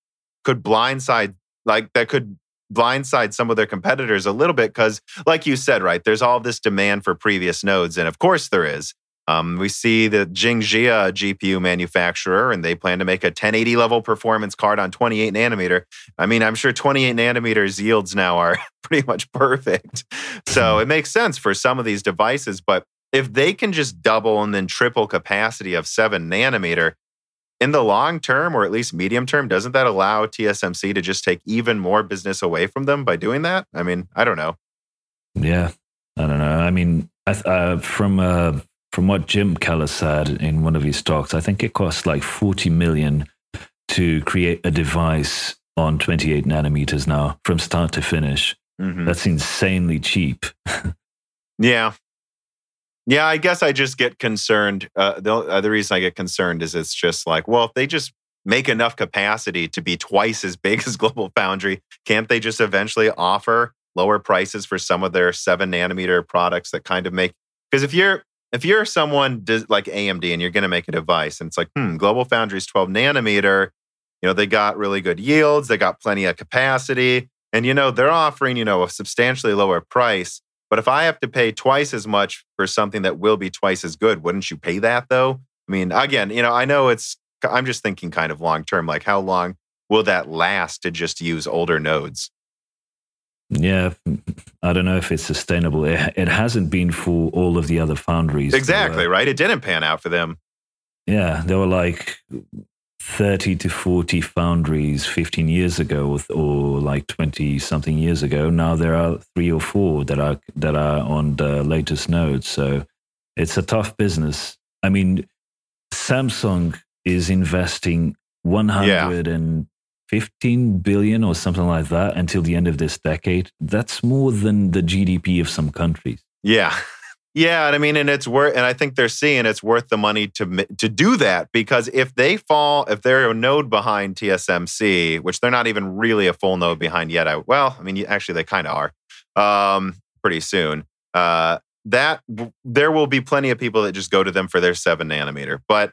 could blindside, like that could blindside some of their competitors a little bit because, like you said, right, there's all this demand for previous nodes. And of course there is. Um, we see the Jingjia GPU manufacturer, and they plan to make a 1080 level performance card on 28 nanometer. I mean, I'm sure 28 nanometers yields now are pretty much perfect. So it makes sense for some of these devices. But if they can just double and then triple capacity of seven nanometer, in the long term or at least medium term, doesn't that allow TSMC to just take even more business away from them by doing that? I mean, I don't know. Yeah, I don't know. I mean, uh, from a from what Jim Keller said in one of his talks, I think it costs like 40 million to create a device on 28 nanometers now from start to finish. Mm-hmm. That's insanely cheap. yeah. Yeah, I guess I just get concerned. Uh, the other reason I get concerned is it's just like, well, if they just make enough capacity to be twice as big as Global Foundry, can't they just eventually offer lower prices for some of their seven nanometer products that kind of make? Because if you're if you're someone like AMD and you're going to make a device and it's like, hmm, Global Foundries 12 nanometer, you know, they got really good yields, they got plenty of capacity, and you know, they're offering, you know, a substantially lower price. But if I have to pay twice as much for something that will be twice as good, wouldn't you pay that though? I mean, again, you know, I know it's I'm just thinking kind of long term, like how long will that last to just use older nodes? Yeah, I don't know if it's sustainable. It, it hasn't been for all of the other foundries. Exactly, right? It didn't pan out for them. Yeah, there were like 30 to 40 foundries 15 years ago or like 20 something years ago. Now there are three or four that are that are on the latest nodes. So it's a tough business. I mean, Samsung is investing 100 yeah. and 15 billion or something like that until the end of this decade. That's more than the GDP of some countries. Yeah. Yeah, and I mean, and it's worth, and I think they're seeing it's worth the money to to do that because if they fall, if they're a node behind TSMC, which they're not even really a full node behind yet, I, well, I mean, actually they kind of are, um, pretty soon. Uh, that there will be plenty of people that just go to them for their seven nanometer. But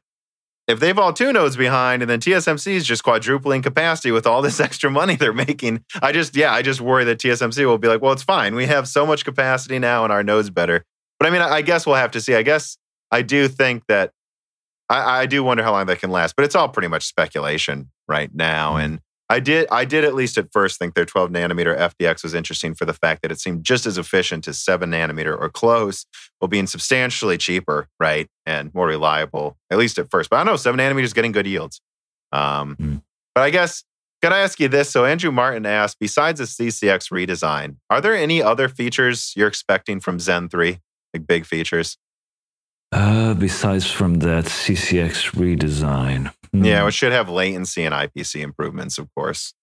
if they've all two nodes behind and then TSMC is just quadrupling capacity with all this extra money they're making, I just, yeah, I just worry that TSMC will be like, well, it's fine. We have so much capacity now and our node's better. But I mean, I guess we'll have to see. I guess I do think that I, I do wonder how long that can last, but it's all pretty much speculation right now. Mm-hmm. And I did I did at least at first think their 12 nanometer FDX was interesting for the fact that it seemed just as efficient as 7 nanometer or close, while being substantially cheaper, right? And more reliable, at least at first. But I know 7 nanometer is getting good yields. Um, mm. But I guess, can I ask you this? So Andrew Martin asked, besides the CCX redesign, are there any other features you're expecting from Zen 3? Like big features? Uh, besides from that CCX redesign. Yeah, hmm. it should have latency and IPC improvements, of course.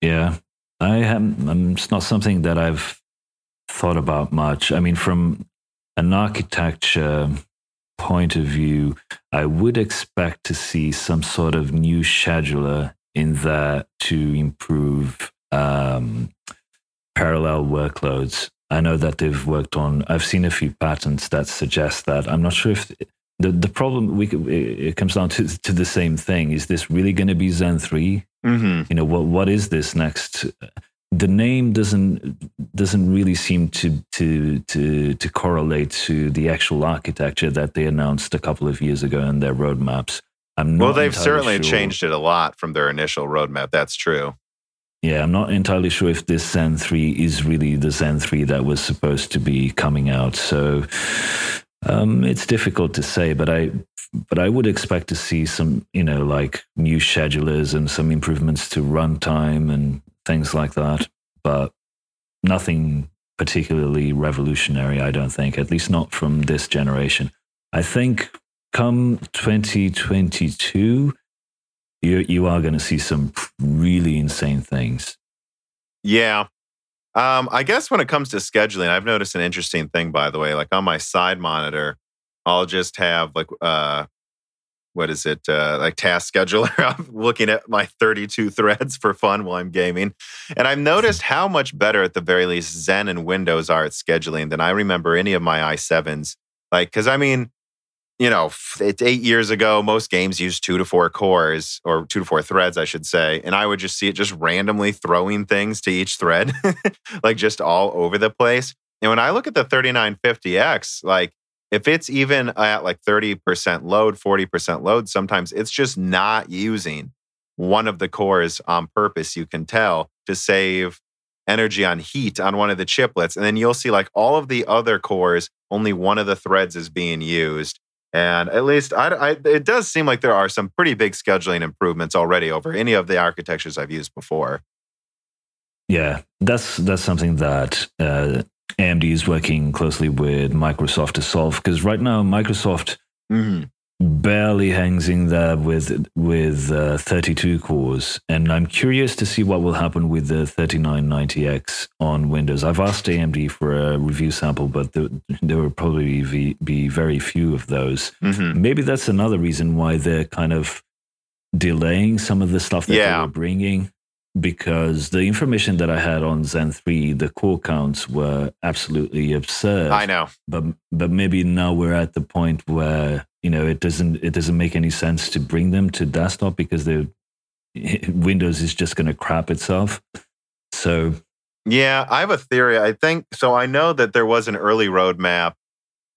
Yeah, I am. Um, it's not something that I've thought about much. I mean, from an architecture point of view, I would expect to see some sort of new scheduler in there to improve um, parallel workloads. I know that they've worked on. I've seen a few patents that suggest that. I'm not sure if the the problem we it comes down to to the same thing. Is this really going to be Zen 3 mm-hmm. You know what what is this next? The name doesn't doesn't really seem to to to to correlate to the actual architecture that they announced a couple of years ago in their roadmaps. I'm not well, they've certainly sure. changed it a lot from their initial roadmap. That's true. Yeah, I'm not entirely sure if this Zen 3 is really the Zen 3 that was supposed to be coming out. So um, it's difficult to say, but I but I would expect to see some, you know, like new schedulers and some improvements to runtime and things like that. But nothing particularly revolutionary, I don't think, at least not from this generation. I think come 2022, you you are going to see some really insane things. Yeah. Um, I guess when it comes to scheduling, I've noticed an interesting thing, by the way. Like on my side monitor, I'll just have like uh what is it uh, like task scheduler i'm looking at my 32 threads for fun while i'm gaming and i've noticed how much better at the very least zen and windows are at scheduling than i remember any of my i7s like because i mean you know, it's eight years ago, most games use two to four cores or two to four threads, I should say. And I would just see it just randomly throwing things to each thread, like just all over the place. And when I look at the 3950X, like if it's even at like 30% load, 40% load, sometimes it's just not using one of the cores on purpose, you can tell, to save energy on heat on one of the chiplets. And then you'll see like all of the other cores, only one of the threads is being used. And at least I, I, it does seem like there are some pretty big scheduling improvements already over any of the architectures I've used before. Yeah, that's that's something that uh, AMD is working closely with Microsoft to solve because right now Microsoft mm-hmm barely hangs in there with with uh, 32 cores and i'm curious to see what will happen with the 3990x on windows i've asked amd for a review sample but there, there will probably be, be very few of those mm-hmm. maybe that's another reason why they're kind of delaying some of the stuff that yeah. they were bringing because the information that I had on Zen 3, the core counts were absolutely absurd. I know. But but maybe now we're at the point where you know it doesn't it doesn't make any sense to bring them to desktop because the windows is just going to crap itself so yeah i have a theory i think so i know that there was an early roadmap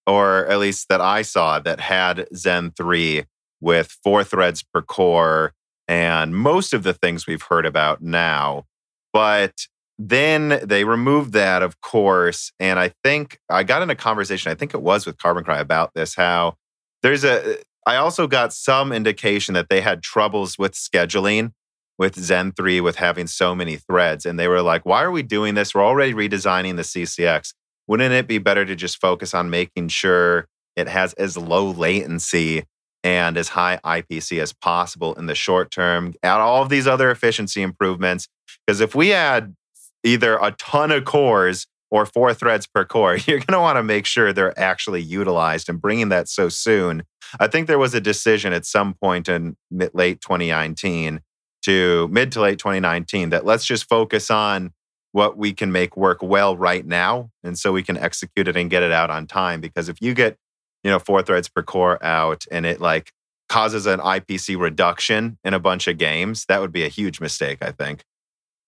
or at least that i saw that had zen 3 with four threads per core and most of the things we've heard about now but then they removed that of course and i think i got in a conversation i think it was with carbon cry about this how there's a I also got some indication that they had troubles with scheduling with Zen 3 with having so many threads. And they were like, why are we doing this? We're already redesigning the CCX. Wouldn't it be better to just focus on making sure it has as low latency and as high IPC as possible in the short term? Add all of these other efficiency improvements. Because if we add either a ton of cores or four threads per core, you're going to want to make sure they're actually utilized and bringing that so soon. I think there was a decision at some point in late 2019 to mid to late 2019 that let's just focus on what we can make work well right now. And so we can execute it and get it out on time. Because if you get, you know, four threads per core out and it like causes an IPC reduction in a bunch of games, that would be a huge mistake, I think.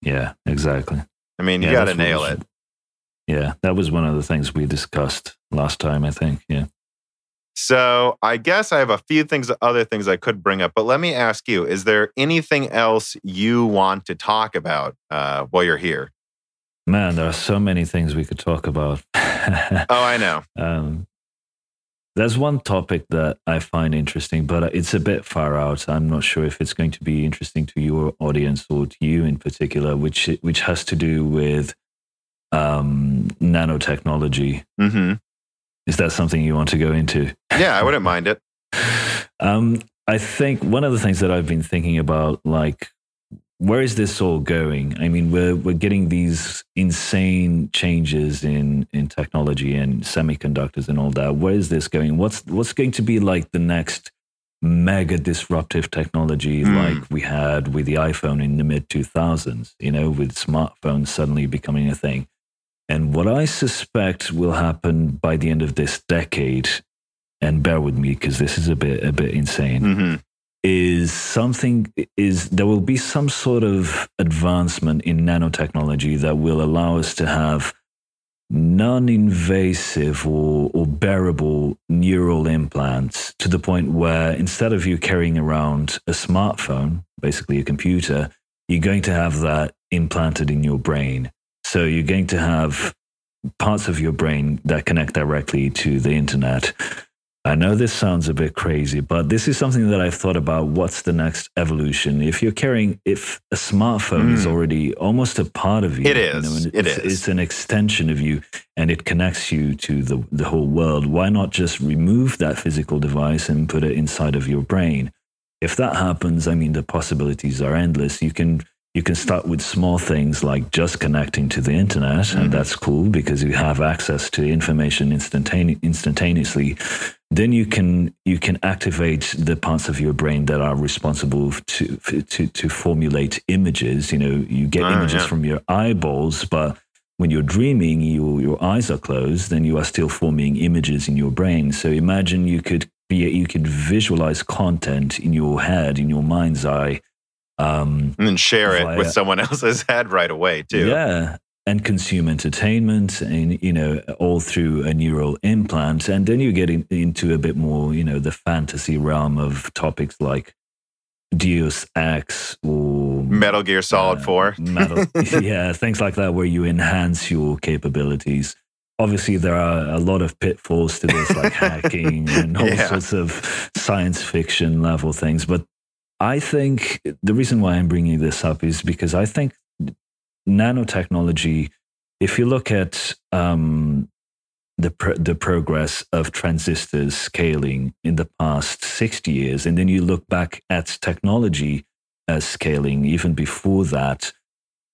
Yeah, exactly. I mean, you Yeah, got to nail it. Yeah, that was one of the things we discussed last time, I think. Yeah. So I guess I have a few things, other things I could bring up, but let me ask you: Is there anything else you want to talk about uh, while you're here? Man, there are so many things we could talk about. Oh, I know. um, there's one topic that I find interesting, but it's a bit far out. I'm not sure if it's going to be interesting to your audience or to you in particular, which which has to do with um, nanotechnology. hmm Is that something you want to go into? Yeah, I wouldn't mind it. Um, I think one of the things that I've been thinking about, like, where is this all going? I mean, we're we're getting these insane changes in in technology and semiconductors and all that. Where is this going? What's what's going to be like the next mega disruptive technology Mm. like we had with the iPhone in the mid 2000s? You know, with smartphones suddenly becoming a thing. And what I suspect will happen by the end of this decade, and bear with me because this is a bit a bit insane, hmm is something is there will be some sort of advancement in nanotechnology that will allow us to have non-invasive or, or bearable neural implants to the point where instead of you carrying around a smartphone, basically a computer, you're going to have that implanted in your brain. So you're going to have parts of your brain that connect directly to the internet. I know this sounds a bit crazy, but this is something that I've thought about. What's the next evolution? If you're carrying, if a smartphone is Mm. already almost a part of you, It you is. know, and It it's, is. It's an extension of you, and it connects you to the the whole world. Why not just remove that physical device and put it inside of your brain? If that happens, I mean, the possibilities are endless. You can you can start with small things like just connecting to the internet, Mhm. and that's cool because you have access to information instantane- instantaneously. Then you can you can activate the parts of your brain that are responsible to to to formulate images. You know, you get Ah, images yeah. from your eyeballs, but when you're dreaming, you, your eyes are closed, then you are still forming images in your brain. So imagine you could be you could visualize content in your head, in your mind's eye. Um, And then share it with someone else's head right away too. yeah, and consume entertainment, and you know, all through a neural implant, and then you get in, into a bit more, you know, the fantasy realm of topics like Deus Ex or Metal Gear Solid uh, Four. metal, yeah, things like that, where you enhance your capabilities. Obviously, there are a lot of pitfalls to this, like hacking and all Yeah. sorts of science fiction level things. But I think the reason why I'm bringing this up is because I think nanotechnology, if you look at um, the the progress of transistors scaling in the past 60 years, and then you look back at technology as scaling even before that,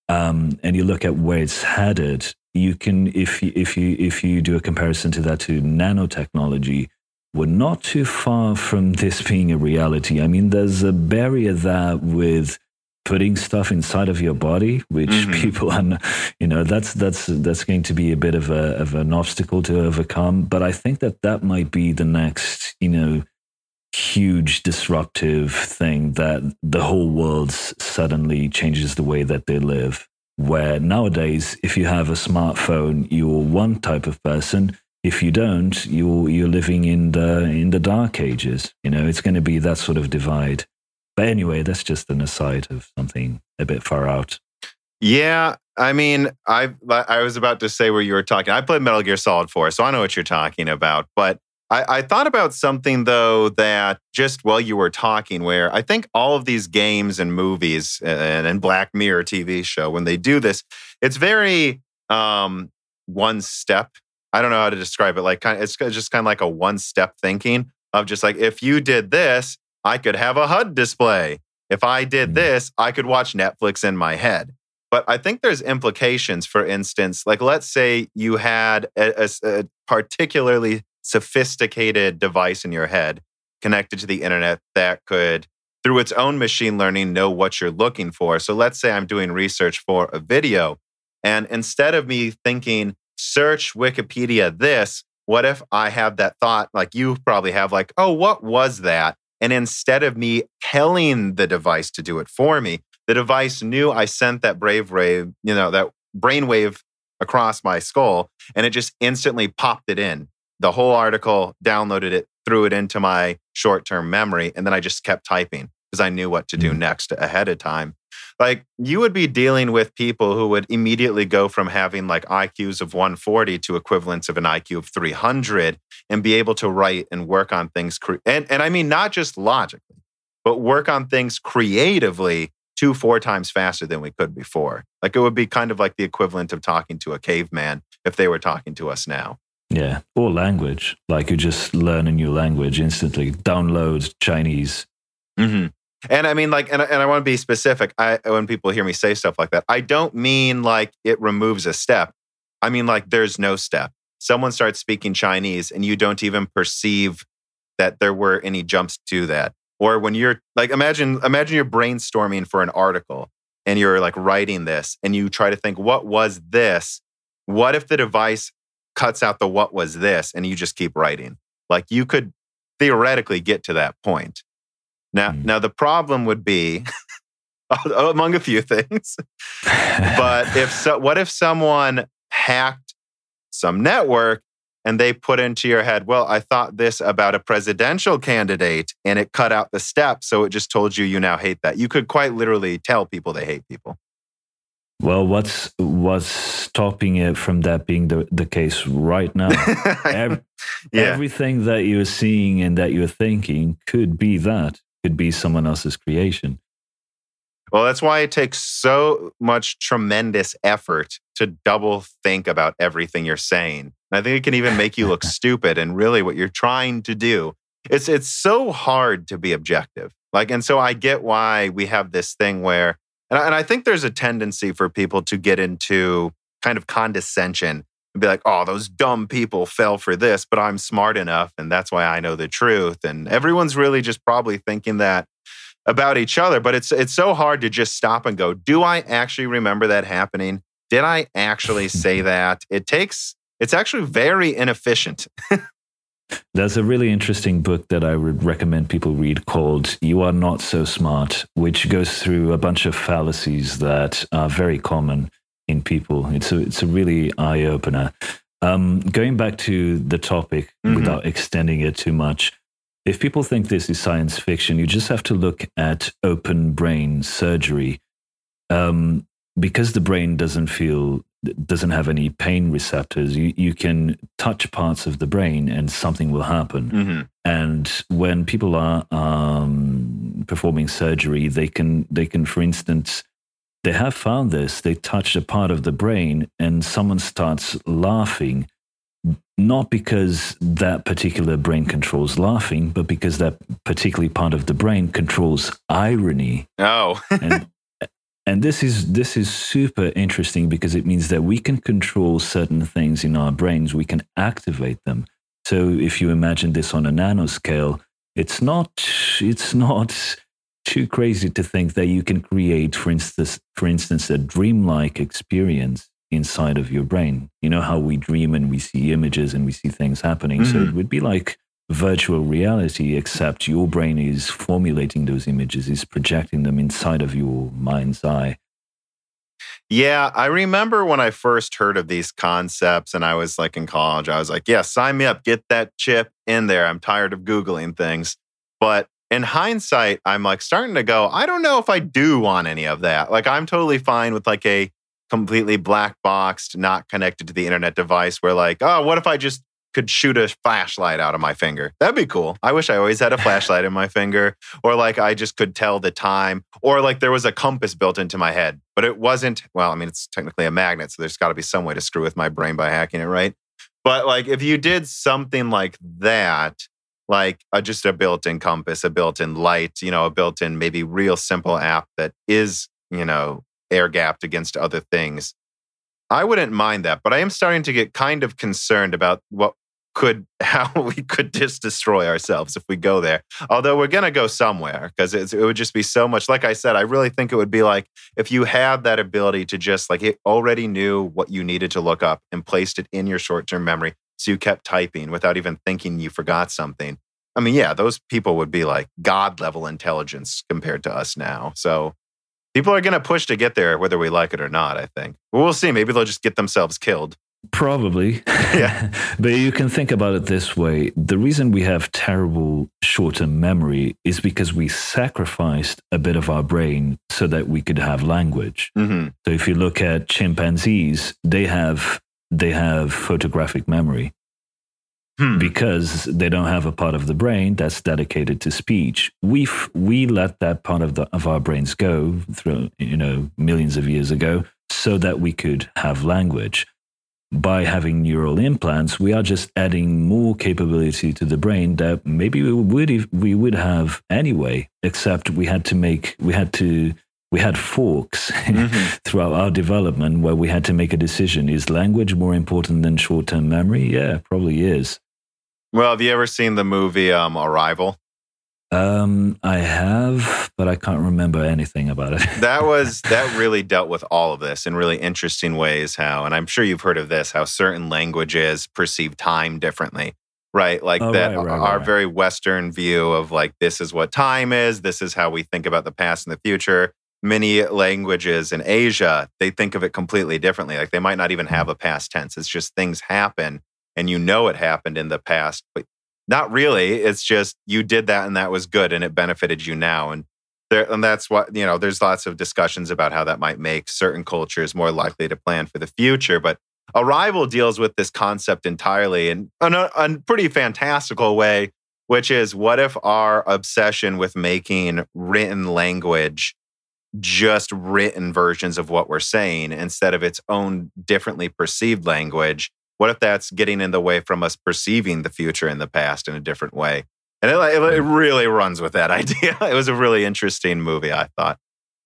um, and you look at where it's headed, you can if if you if you do a comparison to that to nanotechnology, we're not too far from this being a reality. I mean, there's a barrier there with putting stuff inside of your body, which Mhm. people are, you know, that's that's that's going to be a bit of a of an obstacle to overcome. But I think that that might be the next, you know, huge disruptive thing that the whole world suddenly changes the way that they live. Where nowadays, if you have a smartphone, you're one type of person. If you don't, you're you're living in the in the dark ages. You know, it's going to be that sort of divide. But anyway, that's just an aside of something a bit far out. Yeah, I mean, I I was about to say where you were talking. I played Metal Gear Solid 4, so I know what you're talking about. But I, I thought about something though that just while you were talking, where I think all of these games and movies and, and Black Mirror TV show, when they do this, it's very um, one step. I don't know how to describe it. Like, kind of, it's just kind of like a one step thinking of just like if you did this, I could have a HUD display. If I did Mm. this, I could watch Netflix in my head. But I think there's implications. For instance, like let's say you had a, a- a particularly sophisticated device in your head connected to the internet that could, through its own machine learning, know what you're looking for. So let's say I'm doing research for a video And instead of me thinking, search Wikipedia this, what if I have that thought like you probably have, like, oh, what was that? And instead of me telling the device to do it for me, the device knew I sent that brave wave, you know, that brainwave across my skull, and it just instantly popped it in. The whole article, downloaded it, threw it into my short term memory, and then I just kept typing because I knew what to do mm. next ahead of time. Like you would be dealing with people who would immediately go from having like IQs of 140 to equivalents of an IQ of 300 and be able to write and work on things. Cre- and, and I mean, not just logically, but work on things creatively two, four times faster than we could before. Like it would be kind of like the equivalent of talking to a caveman if they were talking to us now. Yeah. Or language. Like you just learn a new language instantly, download Chinese. Mm-hmm. And I mean, like, and, and I want to be specific. I, when people hear me say stuff like that, I don't mean like it removes a step. I mean, like, there's no step. Someone starts speaking Chinese and you don't even perceive that there were any jumps to that or when you're like imagine imagine you're brainstorming for an article and you're like writing this and you try to think what was this what if the device cuts out the what was this and you just keep writing like you could theoretically get to that point now mm. now the problem would be among a few things but if so what if someone hacked some network and they put into your head, well, I thought this about a presidential candidate, and it cut out the step. So it just told you you now hate that. You could quite literally tell people they hate people. Well, what's what's stopping it from that being the, the case right now? Every, yeah. Everything that you're seeing and that you're thinking could be that, could be someone else's creation. Well, that's why it takes so much tremendous effort to double think about everything you're saying. I think it can even make you look stupid and really what you're trying to do. It's it's so hard to be objective. Like and so I get why we have this thing where and I, and I think there's a tendency for people to get into kind of condescension and be like, "Oh, those dumb people fell for this, but I'm smart enough and that's why I know the truth." And everyone's really just probably thinking that about each other, but it's it's so hard to just stop and go, "Do I actually remember that happening? Did I actually say that?" It takes it's actually very inefficient. There's a really interesting book that I would recommend people read called You Are Not So Smart, which goes through a bunch of fallacies that are very common in people. It's a, it's a really eye opener. Um, going back to the topic mm-hmm. without extending it too much, if people think this is science fiction, you just have to look at open brain surgery. Um, because the brain doesn't feel doesn't have any pain receptors you, you can touch parts of the brain and something will happen mm-hmm. and when people are um, performing surgery they can they can for instance they have found this. They touch a part of the brain and someone starts laughing not because that particular brain controls laughing but because that particular part of the brain controls irony. Oh. And and this is this is super interesting because it means that we can control certain things in our brains. We can activate them. So if you imagine this on a nanoscale it's not it's not too crazy to think that you can create for instance for instance a dreamlike experience inside of your brain you know how we dream and we see images and we see things happening mm-hmm. so it would be like virtual reality, except your brain is formulating those images, is projecting them inside of your mind's eye. Yeah, I remember when I first heard of these concepts and I was like in college, I was like, yeah, sign me up, get that chip in there. I'm tired of Googling things. But in hindsight, I'm like starting to go, I don't know if I do want any of that. Like, I'm totally fine with like a completely black boxed, not connected to the internet device where, like, oh, what if I just could shoot a flashlight out of my finger. That'd be cool. I wish I always had a flashlight in my finger, or like I just could tell the time, or like there was a compass built into my head, but it wasn't. Well, I mean, it's technically a magnet, so there's got to be some way to screw with my brain by hacking it, right? But like if you did something like that, like a, just a built in compass, a built in light, you know, a built in maybe real simple app that is, you know, air gapped against other things. I wouldn't mind that, but I am starting to get kind of concerned about what could how we could just destroy ourselves if we go there. Although we're gonna go somewhere because it would just be so much. Like I said, I really think it would be like if you had that ability to just like it already knew what you needed to look up and placed it in your short term memory, so you kept typing without even thinking you forgot something. I mean, yeah, those people would be like God level intelligence compared to us now. So people are going to push to get there, whether we like it or not, I think. But we'll see. Maybe they'll just get themselves killed. Probably. Yeah. but you can think about it this way the reason we have terrible short term memory is because we sacrificed a bit of our brain so that we could have language. hmm So if you look at chimpanzees, they have they have photographic memory Hmm. because they don't have a part of the brain that's dedicated to speech. We f- we let that part of the of our brains go through you know millions of years ago so that we could have language. By having neural implants, we are just adding more capability to the brain that maybe we would if we would have anyway. Except we had to make we had to we had forks Mhm. throughout our development where we had to make a decision: is language more important than short term memory? Yeah, probably is. Well, have you ever seen the movie um, Arrival? Um, I have, but I can't remember anything about it. That was that really dealt with all of this in really interesting ways. How, and I'm sure you've heard of this, how certain languages perceive time differently, right? Like Oh, that, right, right, our right. very Western view of like this is what time is, this is how we think about the past and the future. Many languages in Asia, they think of it completely differently. Like they might not even have a mm-hmm. past tense. It's just things happen and you know it happened in the past, but not really. It's just you did that and that was good and it benefited you now. And there, and that's what you know. There's lots of discussions about how that might make certain cultures more likely to plan for the future. But Arrival deals with this concept entirely in in a, a pretty fantastical way, which is what if our obsession with making written language just written versions of what we're saying instead of its own differently perceived language what if that's getting in the way from us perceiving the future and the past in a different way? And it, it, really runs with that idea. It was a really interesting movie, I thought.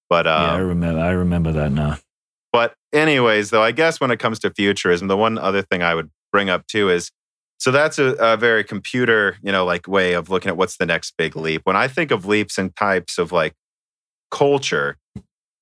But um, yeah, I remember. I remember that now. but anyways, though, I guess when it comes to futurism, the one other thing I would bring up too is so that's a, a very computer, you know, like way of looking at what's the next big leap. When I think of leaps and types of like culture,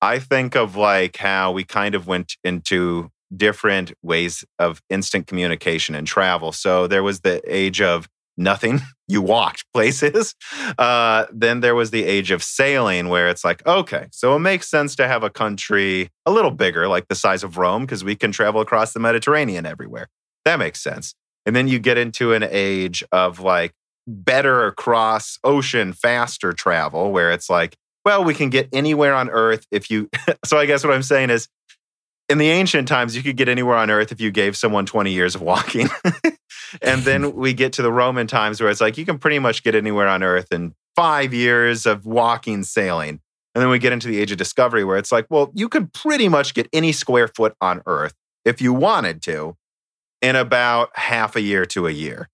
I think of like how we kind of went into different ways of instant communication and travel. So there was the age of nothing, you walked places. Uh, then there was the age of sailing, where it's like, okay, so it makes sense to have a country a little bigger, like the size of Rome, because we can travel across the Mediterranean everywhere. That makes sense. And then you get into an age of like better across ocean, faster travel, where it's like, well, we can get anywhere on Earth if you. so I guess what I'm saying is, in the ancient times, you could get anywhere on Earth if you gave someone 20 years of walking. and then we get to the Roman times where it's like you can pretty much get anywhere on Earth in five years of walking, sailing. And then we get into the age of discovery where it's like, well, you could pretty much get any square foot on Earth if you wanted to in about half a year to a year.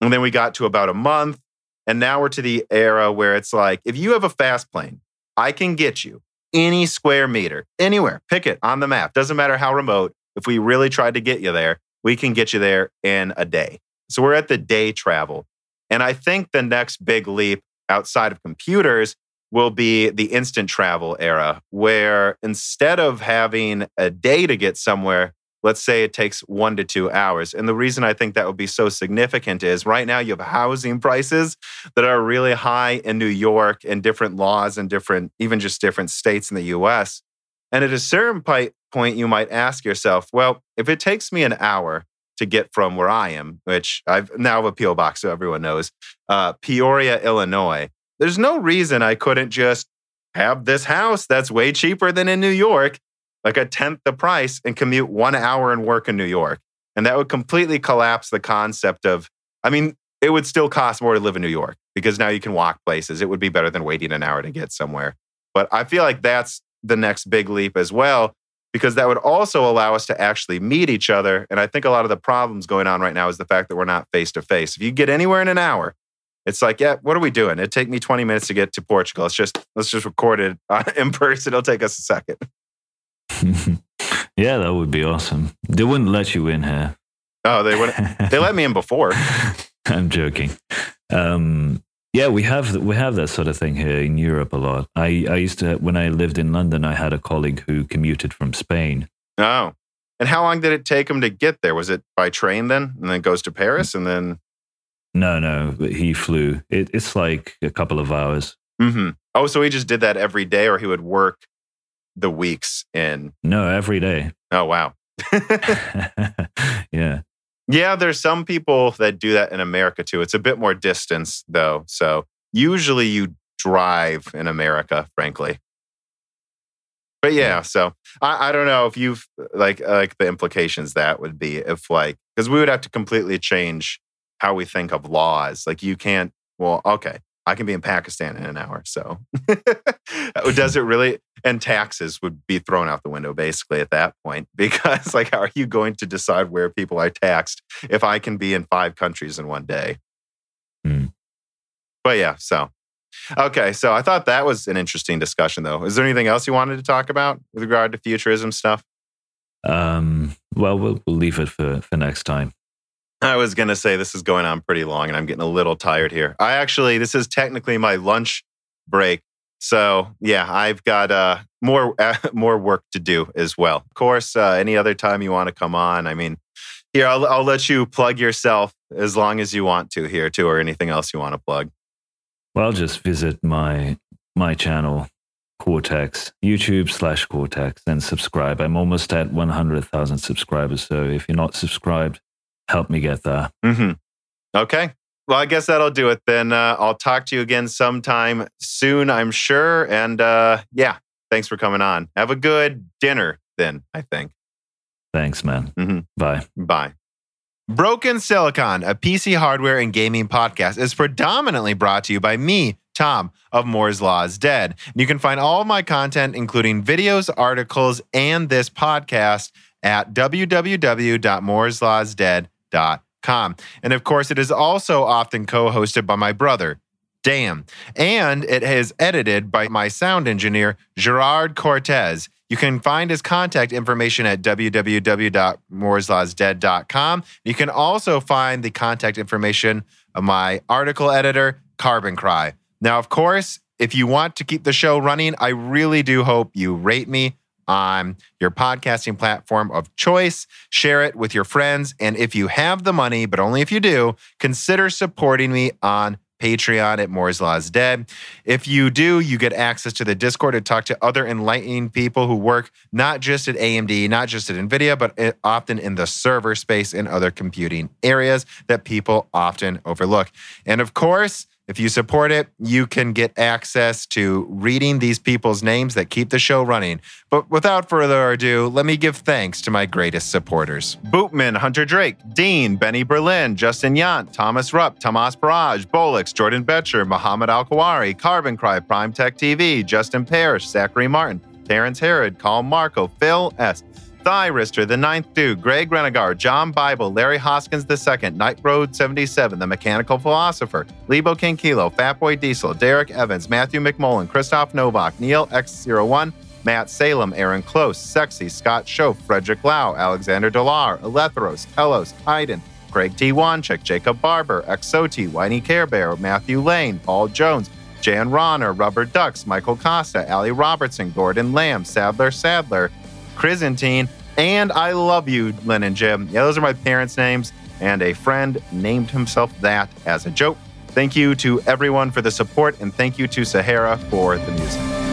And then we got to about a month. And now we're to the era where it's like, if you have a fast plane, I can get you any square meter, anywhere, pick it on the map. Doesn't matter how remote. If we really tried to get you there, we can get you there in a day. So we're at the day travel. And I think the next big leap outside of computers will be the instant travel era, where instead of having a day to get somewhere, let's say it takes one to two hours. And the reason I think that would be so significant is right now you have housing prices that are really high in New York and different laws and different, even just different states in the US. And at a certain point, you might ask yourself, well, if it takes me an hour to get from where I am, which I've now have a PO box, so everyone knows, uh, Peoria, Illinois. There's no reason I couldn't just have this house that's way cheaper than in New York, like a tenth the price, and commute one hour and work in New York. And that would completely collapse the concept of, I mean, it would still cost more to live in New York because now you can walk places. It would be better than waiting an hour to get somewhere. But I feel like that's the next big leap as well, because that would also allow us to actually meet each other. And I think a lot of the problems going on right now is the fact that we're not face to face. If you get anywhere in an hour, it's like, yeah, what are we doing? It'd take me 20 minutes to get to Portugal. Let's just let's just record it uh, in person. It'll take us a second. yeah, that would be awesome. They wouldn't let you in here. Oh, they went. they let me in before. I'm joking. Um, yeah, we have we have that sort of thing here in Europe a lot. I I used to when I lived in London, I had a colleague who commuted from Spain. Oh, and how long did it take him to get there? Was it by train then, and then goes to Paris, and then? No, no, he flew. It, it's like a couple of hours. Mm-hmm. Oh, so he just did that every day, or he would work the weeks in? No, every day. Oh wow. yeah. Yeah, there's some people that do that in America too. It's a bit more distance though. So usually you drive in America, frankly. But yeah, so I, I don't know if you've like like the implications that would be if like because we would have to completely change how we think of laws. Like you can't. Well, okay, I can be in Pakistan in an hour. So does it really? And taxes would be thrown out the window basically at that point because, like, how are you going to decide where people are taxed if I can be in five countries in one day? Hmm. But yeah, so okay. So I thought that was an interesting discussion, though. Is there anything else you wanted to talk about with regard to futurism stuff? Um, well, we'll, we'll leave it for, for next time. I was going to say this is going on pretty long and I'm getting a little tired here. I actually, this is technically my lunch break. So yeah, I've got uh, more uh, more work to do as well. Of course, uh, any other time you want to come on, I mean, here I'll, I'll let you plug yourself as long as you want to here too, or anything else you want to plug. Well, just visit my my channel, Coreteks, YouTube slash Coreteks, and subscribe. I'm almost at 100,000 subscribers. So if you're not subscribed, help me get there. Mm-hmm. Okay. Well, I guess that'll do it then. Uh, I'll talk to you again sometime soon, I'm sure. And uh, yeah, thanks for coming on. Have a good dinner then, I think. Thanks, man. Mm-hmm. Bye. Bye. Broken Silicon, a PC hardware and gaming podcast, is predominantly brought to you by me, Tom of Moore's Law is Dead. You can find all of my content, including videos, articles, and this podcast at www.mooreslawisdead.com. And of course, it is also often co hosted by my brother, Dan. And it is edited by my sound engineer, Gerard Cortez. You can find his contact information at www.mooreslawisdead.com. You can also find the contact information of my article editor, Carbon Cry. Now, of course, if you want to keep the show running, I really do hope you rate me on your podcasting platform of choice. Share it with your friends. And if you have the money, but only if you do, consider supporting me on Patreon at Moore's Law is Dead. If you do, you get access to the Discord to talk to other enlightening people who work not just at AMD, not just at NVIDIA, but often in the server space and other computing areas that people often overlook. And of course, if you support it, you can get access to reading these people's names that keep the show running. But without further ado, let me give thanks to my greatest supporters Bootman, Hunter Drake, Dean, Benny Berlin, Justin Yant, Thomas Rupp, Tomas Barrage, Bolix, Jordan Betcher, Muhammad Al Kawari, Carbon Cry, Prime Tech TV, Justin Parrish, Zachary Martin, Terrence Herod, Carl Marco, Phil S. Thyrister, The Ninth Dude, Greg Renegar, John Bible, Larry Hoskins II, Night Road 77, The Mechanical Philosopher, Lebo King Kilo, Fatboy Diesel, Derek Evans, Matthew McMullen, Christoph Novak, Neil X01, Matt Salem, Aaron Close, Sexy, Scott Schoaf, Frederick Lau, Alexander Dolar, Elethros, Telos, Hayden, Craig T. Wanchik, Jacob Barber, Exoti, Whiny Care Bear, Matthew Lane, Paul Jones, Jan Ronner, Rubber Ducks, Michael Costa, Ali Robertson, Gordon Lamb, Sadler Sadler, Chrysantine, and I love you, Lynn and Jim. Yeah, those are my parents' names, and a friend named himself that as a joke. Thank you to everyone for the support, and thank you to Sahara for the music.